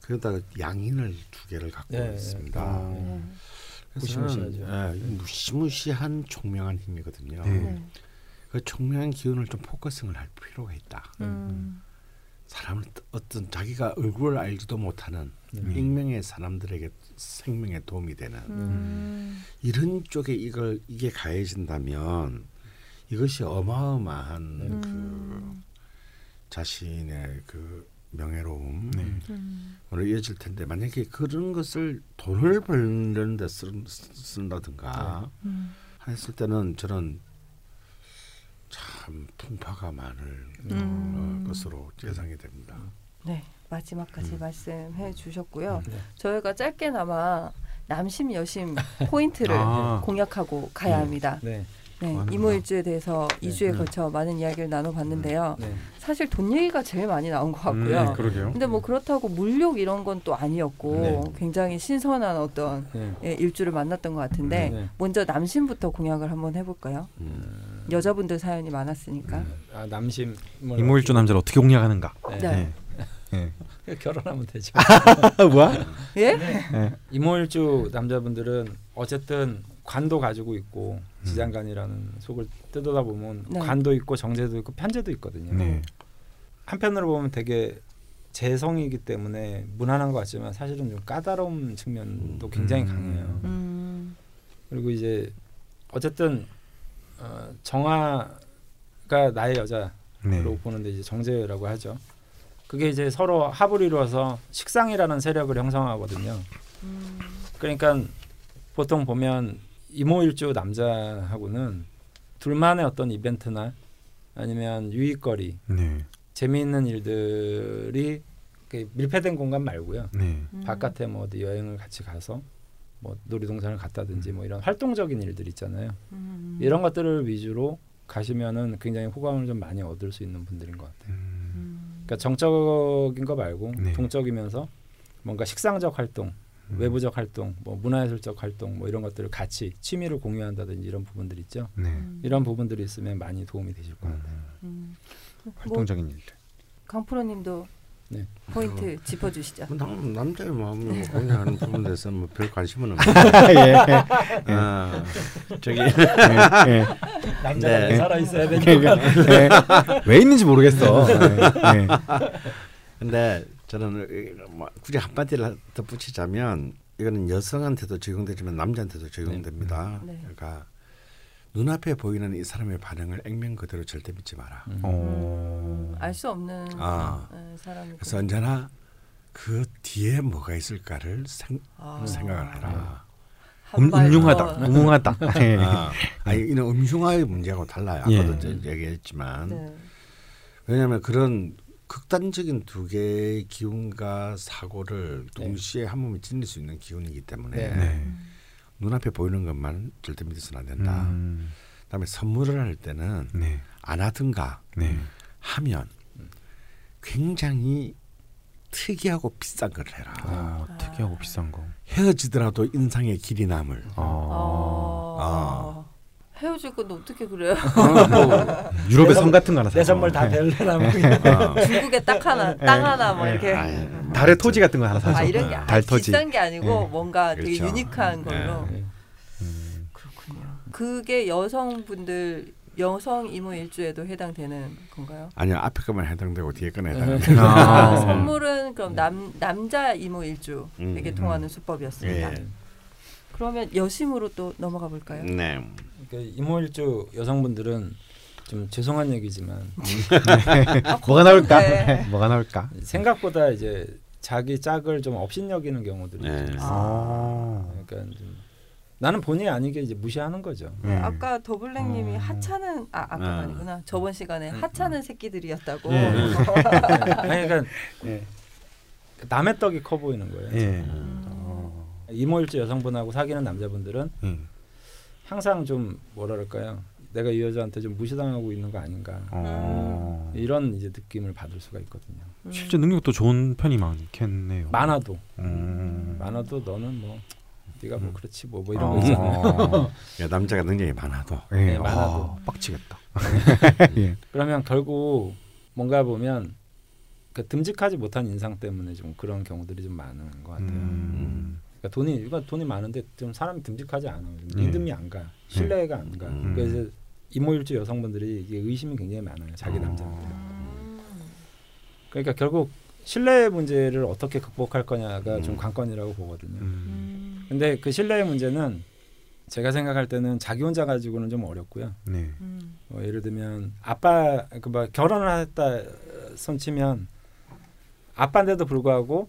그러다가 양인을 두 개를 갖고 네. 있습니다. 아. 네. 그래서 무시무시하죠. 예, 무시무시한 총명한 힘이거든요. 네. 네. 그 총명한 기운을 좀 focusing을 할 필요가 있다. 음. 사람은 어떤 자기가 얼굴을 알지도 못하는 네. 익명의 사람들에게 생명에 도움이 되는 음. 이런 쪽에 이걸 이게 가해진다면 이것이 어마어마한 음. 그 자신의 그 명예로움 네. 음. 으로 이어질 텐데 만약에 그런 것을 돈을 벌는 데 쓴, 쓴다든가 음. 했을 때는 저는 참 풍파가 많을 음. 어, 것으로 예상이 됩니다. 네. 마지막까지 음. 말씀해 주셨고요. 네. 저희가 짧게나마 남심 여심 포인트를 아. 공략하고 가야 네. 합니다. 네. 네, 이모일주에 대해서 네. 이 2주에 음. 걸쳐 많은 이야기를 나눠봤는데요. 네. 사실 돈 얘기가 제일 많이 나온 것 같고요. 음, 그러게요. 근데 뭐 그렇다고 물욕 이런 건 또 아니었고 네. 굉장히 신선한 어떤 네. 예, 일주를 만났던 것 같은데 네. 먼저 남심부터 공약을 한번 해볼까요? 음. 여자분들 사연이 많았으니까. 아 남심 뭐 이모일주 남자를 어떻게 공략하는가? 네. 네. 네. 결혼하면 되죠. 뭐야? 예? 이모일주 남자분들은 어쨌든 관도 가지고 있고 음. 지장간이라는 속을 뜯어다 보면 네. 관도 있고 정제도 있고 편제도 있거든요. 네. 한편으로 보면 되게 재성이기 때문에 무난한 것 같지만 사실은 좀 까다로운 측면도 굉장히 음. 강해요. 음. 그리고 이제 어쨌든 어, 정화가 나의 여자로 네. 보는데 이제 정제라고 하죠. 그게 이제 서로 합을 이루어서 식상이라는 세력을 형성하거든요. 음. 그러니까 보통 보면 이모일주 남자하고는 둘만의 어떤 이벤트나 아니면 유익거리, 네. 재미있는 일들이 그 밀폐된 공간 말고요. 네. 음. 바깥에 뭐 어디 여행을 같이 가서 뭐 놀이동산을 갔다든지 뭐 이런 활동적인 일들 있잖아요. 음. 이런 것들을 위주로 가시면은 굉장히 호감을 좀 많이 얻을 수 있는 분들인 것 같아요. 음. 음. 그러니까 정적인 거 말고 네. 동적이면서 뭔가 식상적 활동, 음. 외부적 활동, 뭐 문화예술적 활동, 뭐 이런 것들을 같이 취미를 공유한다든지 이런 부분들 있죠. 네. 음. 이런 부분들이 있으면 많이 도움이 되실 것 같아요. 음. 뭐 활동적인 일들. 강프로님도 네. 포인트 짚어주시죠. 뭐 남, 남자의 마음을 뭐 공유하는 부분에 대해서 뭐 별 관심은 없는데 예. 아, 저기 예. 남자가 네. 왜 살아 있어야 되니까. 그러니까, 예. 왜 있는지 모르겠어. 예. 예. 근데 저는 뭐 굳이 한마디를 덧붙이자면 이거는 여성한테도 적용되지만 남자한테도 적용됩니다. 네. 그러니까 눈앞에 보이는 이 사람의 반응을 액면 그대로 절대 믿지 마라. 음. 어. 알수 없는 아. 네, 사람이 그래서 언제나 그 뒤에 뭐가 있을까를 생, 아. 생각을 해라. 한 음, 발 음흉하다. 예. 아, 아니 이는 음흉화의 문제하고 달라요. 예. 아까도 이제 얘기했지만 네. 왜냐하면 그런 극단적인 두 개의 기운과 사고를 동시에 한 몸에 지닐 수 있는 기운이기 때문에 네. 네. 눈앞에 보이는 것만 절대 믿어서는 안 된다. 음, 그다음에 선물을 할 때는 네. 안 하든가 네. 하면 굉장히 특이하고 비싼 걸 해라. 어, 특이하고 비싼 거. 헤어지더라도 인상에 길이 남을. 어. 아. 헤어질 건데 어떻게 그래요? 유럽의 내섬 선- 같은 거 하나 내 사서. 선물 다 네. 될래나 뭐 어. 중국에 딱 하나, 땅 하나 뭐 이렇게. 아이, 달의 토지 같은 거 하나 사서. 아 이런 게 아, 달 토지. 비싼 게 아니고 네. 뭔가 되게 그렇죠. 유니크한 걸로 네. 음, 그렇군요. 그게 여성분들 여성 이모 일주에도 해당되는 건가요? 아니요 앞에 거만 해당되고 뒤에 거는 해당. 네. 아, 아. 선물은 그럼 남 남자 이모 일주에게 음, 통하는 수법이었습니다. 예. 그러면 여심으로 또 넘어가 볼까요? 네. 그 이모일주 여성분들은 좀 죄송한 얘기지만 아, 뭐가 나올까? 네. 뭐가 나올까? 생각보다 이제 자기 짝을 좀 업신여기는 경우들이 네. 좀 있어요. 아. 그러니까 좀 나는 본의 아니게 이제 무시하는 거죠. 네, 음. 아까 더블랙님이 음. 하찮은 아 아까 아. 아니구나 저번 시간에 음, 하찮은 새끼들이었다고. 예. 아니 그러니까 예. 남의 떡이 커 보이는 거예요. 예. 음. 어. 이모일주 여성분하고 사귀는 남자분들은 예. 항상 좀 뭐랄까요? 내가 이 여자한테 좀 무시당하고 있는 거 아닌가 어. 이런 이제 느낌을 받을 수가 있거든요. 음. 실제 능력도 좋은 편이 많겠네요. 많아도 음. 많아도 너는 뭐 네가 뭐 음. 그렇지 뭐뭐 이런 어. 거 있잖아요. 야, 남자가 능력이 많아도 예. 네, 많아도. 아, 빡치겠다. 예. 그러면 결국 뭔가 보면 그 듬직하지 못한 인상 때문에 좀 그런 경우들이 좀 많은 것 같아요. 음. 그러니까 돈이 이거 돈이 많은데 좀 사람이 듬직하지 않아. 좀 네. 믿음이 안 가. 신뢰가 안 가. 음. 그래서 이모일주 여성분들이 이게 의심이 굉장히 많아요. 자기 어. 남자분들. 음. 그러니까 결국 신뢰 문제를 어떻게 극복할 거냐가 좀 음. 관건이라고 보거든요. 음. 음. 근데 그 신뢰의 문제는 제가 생각할 때는 자기 혼자 가지고는 좀 어렵고요. 네. 음. 뭐 예를 들면 아빠 그뭐 결혼을 했다 손치면 아빠인데도 불구하고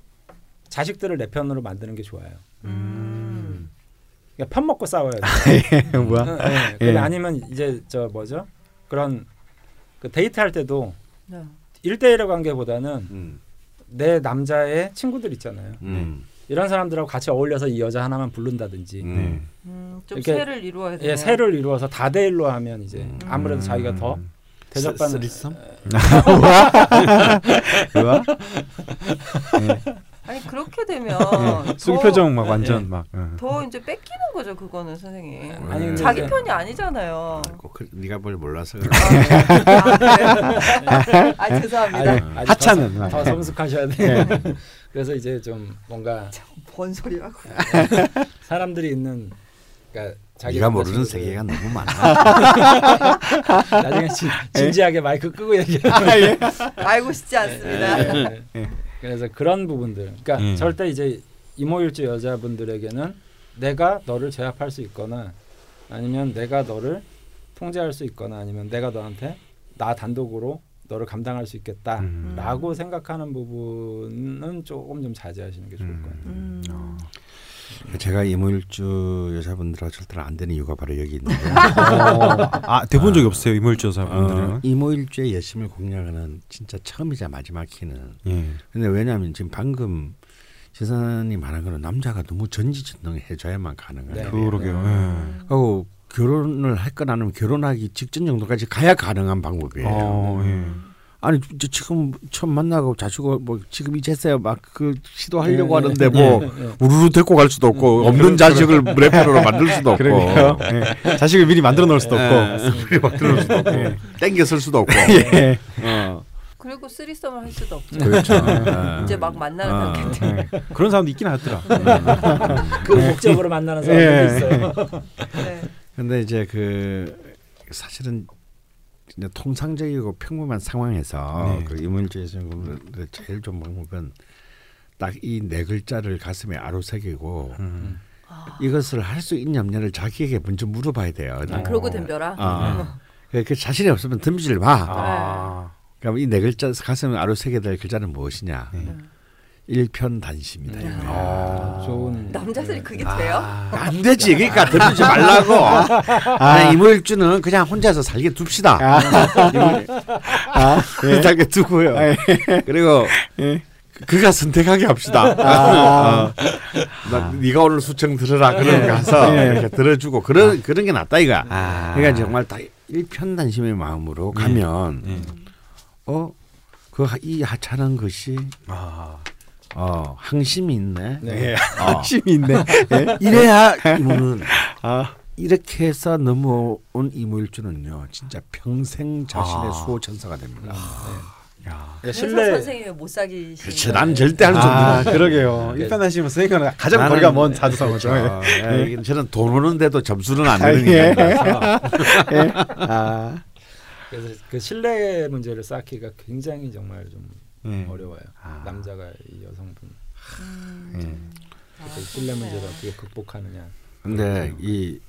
자식들을 내 편으로 만드는 게 좋아요. 음. 그러니까 편 먹고 싸워야 돼. 뭐야? 응, 네. 예. 근데 아니면 이제 저 뭐죠? 그런 그 데이트할 때도 네. 일대일의 관계보다는 음. 내 남자의 친구들 있잖아요. 음. 이런 사람들하고 같이 어울려서 이 여자 하나만 부른다든지 음. 네. 음, 좀 이렇게- 세를 이루어야 돼요. 예, 세를 이루어서 다대일로 하면 이제 음. 아무래도 자기가 더 음. 대접받는 쓰리썸? 뭐야? 아니 그렇게 되면 예. 쑥 더- 표정 막 완전 예. 막. 응. 더 이제 뺏기는 거죠 그거는 선생님. 아니, 자기 편이 아니잖아요. 꼭 그, 네가 뭘 몰라서 그래. 아, 그래요? 아 죄송합니다. 아니, 아니, 하찮은 더, 막. 더 성숙하셔야 돼요. 그래서 이제 좀 뭔가 뭔 소리라고? 사람들이 있는 그러니까 자기 네가 모르는 세계가 너무 많아. 나중에 진, 진지하게 마이크 끄고 얘기해. 알고 싶지 않습니다. 네. 그래서 그런 부분들. 그러니까 예. 절대 이제 이모일주 여자분들에게는 내가 너를 제압할 수 있거나 아니면 내가 너를 통제할 수 있거나 아니면 내가 너한테 나 단독으로 너를 감당할 수 있겠다라고 음. 생각하는 부분은 조금 좀 자제하시는 게 좋을 것 같아요. 음. 어. 제가 이모일주 여자분들하고 절대로 안 되는 이유가 바로 여기 있는데 어, 아 대본 적이 없어요 이물주 여사분들은. 어, 이모일주의 열심을 공략하는 진짜 처음이자 마지막 키는 예. 근데 왜냐하면 지금 방금 지사님 말한 거는 남자가 너무 전지전능 해줘야만 가능해요. 네. 그러게요. 음. 예. 그리고 결혼을 할 건 아니면 결혼하기 직전 정도까지 가야 가능한 방법이에요. 어, 예. 아니 저 지금 처음 만나고 자주고 뭐 지금 이제서야 막 그 시도하려고 예, 하는데 예, 뭐 예, 예. 우르르 데리고 갈 수도 없고 음, 없는 자식을 레페로로 만들 수도 없고. 예. 자식을 미리 만들어 놓을 수도 없고. 미리 만들어 놓을 수도 없고 예. 땡겨 쓸 수도 없고 예. 어, 그리고 쓰리썸을 할 수도 없죠. 그렇죠. 어. 이제 막 만나는 어. 단계 때. 예. 그런 사람도 있긴 하더라. 그 목적으로 만나는 사람들도 예. 있어요. 네. 근데 이제 그 사실은 통상적이고 평범한 상황에서 네. 그 이물질에서 제일 좋은 방법은 딱 이 네 글자를 가슴에 아로새기고 음. 이것을 할 수 있냐 없냐를 자기에게 먼저 물어봐야 돼요. 아, 그러고 덤벼라. 아, 그, 그 자신이 없으면 덤비질 마. 아. 그럼 이 네 글자 가슴에 아로새게 될 글자는 무엇이냐? 네. 일편단심이다. 음. 아, 좋은 남자들이 그게 돼요? 안 되지. 그러니까 덤비지 말라고. 아, 이모일주는 그냥 혼자서 살게 둡시다. 이모- 살게 두고요. 그리고 그가 선택하게 합시다. 어. 나, 네가 오늘 수청 들으라 그러고 가서 이렇게 들어주고 그런 그런 게 낫다 이가. 아. 그러니까 정말 다 일편단심의 마음으로 가면 네. 어그 이 하찮은 것이 아. 어 항심이 있네. 네. 어. 힘이 있네. 이래야 이모는 이렇게 해서 넘어온 이모일주는요 진짜 평생 자신의 아. 수호 천사가 됩니다. 야. 그러니까 그래서 신뢰 선생님이 못 사귀시. 그렇지, 난 절대 할수 아, 없는. 그러게요. 일편단심은 선생님과 가장 거리가 먼 사주성어죠. 예, 이게 저는 돈 오는데도 점수는 안 아, 되는 예. 인간이라서. 아, 그래서 그 신뢰 문제를 쌓기가 굉장히 정말 좀 네. 어려워요. 아. 남자가 이 여성분 음. 예. 아, 그 신뢰 문제를. 어떻게 극복하느냐. 근데 이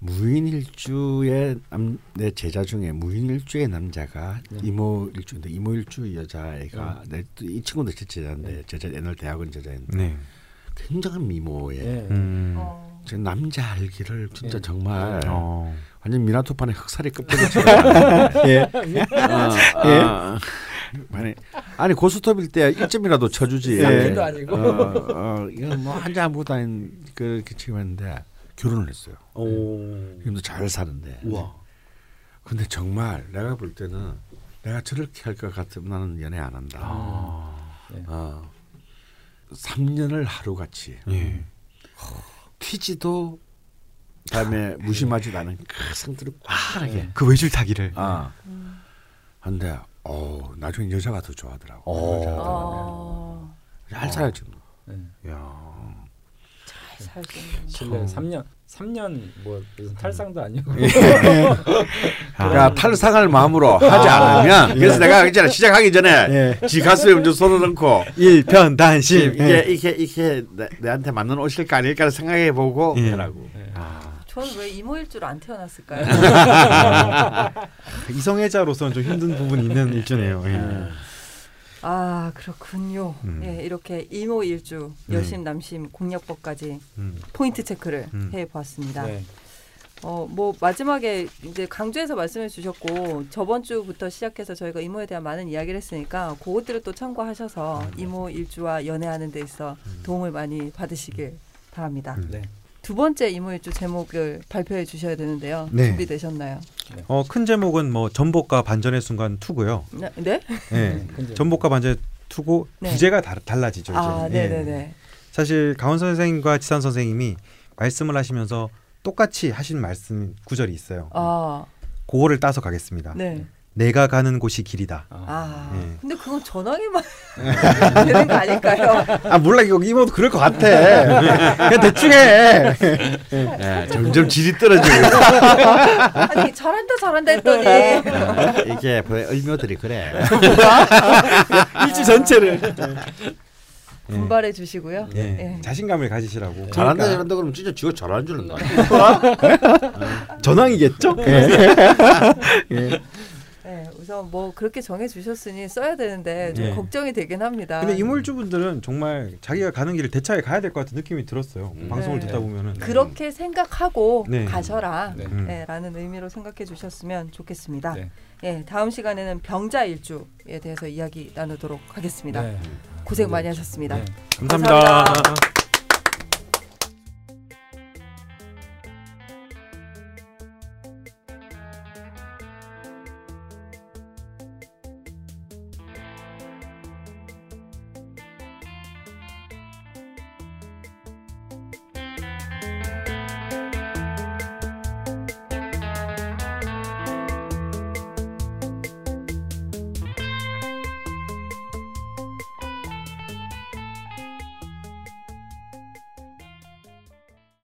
무인일주의 남, 내 제자 중에 무인일주의 남자가 네. 이모일주인데 이모일주 여자애가 내, 이 친구도 제 제자인데 제자 옛날 대학원 제자인데 네. 굉장한 미모에 예. 음. 어. 저 남자 알기를 진짜 예. 정말 어. 완전 미나토판에 흑살이 껍데기처럼 예. 어, 예. 어, 아니 아니 고스톱일 때 1점이라도 쳐주지. 예. 쌍기도 아니고. 어, 어, 이건 뭐 한자 아무것도 아닌 그렇게 치고했는데 결혼을 했어요. 오. 지금도 잘 사는데. 우와. 근데 정말 내가 볼 때는 내가 저렇게 할 것 같으면 나는 연애 안 한다. 아. 어. 3년을 하루같이 예. 튀지도 그다음에 무심하지도 않은 그 상태를 꽉하게. 그 외줄 타기를. 아. 근데 어 나중에 여자가 더 좋아하더라고. 어. 여자가. 어. 잘 살아야지. 뭐. 예. 야. 신뢰 3년 3년 뭐 무슨 탈상도 아니고 그러니까 탈상할 마음으로 하지 않으면 그래서 내가 있잖아 시작하기 전에 예. 지 가슴에 먼저 손을 얹고 일편단심. 이게 예. 이게 이게 내, 내한테 맞는 옷일까 아닐까를 생각해 보고 예. 하라고. 아. 저는 왜 이모일 줄 안 태어났을까요? 이성애자로서는 좀 힘든 부분이 있는 일주네요. 예. 아 그렇군요. 음. 예, 이렇게 이모 일주 여심 남심 공략법까지 음. 포인트 체크를 음. 해 보았습니다. 네. 어, 뭐 마지막에 이제 강조해서 말씀해 주셨고 저번 주부터 시작해서 저희가 이모에 대한 많은 이야기를 했으니까 그것들을 또 참고하셔서 이모 일주와 연애하는 데 있어 도움을 많이 받으시길 바랍니다. 음. 네. 두 번째 이모 일주 제목을 발표해 주셔야 되는데요. 네. 준비되셨나요? 어, 큰 제목은 뭐 전복과 반전의 순간 투고요. 네? 네? 제목. 전복과 반전의 투고 네. 부제가 다, 달라지죠. 아. 예. 네, 네, 네. 사실 가원 선생님과 지산 선생님이 말씀을 하시면서 똑같이 하신 말씀 구절이 있어요. 아, 그거를 따서 가겠습니다. 네. 내가 가는 곳이 길이다. 아. 아, 예. 근데 그건 전화기만 되는 거 아닐까요? 아 몰라 이거 이모도 그럴 것 같아. 그냥 대충 해. 예, 점점 질이 떨어지고 아니 잘한다 잘한다 했더니 아, 이게 뭐 을묘들이 그래. 일주 전체를. 분발해 주시고요. 예. 예. 자신감을 가지시라고. 잘한다 그러니까. 잘한다 그러면 진짜 지가 잘하는 줄 안다. 전황이겠죠? 네, 우선 뭐 그렇게 정해 주셨으니 써야 되는데 좀 예. 걱정이 되긴 합니다. 근데 이물주분들은 정말 자기가 가는 길을 대차게 가야 될 것 같은 느낌이 들었어요. 음. 방송을 네. 듣다 보면은. 그렇게 생각하고 네. 가셔라. 네. 음. 네, 라는 의미로 생각해 주셨으면 좋겠습니다. 네. 예, 다음 시간에는 병자 일주에 대해서 이야기 나누도록 하겠습니다. 네. 고생 많이 하셨습니다. 네. 감사합니다. 감사합니다.